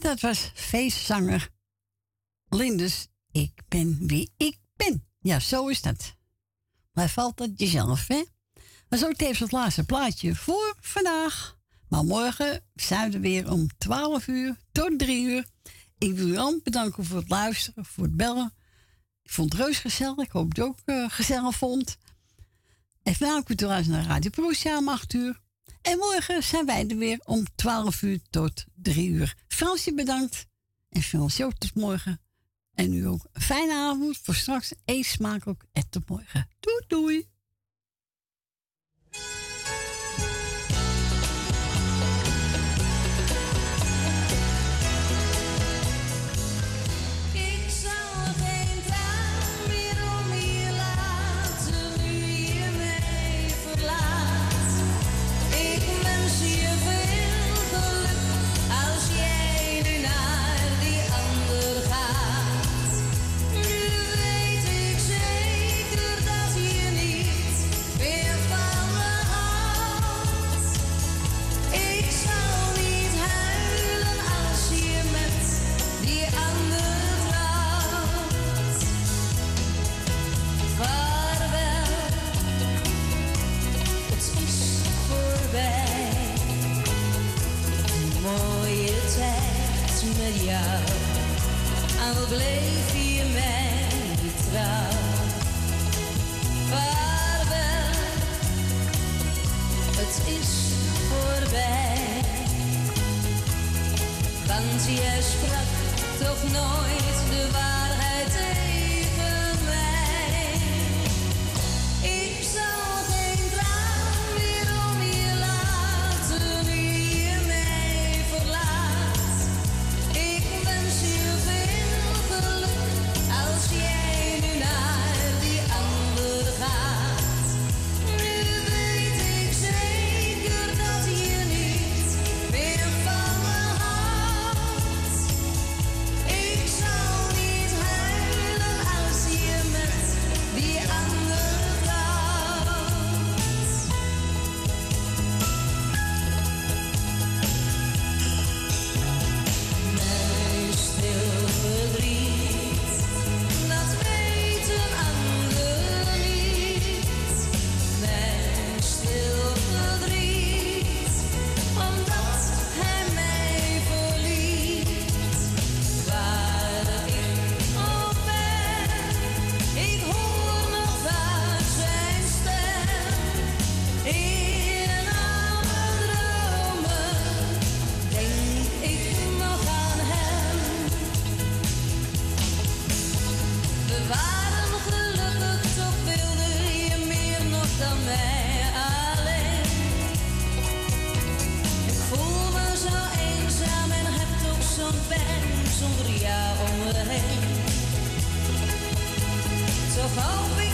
Dat was feestzanger Lindes. Ik ben wie ik ben. Ja, zo is dat. Maar valt dat jezelf, hè? Maar zo tevens het laatste plaatje voor vandaag. Maar morgen zijn we weer om 12 uur tot 3 uur. Ik wil u allemaal bedanken voor het luisteren, voor het bellen. Ik vond het reus gezellig. Ik hoop dat u ook uh, gezellig vond. En vanavond kunt u naar Radio Proesja om 8 uur. En morgen zijn wij er weer om 12 uur tot 3 uur. Fransje bedankt. En Fransje ook tot morgen. En nu ook een fijne avond. Voor straks eet smakelijk en tot morgen. Doei doei. Bleef je mij trouw. Vaarwel, het is voorbij. Want jij sprak toch nooit de waarheid Toch hoop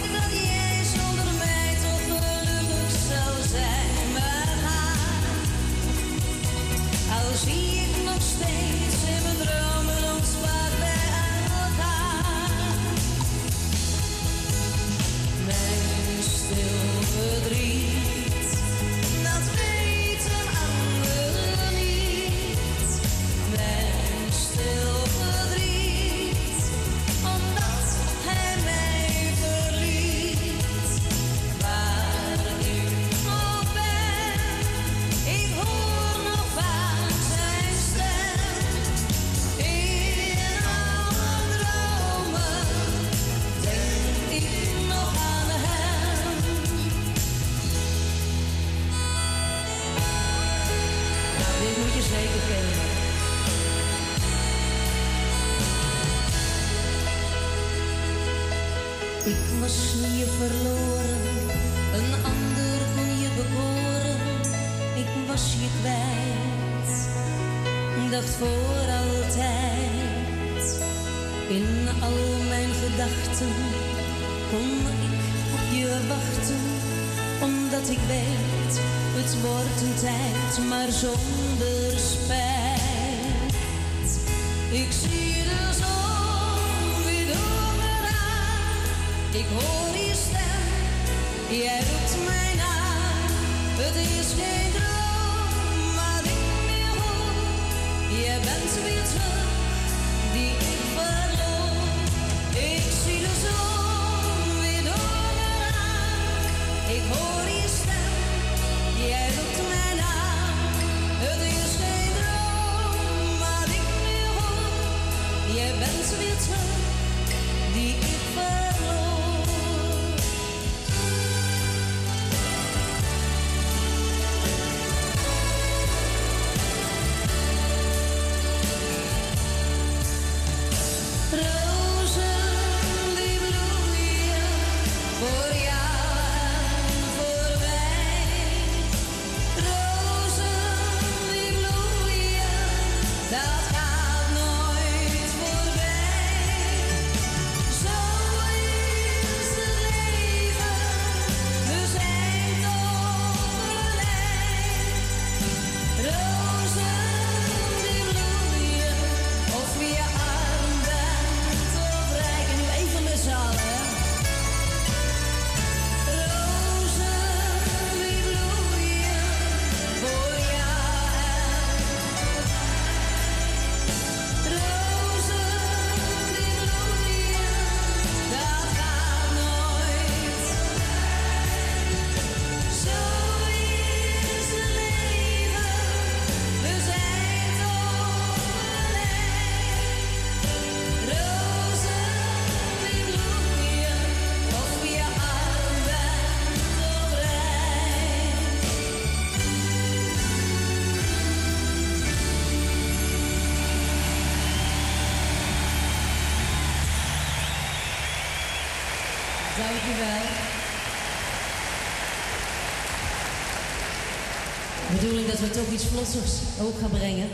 verlossers ook gaan brengen.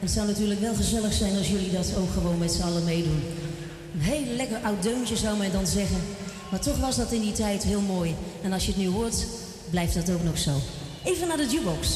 En het zou natuurlijk wel gezellig zijn als jullie dat ook gewoon met z'n allen meedoen. Een heel lekker oud deuntje zou men dan zeggen. Maar toch was dat in die tijd heel mooi. En als je het nu hoort, blijft dat ook nog zo. Even naar de jukebox.